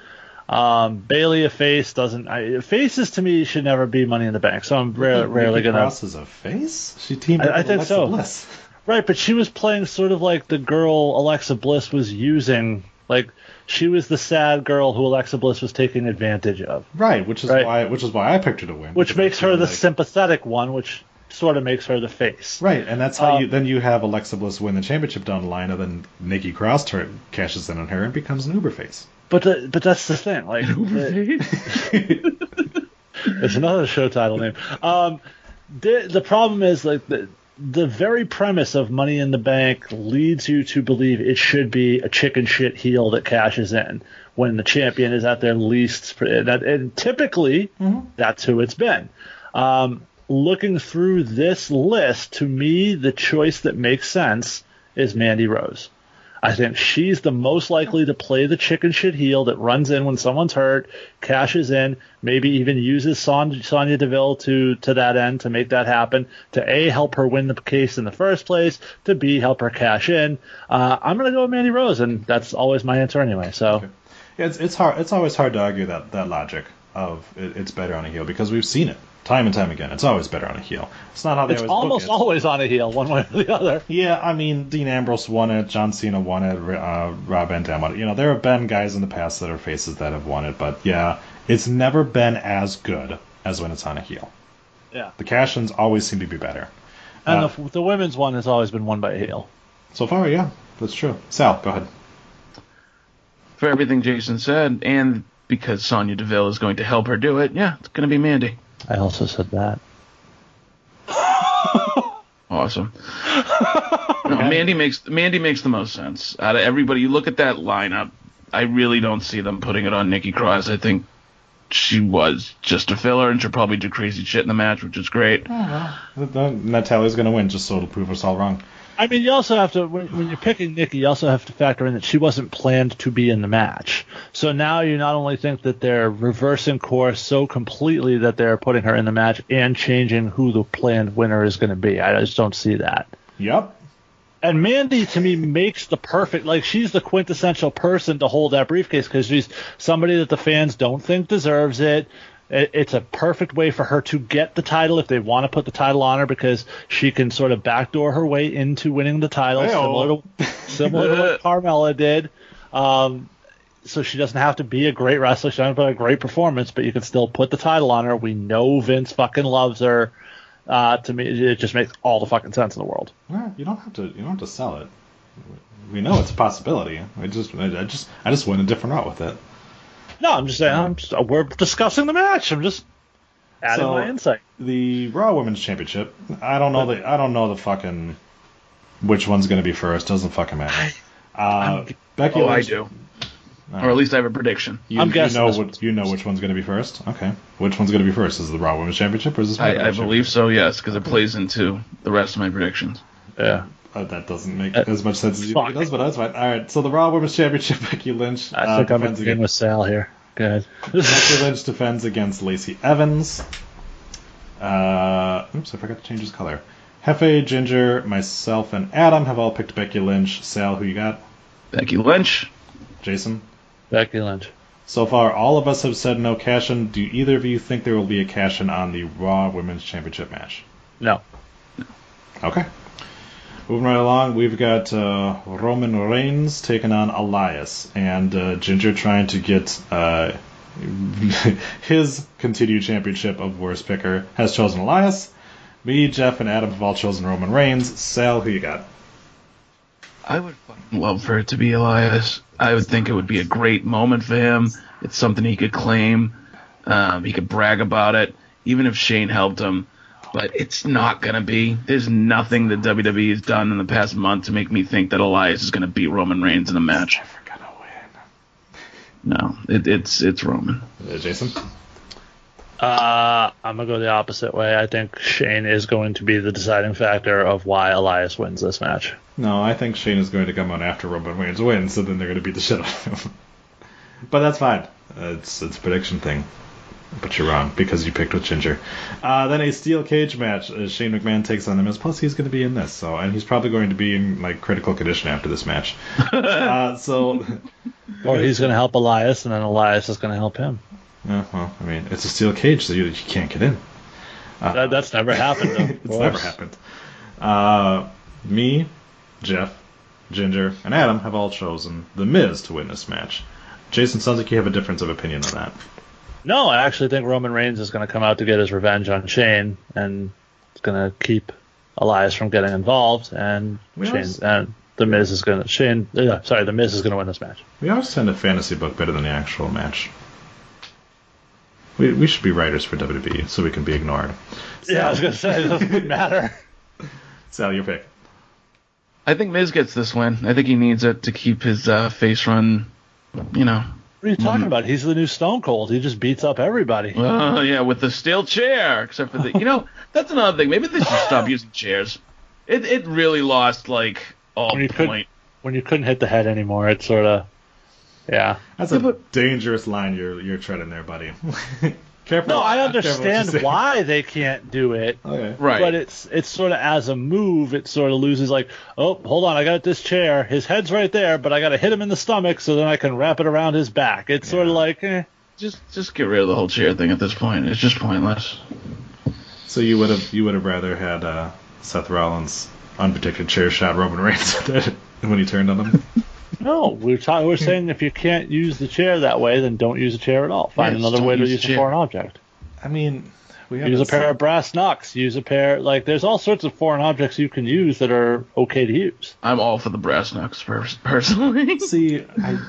Um, Bayley, a face, doesn't. I, faces to me should never be Money in the Bank. So I'm rare, rarely going to. Cross is a face. She teamed I- up I with think Alexa so. Bliss. Right, but she was playing sort of like the girl Alexa Bliss was using. Like she was the sad girl who Alexa Bliss was taking advantage of, Right, which is Right. why which is why I picked her to win. which makes her the like- sympathetic one, which sort of makes her the face. Right, and that's how Um, you then you have Alexa Bliss win the championship down the line, and then Nikki Cross tur cashes in on her and becomes an Uber face. But the, but that's the thing. Like the- it's another show title name. Um, the the problem is like the the very premise of Money in the Bank leads you to believe it should be a chicken shit heel that cashes in when the champion is at their least. And typically that's who it's been. Um, looking through this list, to me, the choice that makes sense is Mandy Rose. I think she's the most likely to play the chicken shit heel that runs in when someone's hurt, cashes in, maybe even uses Son- Sonya Deville to to that end to make that happen. To a help her win the case in the first place. To b help her cash in. Uh, I'm gonna go with Mandy Rose, and that's always my answer anyway. So Yeah, it's it's hard. It's always hard to argue that that logic of it, it's better on a heel because we've seen it time and time again. It's always better on a heel. It's not how they it's always book almost it. always on a heel, one way or the other. Yeah, I mean, Dean Ambrose won it, John Cena won it, uh, Rob Van Dam won it. You know, there have been guys in the past that are faces that have won it, but yeah, it's never been as good as when it's on a heel. Yeah. The cash-ins always seem to be better. And Uh, the, the women's one has always been won by a heel. So far, yeah, that's true. Sal, go ahead. For everything Jason said, and because Sonya Deville is going to help her do it, yeah, it's going to be Mandy. I also said that. Awesome. No, Mandy makes Mandy makes the most sense out of everybody. You look at that lineup. I really don't see them putting it on Nikki Cross. I think she was just a filler, and she'll probably do crazy shit in the match, which is great. Natalya's going to win just so it'll prove us all wrong. I mean, you also have to when, when you're picking Nikki, you also have to factor in that she wasn't planned to be in the match. So now you not only think that they're reversing course so completely that they're putting her in the match and changing who the planned winner is going to be. I just don't see that. Yep. And Mandy to me makes the perfect like she's the quintessential person to hold that briefcase because she's somebody that the fans don't think deserves it. It- It's a perfect way for her to get the title if they want to put the title on her because she can sort of backdoor her way into winning the title, similar to similar to what Carmella did. Um, so she doesn't have to be a great wrestler. She doesn't have to put a great performance, but you can still put the title on her. We know Vince fucking loves her. Uh, to me, it just makes all the fucking sense in the world. Well, you don't have to. You don't have to sell it. We know it's a possibility. I just, I just, I just went a different route with it. No, I'm just saying. I'm just, we're discussing the match. I'm just adding So- my insight. The Raw Women's Championship. I don't know the. I don't know the fucking. Which one's going to be first? Doesn't fucking matter. Uh, Becky Oh, I Lynch. do, or at least I have a prediction. You, I'm guessing. you know what you know which one's going to be first. Okay, which one's going to be first? Is it the Raw Women's Championship or is this? I, I believe so, yes, because it plays into the rest of my predictions. Yeah. Uh, that doesn't make Uh, as much sense as you think it does, but that's fine. All right, so the Raw Women's Championship, Becky Lynch I uh, think I'm defends agreeing against with Sal here. Go ahead. Becky Lynch defends against Lacey Evans. Uh, oops, I forgot to change his color. Hefe, Ginger, myself, and Adam have all picked Becky Lynch. Sal, who you got? Becky Lynch. Jason? Becky Lynch. So far, all of us have said no cash in. Do either of you think there will be a cash in on the Raw Women's Championship match? No. Okay. Moving right along, we've got uh, Roman Reigns taking on Elias, and uh, Ginger trying to get uh, his continued championship of Worst Picker has chosen Elias. Me, Jeff, and Adam have all chosen Roman Reigns. Sal, who you got? I would love for it to be Elias. I would think it would be a great moment for him. It's something he could claim. Um, he could brag about it, even if Shane helped him. But it's not gonna be. There's nothing that WWE has done in the past month to make me think that Elias is gonna beat Roman Reigns in a match. Never gonna win. No, it, it's it's Roman. Uh, Jason? Uh, I'm gonna go the opposite way. I think Shane is going to be the deciding factor of why Elias wins this match. No, I think Shane is going to come on after Roman Reigns wins, so then they're going to beat the shit out of him. but that's fine. Uh, it's it's a prediction thing. But you're wrong because you picked with Ginger. Uh, then a steel cage match. Uh, Shane McMahon takes on the Miz. Plus, he's going to be in this, so and he's probably going to be in like critical condition after this match. uh, so, Or he's gonna help Elias, and then Elias is gonna help him. yeah, well, I mean, it's a steel cage, so you, you can't get in. Uh, That, that's never happened. Though, it's never happened. Uh, me, Jeff, Ginger, and Adam have all chosen The Miz to win this match. Jason, sounds like you have a difference of opinion on that. No, I actually think Roman Reigns is gonna come out to get his revenge on Shane, and it's gonna keep Elias from getting involved, and We Shane always- and the Miz is gonna Shane. Yeah, sorry, the Miz is gonna win this match. We always tend to fantasy book better than the actual match. We, we should be writers for WWE so we can be ignored. Yeah, I was gonna say it doesn't matter. Sal, your pick. I think Miz gets this win. I think he needs it to keep his uh, face run. You know, What are you talking about? He's the new Stone Cold. He just beats up everybody. uh, yeah, with the steel chair. Except for the, you know, that's another thing. Maybe they should stop using chairs. It it really lost like all When you could- point. when you couldn't hit the head anymore, it sort of, yeah. That's Yeah, a but- dangerous line you're you're treading there, buddy. Careful. No, I Careful what you understand why they can't do it, Okay. Right. but it's it's sort of as a move, it sort of loses like, oh, hold on, I got this chair, his head's right there, but I got to hit him in the stomach so then I can wrap it around his back. It's sort of like, eh. just just get rid of the whole chair thing at this point. It's just pointless. So you would have you would have rather had uh, Seth Rollins unprotected chair shot Roman Reigns when he turned on him. No, we're ta- we're saying if you can't use the chair that way, then don't use a chair at all. Find Yeah, just another don't way to use use a chair. foreign object. I mean, we have Use a this- pair of brass knucks. Use a pair like there's all sorts of foreign objects you can use that are okay to use. I'm all for the brass knucks pers- personally. See, I,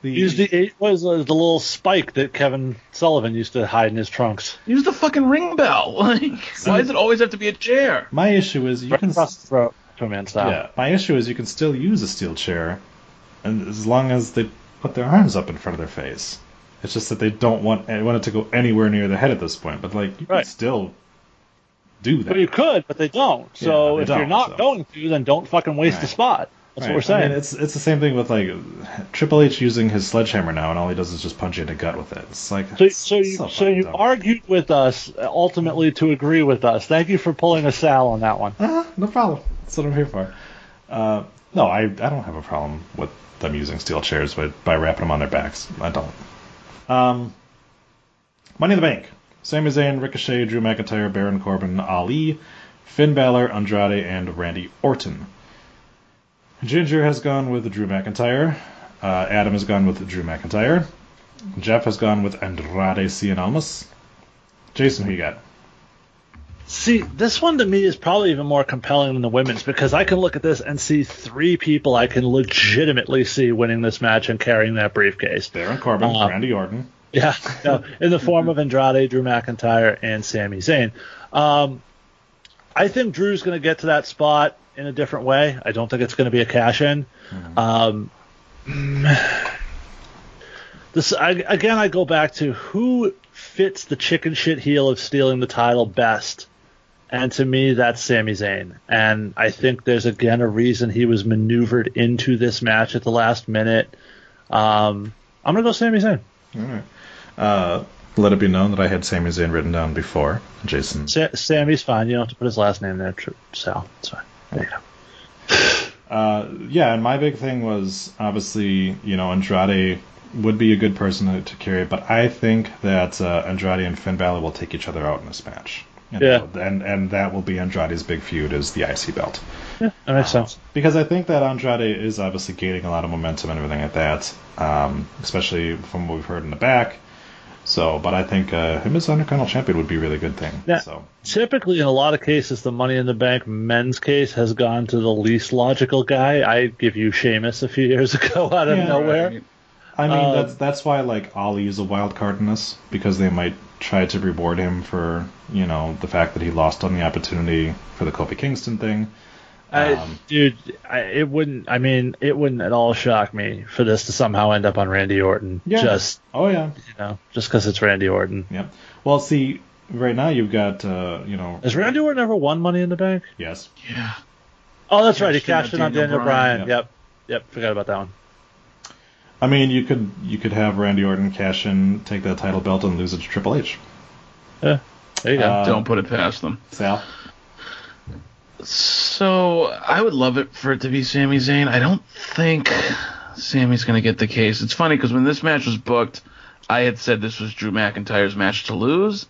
the, Use the it was uh, the little spike that Kevin Sullivan used to hide in his trunks. Use the fucking ring bell. Like, why does it always have to be a chair? my issue is you Right can across the throat, to man style. Yeah, my issue is you can still use a steel chair, and as long as they put their arms up in front of their face. It's just that they don't want want it to go anywhere near the head at this point. But like, you can still do that. But you could, but they don't. So Yeah, they if you're don't, so. going to, then don't fucking waste the Right. spot. That's Right. what we're saying. I mean, it's it's the same thing with like Triple H using his sledgehammer now, and all he does is just punch you in the gut with it. It's like so, it's so you so fucking you dumb. argued with us uh, ultimately to agree with us. Thank you for pulling a Sal on that one. Uh, no problem. That's what I'm here for. Uh, no, I, I don't have a problem with them using steel chairs by, by wrapping them on their backs. I don't. Um, Money in the Bank. Sami Zayn, Ricochet, Drew McIntyre, Baron Corbin, Ali, Finn Balor, Andrade, and Randy Orton. Ginger has gone with Drew McIntyre. Uh, Adam has gone with Drew McIntyre. Jeff has gone with Andrade Cien Almas. Jason, who you got? See, this one to me is probably even more compelling than the women's because I can look at this and see three people I can legitimately see winning this match and carrying that briefcase. Baron Corbin, Uh, Randy Orton. Yeah, no, in the form of Andrade, Drew McIntyre, and Sami Zayn. Um, I think Drew's going to get to that spot in a different way. I don't think it's going to be a cash in. Um, this I, again, I go back to who fits the chicken shit heel of stealing the title best. And to me, that's Sami Zayn. And I think there's again a reason he was maneuvered into this match at the last minute. Um, I'm gonna go Sami Zayn. All right. Uh, let it be known that I had Sami Zayn written down before. Jason. Sa- Sammy's fine. You don't have to put his last name there. Sal. It's fine. Go. Uh, yeah, and my big thing was obviously, you know, Andrade would be a good person to, to carry but I think that uh, Andrade and Finn Balor will take each other out in this match. You Yeah. and and that will be Andrade's big feud is the IC belt. Yeah, that makes sense. Because I think that Andrade is obviously gaining a lot of momentum and everything like that, um, especially from what we've heard in the back. So, but I think uh, him as Intercontinental Champion would be a really good thing. Yeah. So, Typically, in a lot of cases, the Money in the Bank men's case has gone to the least logical guy. I give you Sheamus a few years ago out of Yeah, nowhere. Right. I mean, Um, that's that's why like Ali is a wild card in this because they might try to reward him for you know the fact that he lost on the opportunity for the Kofi Kingston thing. I, Um, dude, I, it wouldn't. I mean, it wouldn't at all shock me for this to somehow end up on Randy Orton. Yeah. Just Oh yeah, you know, just because it's Randy Orton. yeah. Well, see, right now you've got uh, you know Has Randy Orton ever won Money in the Bank? yes, Yeah. Oh, that's right. He Cashed cashed in in on on Daniel Daniel Bryan. Bryan, Yep. Yep. Forgot about that one. I mean you could you could have Randy Orton cash in, take that title belt, and lose it to Triple H. Yeah. There you go. Uh, Don't put it past them. Sal, So I would love it for it to be Sami Zayn. I don't think Sami's going to get the case. It's funny because when this match was booked, I had said this was Drew McIntyre's match to lose.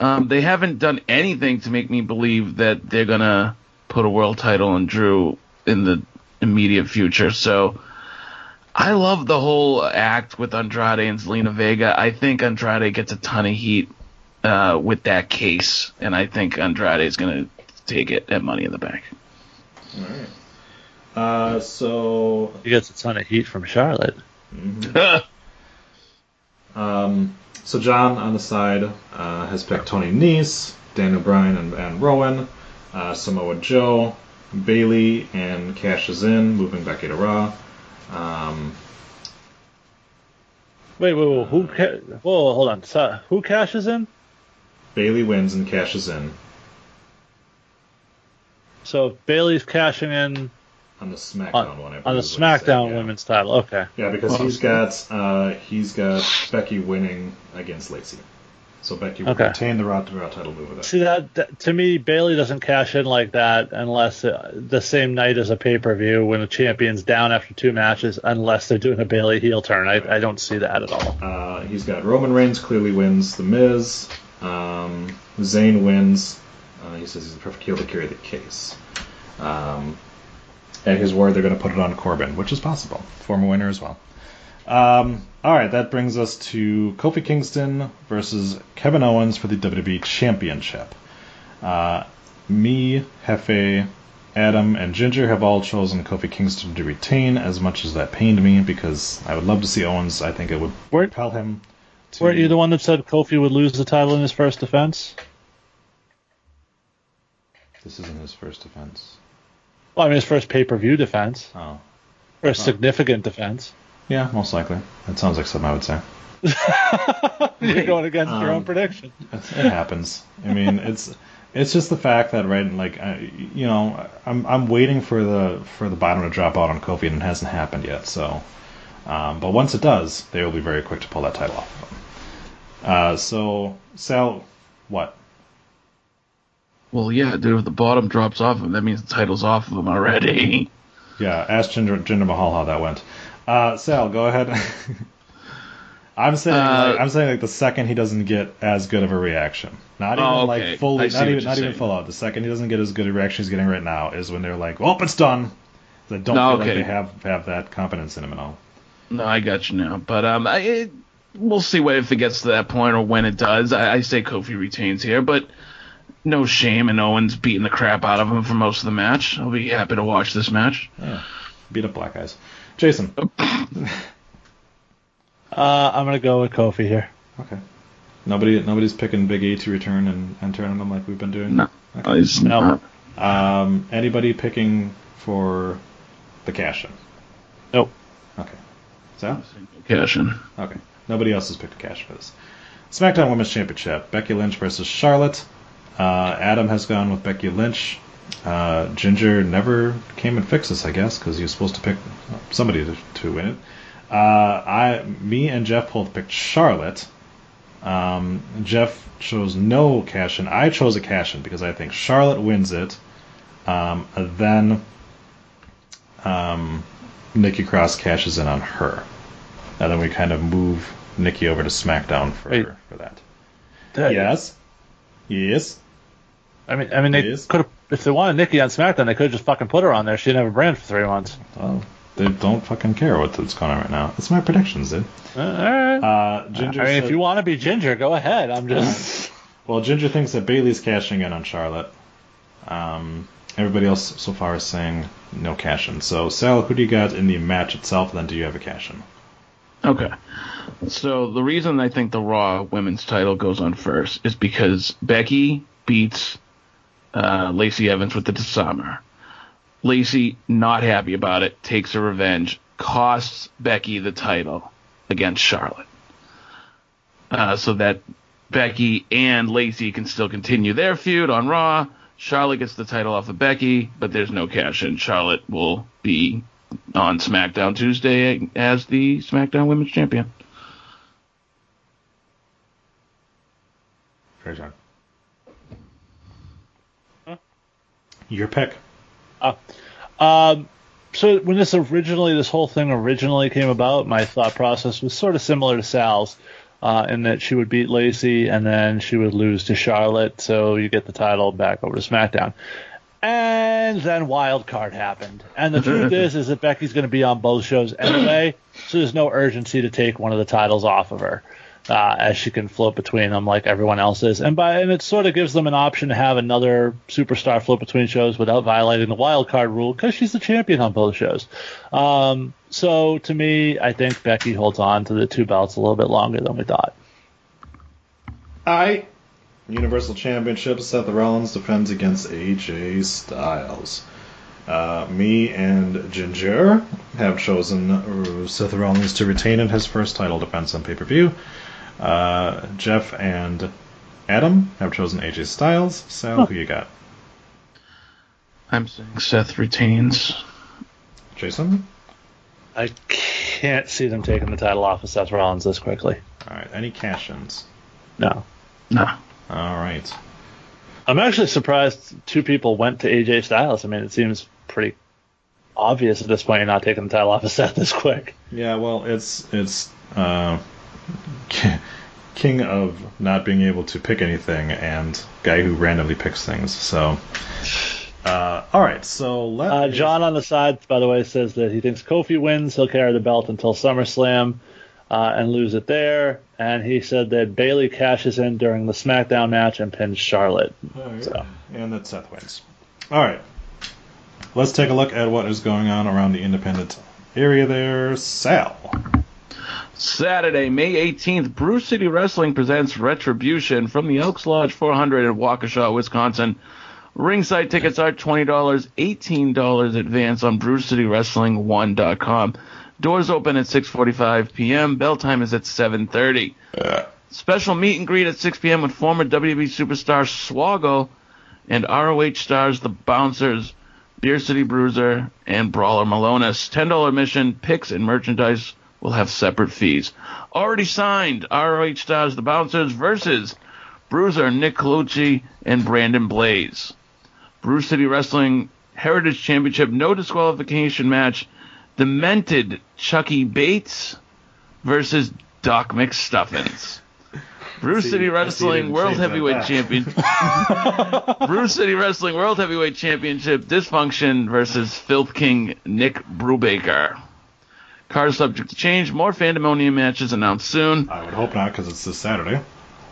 Um, they haven't done anything to make me believe that they're going to put a world title on Drew in the immediate future. So I love the whole act with Andrade and Zelina Vega. I think Andrade gets a ton of heat uh, with that case, and I think Andrade is going to take it at Money in the Bank. uh, so he gets a ton of heat from Charlotte. Um, so John on the side uh, has picked Tony Nese, Daniel Bryan, and, and Rowan, uh, Samoa Joe, Bayley, and cashes in, moving Becky to Raw. Um, Wait, wait, wait. Who? Ca- whoa, hold on. So, who cashes in? Bayley wins and cashes in So Bayley's cashing in on the SmackDown on, one. I on the believe is what he said, SmackDown yeah. Women's title. Okay. Yeah, because he's got uh, he's got Becky winning against Lacey. So Becky will Okay. retain the Raw, Raw title move with it. See that, that to me, Bayley doesn't cash in like that unless uh, the same night as a pay per view when the champion's down after two matches, unless they're doing a Bayley heel turn. I, I don't see that at all. Uh, he's got Roman Reigns clearly wins The Miz. Um, Zayn wins. Uh, he says he's the perfect heel to carry the case. Um, at his word, they're going to put it on Corbin, which is possible. Former winner as well. Um, all right, that brings us to Kofi Kingston versus Kevin Owens for the WWE Championship. Uh, me, Hefe, Adam, and Ginger have all chosen Kofi Kingston to retain, as much as that pained me, because I would love to see Owens. I think it would Weren't- propel him to. Weren't you the one that said Kofi would lose the title in his first defense? This isn't his first defense. Well, I mean, his first pay per view defense, Oh. first significant defense. Yeah, most likely. That sounds like something I would say. You're going against your own Um, prediction. It happens. I mean, it's it's just the fact that right, like I, you know, I'm I'm waiting for the for the bottom to drop out on Kofi, and it hasn't happened yet. So, um, but once it does, they will be very quick to pull that title off of him. Uh, so Sal, what? Well, yeah, dude, if the bottom drops off of him, that means the title's off of him already. Yeah, ask Jinder, Jinder Mahal how that went. Uh, Sal, go ahead. I'm saying, Uh, like, I'm saying, like the second he doesn't get as good of a reaction, not even Oh, okay. like fully, not even, not even full out. The second he doesn't get as good a reaction he's getting right now is when they're like, "Oh, it's done." I don't No, feel like okay. they have have that confidence in him at all. No, I got you now. But um, I, it, we'll see what if it gets to that point or when it does. I, I say Kofi retains here, but no shame in Owens beating the crap out of him for most of the match. I'll be happy to watch this match. Yeah, beat up black guys. Jason. Uh, I'm gonna go with Kofi here. Okay. Nobody, nobody's picking Big E to return and, and turn them like we've been doing. No, Okay. it's No. Um, anybody picking for the cash in? Nope. Okay. So? Cash in. Okay. Nobody else has picked a cash for this. SmackDown Women's Championship: Becky Lynch versus Charlotte. Uh, Adam has gone with Becky Lynch. Uh, Ginger never came and fixed this, I guess, because he was supposed to pick somebody to, to win it. Uh, I, me, and Jeff both picked Charlotte. Um, Jeff chose no cash in. I chose a cash in because I think Charlotte wins it. Um, then um, Nikki Cross cashes in on her. And then we kind of move Nikki over to SmackDown for Wait. for that. That- Yes. Yes. I mean, I mean, they could have if they wanted Nikki on SmackDown, they could have just fucking put her on there. She didn't have a brand for three months. Well, they don't fucking care what's going on right now. It's my predictions, dude. Uh, all right. Uh, Ginger I mean, said- if you want to be Ginger, go ahead. I'm just. Well, Ginger thinks that Bayley's cashing in on Charlotte. Um, everybody else so far is saying no cash in. So, Sal, who do you got in the match itself? Then, do you have a cash in? Okay. So the reason I think the Raw Women's title goes on first is because Becky beats uh, Lacey Evans with the disarmer. Lacey, not happy about it, takes her revenge, costs Becky the title against Charlotte. Uh, so that Becky and Lacey can still continue their feud on Raw. Charlotte gets the title off of Becky, but there's no cash in. Charlotte will be on SmackDown Tuesday as the SmackDown Women's Champion. Fair Your pick. Um, so when this originally, this whole thing originally came about, my thought process was sort of similar to Sal's, uh, in that she would beat Lacey and then she would lose to Charlotte, so you get the title back over to SmackDown. And then Wild Card happened, and the truth is, is that Becky's going to be on both shows anyway, so there's no urgency to take one of the titles off of her. Uh, as she can float between them like everyone else is, and by and it sort of gives them an option to have another superstar float between shows without violating the wild card rule because she's the champion on both shows. Um, so to me, I think Becky holds on to the two belts a little bit longer than we thought. I. Universal Championship, Seth Rollins defends against AJ Styles. Uh, me and Ginger have chosen uh, Seth Rollins to retain in his first title defense on pay per view. Uh, Jeff and Adam have chosen AJ Styles. Sal, who you got? I'm saying Seth retains. Jason? I can't see them taking the title off of Seth Rollins this quickly. Alright, any cash ins? No. No. Alright. I'm actually surprised two people went to AJ Styles. I mean, it seems pretty obvious at this point you're not taking the title off of Seth this quick. Yeah, well, it's it's uh, king of not being able to pick anything and guy who randomly picks things. So, uh, all right. So let Uh, John on the side, by the way, says that he thinks Kofi wins. He'll carry the belt until SummerSlam uh, and lose it there. And he said that Bayley cashes in during the SmackDown match and pins Charlotte. Right. So. and that Seth wins. All right. Let's take a look at what is going on around the independent area there. Sal. Saturday, May 18th, Brew City Wrestling presents Retribution from the Elks Lodge 400 in Waukesha, Wisconsin. Ringside tickets are $20, $18 advance on BrewCityWrestling1.com. Doors open at 6:45 p.m. Bell time is at 7:30. Special meet and greet at 6 p.m. with former WWE superstar Swoggle and ROH stars The Bouncers, Beer City Bruiser, and Brawler Milonas. $10 admission, picks, and merchandise will have separate fees. Already signed, ROH stars The Bouncers versus Bruiser, Nick Colucci, and Brandon Blaze. Brew City Wrestling Heritage Championship no disqualification match. Demented Chucky Bates versus Doc McStuffins. Bruce See, City I see you Wrestling World Heavyweight. Champion. Brew City Wrestling World Heavyweight Championship Dysfunction versus Filth King Nick Brubaker. Card subject to change. More Fandemonium matches announced soon. I would hope not because it's this Saturday.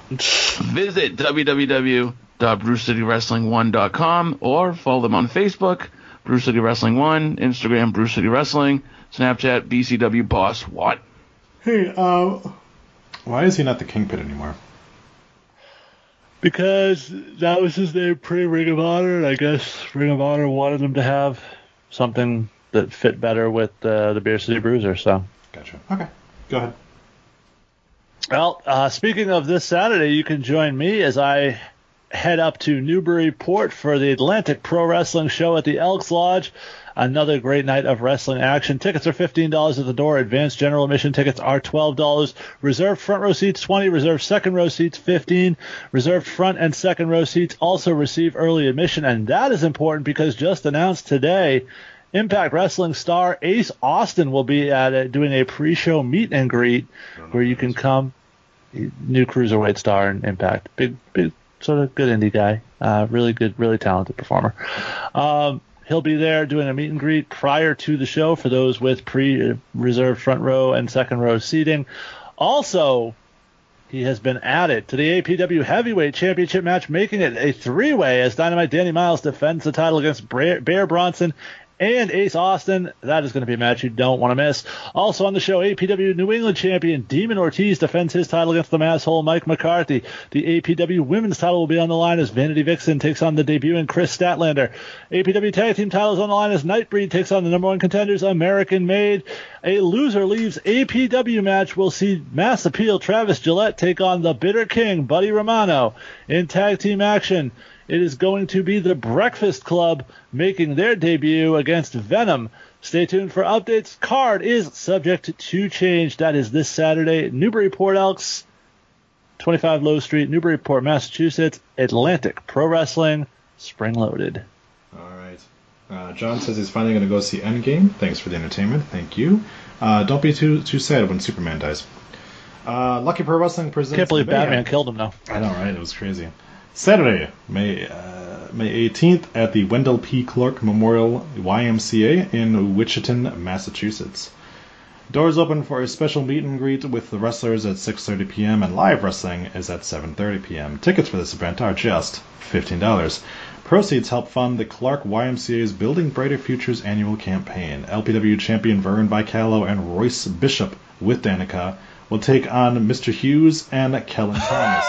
Visit www.brewcitywrestling1.com or follow them on Facebook, Brew City Wrestling 1, Instagram, Brew City Wrestling, Snapchat, BCW Boss What? Hey, uh, why is he not the Kingpin anymore? Because that was his name pre Ring of Honor, and I guess Ring of Honor wanted him to have something that fit better with uh, the Beer City Bruiser. So, Gotcha. Okay, go ahead. well, uh, speaking of this Saturday, you can join me as I head up to Newburyport for the Atlantic Pro Wrestling Show at the Elks Lodge. Another great night of wrestling action. Tickets are $15 at the door. Advanced general admission tickets are $12. Reserved front row seats 20. Reserved second row seats 15. Reserved front and second row seats also receive early admission, and that is important because just announced today, Impact Wrestling star Ace Austin will be at a, doing a pre-show meet and greet where you can come. New cruiserweight star in Impact, big, big, sort of good indie guy. Uh, really good, really talented performer. Um, he'll be there doing a meet and greet prior to the show for those with pre-reserved front row and second row seating. Also, he has been added to the APW Heavyweight Championship match, making it a three-way as Dynamite Danny Miles defends the title against Bear Bronson and Ace Austin. That is going to be a match you don't want to miss. Also on the show, APW New England champion Demon Ortiz defends his title against the masshole Mike McCarthy. The APW women's title will be on the line as Vanity Vixen takes on the debuting Kris Statlander. APW tag team title is on the line as Nightbreed takes on the number one contenders American Made. A loser leaves APW match will see Mass Appeal Travis Gillette take on the Bitter King Buddy Romano in tag team action. It is going to be the Breakfast Club making their debut against Venom. Stay tuned for updates. Card is subject to change. That is this Saturday. Newburyport Elks, 25 Low Street, Newburyport, Massachusetts. Atlantic Pro Wrestling, spring loaded. All right. Uh, John says he's finally going to go see Endgame. Thanks for the entertainment. Thank you. Uh, don't be too too sad when Superman dies. Uh, Lucky Pro Wrestling presents. Can't believe Batman killed him though. I know, right? It was crazy. Saturday, May uh, May 18th at the Wendell P. Clark Memorial YMCA in Wichita, Massachusetts. Doors open for a special meet and greet with the wrestlers at 6:30 p.m. and live wrestling is at 7:30 p.m. Tickets for this event are just $15. Proceeds help fund the Clark YMCA's Building Brighter Futures annual campaign. LPW champion Vern Vicallo and Royce Bishop with Danica will take on Mr. Hughes and Kellen Thomas.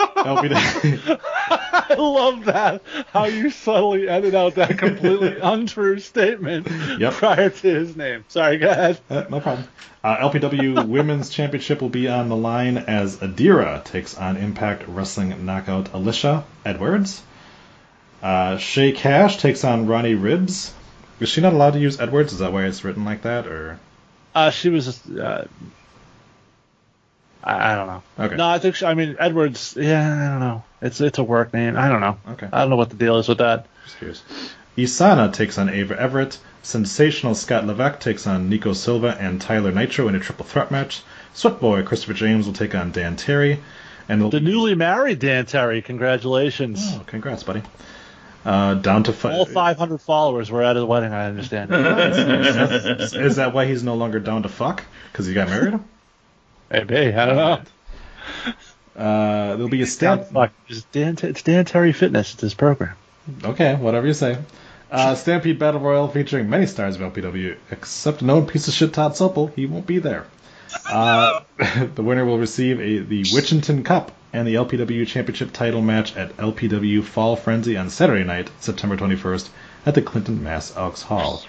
LPW, I love that. How you subtly edit out that completely untrue statement Yep. prior to his name. Sorry, go ahead. Uh, no problem. Uh, LPW Women's Championship will be on the line as Adira takes on Impact Wrestling knockout Alisha Edwards. Uh, Shay Cash takes on Ronnie Ribs. Is she not allowed to use Edwards? Is that why it's written like that, or Uh, she was just. Uh, I, I don't know. Okay. No, I think she, I mean Edwards. Yeah, I don't know. It's it's a work name. I don't know. Okay. I don't know what the deal is with that. just curious. Isana takes on Ava Everett. Sensational Scott Levesque takes on Nico Silva and Tyler Nitro in a triple threat match. Sweat Boy Christopher James will take on Dan Terry. And The newly married Dan Terry. Congratulations. oh, congrats, buddy. Uh, down to All 500 followers were at his wedding. I understand. Is that why he's no longer down to fuck? Because he got married? Maybe I don't know. Uh, there'll be a stamp. fuck. It's Dan, it's Dan Terry Fitness. It's his program. Okay, whatever you say. Uh, Stampede Battle Royal featuring many stars of LPW, except no piece of shit Todd Supple. He won't be there. Uh, the winner will receive a, the Wichington Cup and the LPW Championship title match at LPW Fall Frenzy on Saturday night, September 21st, at the Clinton Mass Elks Hall.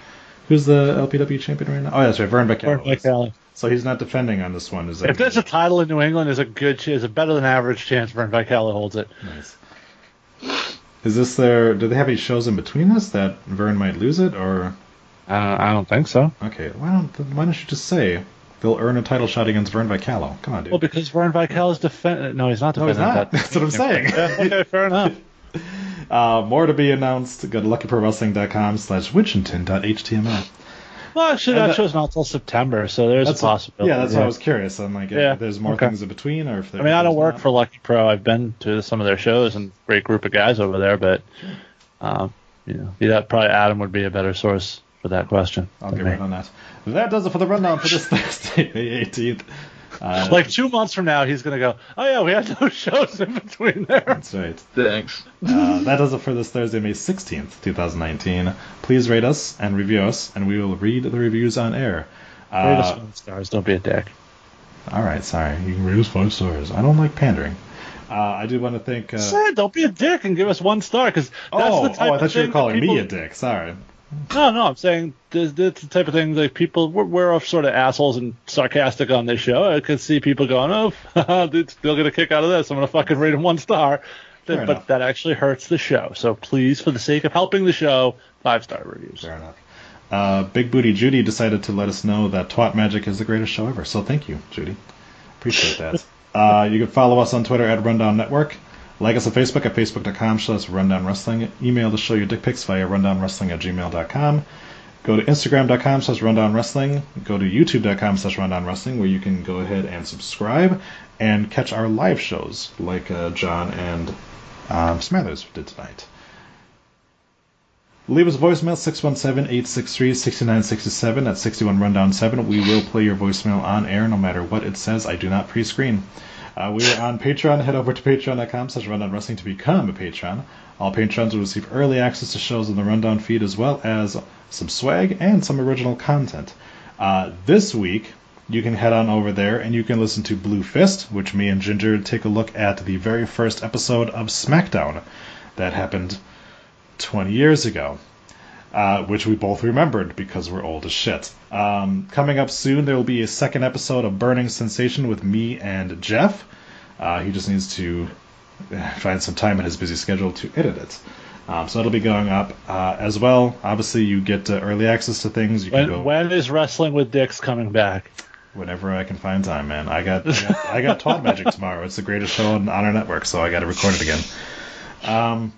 Who's the LPW champion right now? Oh, that's right, Vern Beck. Vern. So he's not defending on this one, is that? If there's a title in New England, there's a good, is a better than average chance Vern Vicallo holds it. Nice. Is this their? Do they have any shows in between this that Vern might lose it, or I don't, I don't think so. okay? Why don't Why don't you just say they'll earn a title shot against Vern Vicallo? Come on, dude. Well, because Vern Vicallo is defend. No, he's not defending. no, he's not. that. That's what I'm saying. Okay, fair enough. uh, more to be announced. Go to luckyprowrestling.com slash witchinton.html. Well, actually, that that- show's not till September, so there's a possibility. Yeah, that's why I was curious. I'm like, Yeah, if there's more okay. things in between, or if I mean, I don't work not. for Lucky Pro. I've been to some of their shows and great group of guys over there, but um, you know, yeah, probably Adam would be a better source for that question. I'll get me. right on that. That does it for the rundown for this Thursday, May 18th. Uh, Like two months from now, he's gonna go. Oh yeah, we had no shows in between there. that's right. Thanks. Uh, that does it for this Thursday, May 16th, 2019. Please rate us and review us, and we will read the reviews on air. Rate us Uh, five stars. Don't be a dick. all right, sorry. You can rate us five stars. I don't like pandering. Uh, I do want to thank. Uh, Say, don't be a dick and give us one star because that's oh, the type oh, I of thought you were calling people, me a dick. Sorry. No, no, I'm saying this, this the type of thing like people we're, we're sort of assholes and sarcastic on this show. I could see people going, "Oh, dude, they'll get a kick out of this. I'm gonna fucking rate him one star." Fair That- enough. but that actually hurts the show. So please, for the sake of helping the show, five star reviews. Fair enough. Uh, Big Booty Judy decided to let us know that Twat Magic is the greatest show ever. So thank you, Judy. Appreciate that. uh, you can follow us on Twitter at Rundown Network. Like us on Facebook at facebook.com slash rundown wrestling. Email to show your dick pics via rundownwrestling at gmail.com. Go to instagram.com slash rundown wrestling. Go to youtube.com slash rundown wrestling where you can go ahead and subscribe and catch our live shows like uh, John and um, Smathers did tonight. Leave us a voicemail 617-863-6967 at 61 rundown 7. We will play your voicemail on air no matter what it says. I do not pre-screen. Uh, we are on Patreon. Head over to patreon.com slash rundown wrestling to become a patron. All patrons will receive early access to shows in the rundown feed as well as some swag and some original content. Uh, this week, you can head on over there and you can listen to Blue Fist, which me and Ginger take a look at the very first episode of SmackDown that happened 20 years ago. Uh, which we both remembered because we're old as shit. Um, coming up soon, there will be a second episode of Burning Sensation with me and Jeff. Uh, he just needs to find some time in his busy schedule to edit it. Um, so it'll be going up uh, as well. Obviously, you get uh, early access to things. You can When, go when is Wrestling with Dicks coming back? whenever I can find time, man. I got I got, I got Magic tomorrow. It's the greatest show on, on our network, so I got to record it again. Um,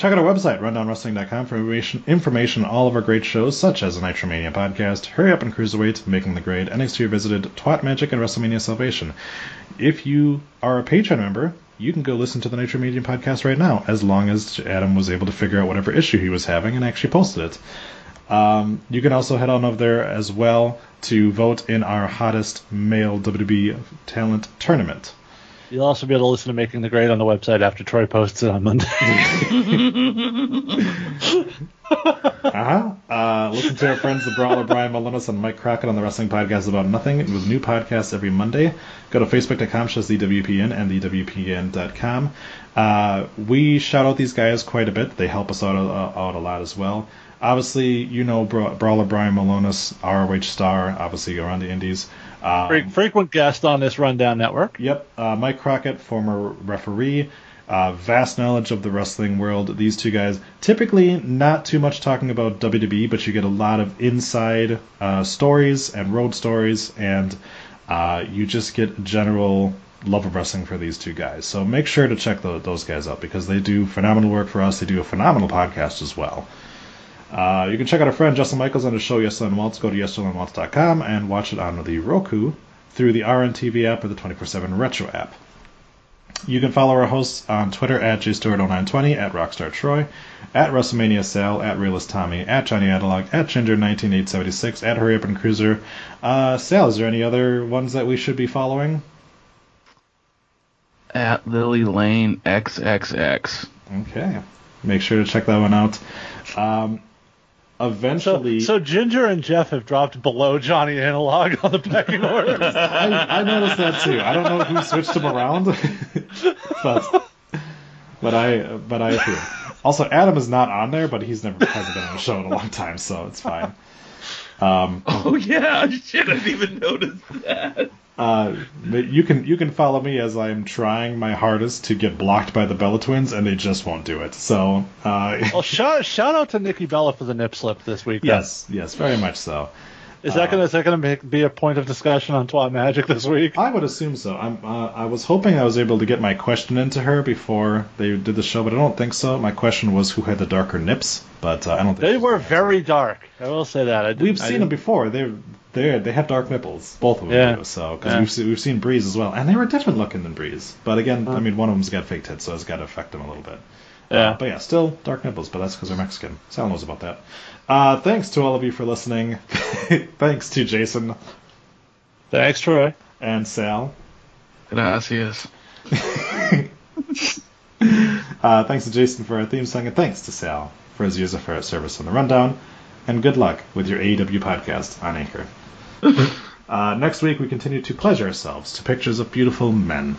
check out our website, rundownwrestling.com, for information, information on all of our great shows, such as the Nitromania podcast, Hurry Up and Cruiserweight, Making the Grade, NXT Revisited, Twat Magic, and WrestleMania Salvation. If you are a Patreon member, you can go listen to the Nitro Nitromania podcast right now, as long as Adam was able to figure out whatever issue he was having and actually posted it. Um, you can also head on over there as well to vote in our hottest male WWE talent tournament. You'll also be able to listen to Making the Grade on the website after Troy posts it on Monday. Uh-huh. Uh, listen to our friends, the Brawler, Brian Milonas, and Mike Crockett on the Wrestling Podcast About Nothing with new podcasts every Monday. Go to facebook.com slash thewpn and thewpn.com. Uh, we shout out these guys quite a bit. They help us out, uh, out a lot as well. Obviously, you know Bra- Brawler, Brian Milonas, ROH star, obviously around the Indies. Um, Fre- frequent guest on this Rundown Network. Yep. Uh, Mike Crockett, former referee, uh, vast knowledge of the wrestling world. These two guys, typically not too much talking about WWE, but you get a lot of inside uh, stories and road stories, and uh, you just get general love of wrestling for these two guys. So make sure to check tho- those guys out because they do phenomenal work for us. They do a phenomenal podcast as well. Uh, you can check out our friend Justin Michaels on his show Yes and Waltz. Go to yesandwaltz.com and watch it on the Roku through the RNTV app or the 24/7 Retro app. You can follow our hosts on Twitter at jstewart0920, at Rockstar Troy, at WrestleMania Sal, at Realist Tommy, at Johnny Analog, at Ginger19876, at Hurry Up and Cruiser. Uh, Sal, is there any other ones that we should be following? At Lily Lane XXX. Okay. Make sure to check that one out. Um, eventually. so Ginger and Jeff have dropped below Johnny Analog on the pecking order. I, I noticed that too. I don't know who switched them around, but but I but I approve. Also, Adam is not on there, but he's never hasn't been on the show in a long time, so it's fine. Um, Oh yeah, shit! I didn't even notice that. Uh, you can you can follow me as I'm trying my hardest to get blocked by the Bella Twins, and they just won't do it. So uh, well, shout, shout out to Nikki Bella for the nip slip this week. yes, yes, very much so. Is that gonna is that gonna make, be a point of discussion on Twat Magic this week? I would assume so. I'm, uh, I was hoping I was able to get my question into her before they did the show, but I don't think so. My question was who had the darker nips, but uh, I don't think They were very dark. I will say that. I did, We've I seen them before. They they they have dark nipples. Both of them Yeah. do. So because Yeah. we've se- we've seen Brie's as well, and they were different looking than Brie's. But again, I mean, one of them's got fake tits, so it's got to affect them a little bit. Yeah. Uh, but yeah, still dark nipples, but that's because they're Mexican. Sal knows about that. Uh, thanks to all of you for listening. thanks to Jason Thanks, Troy. and Sal. Gracias. Uh, thanks to Jason for our theme song, and thanks to Sal for his years of service on the rundown. And good luck with your AEW podcast on Anchor. uh, next week, we continue to pleasure ourselves to pictures of beautiful men.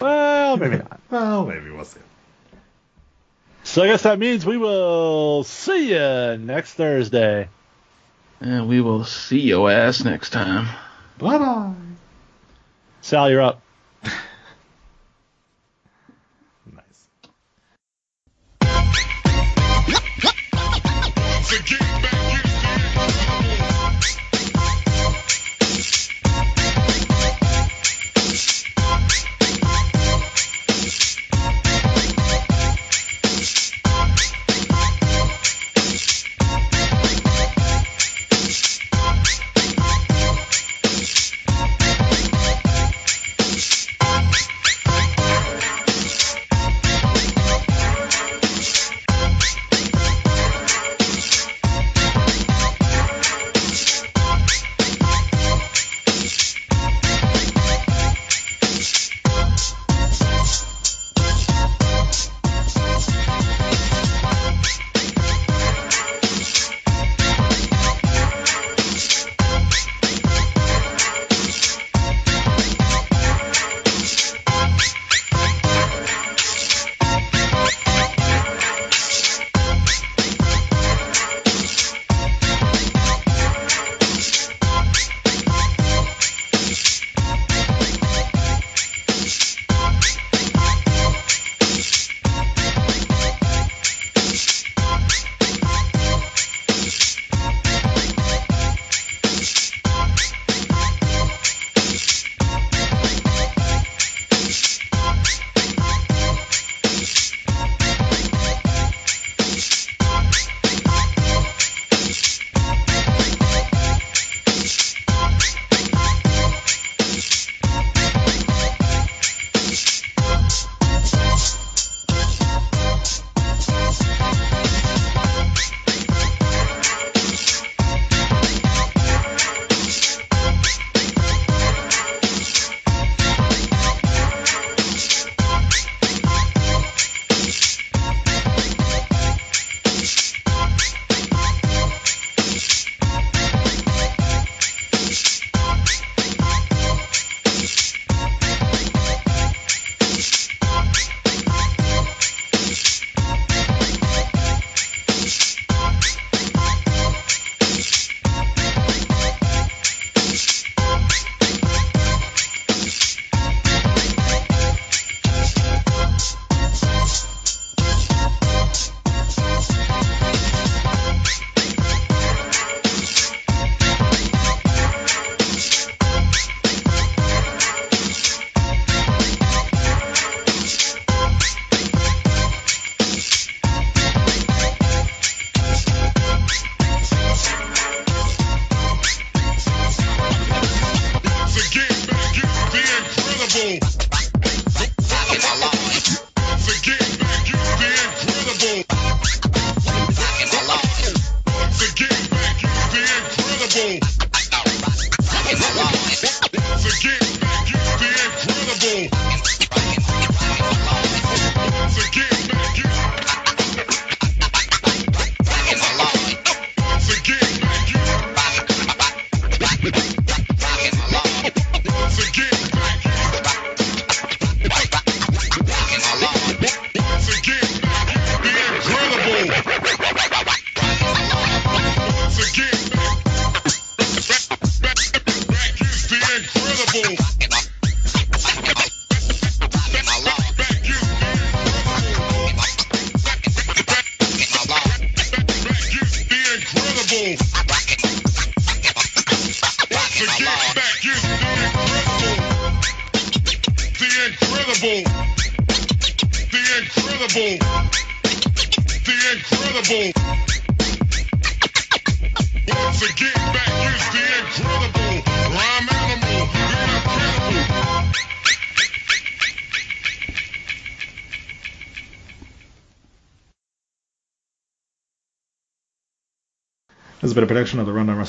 Well, maybe not. Well, maybe we'll see. So I guess that means we will see you next Thursday. And we will see your ass next time. Bye bye. Sal, you're up. Nice.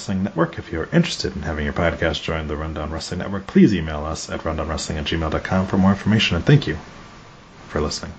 Wrestling Network. If you're interested in having your podcast join the Rundown Wrestling Network, please email us at rundownwrestling at gmail.com for more information. And thank you for listening.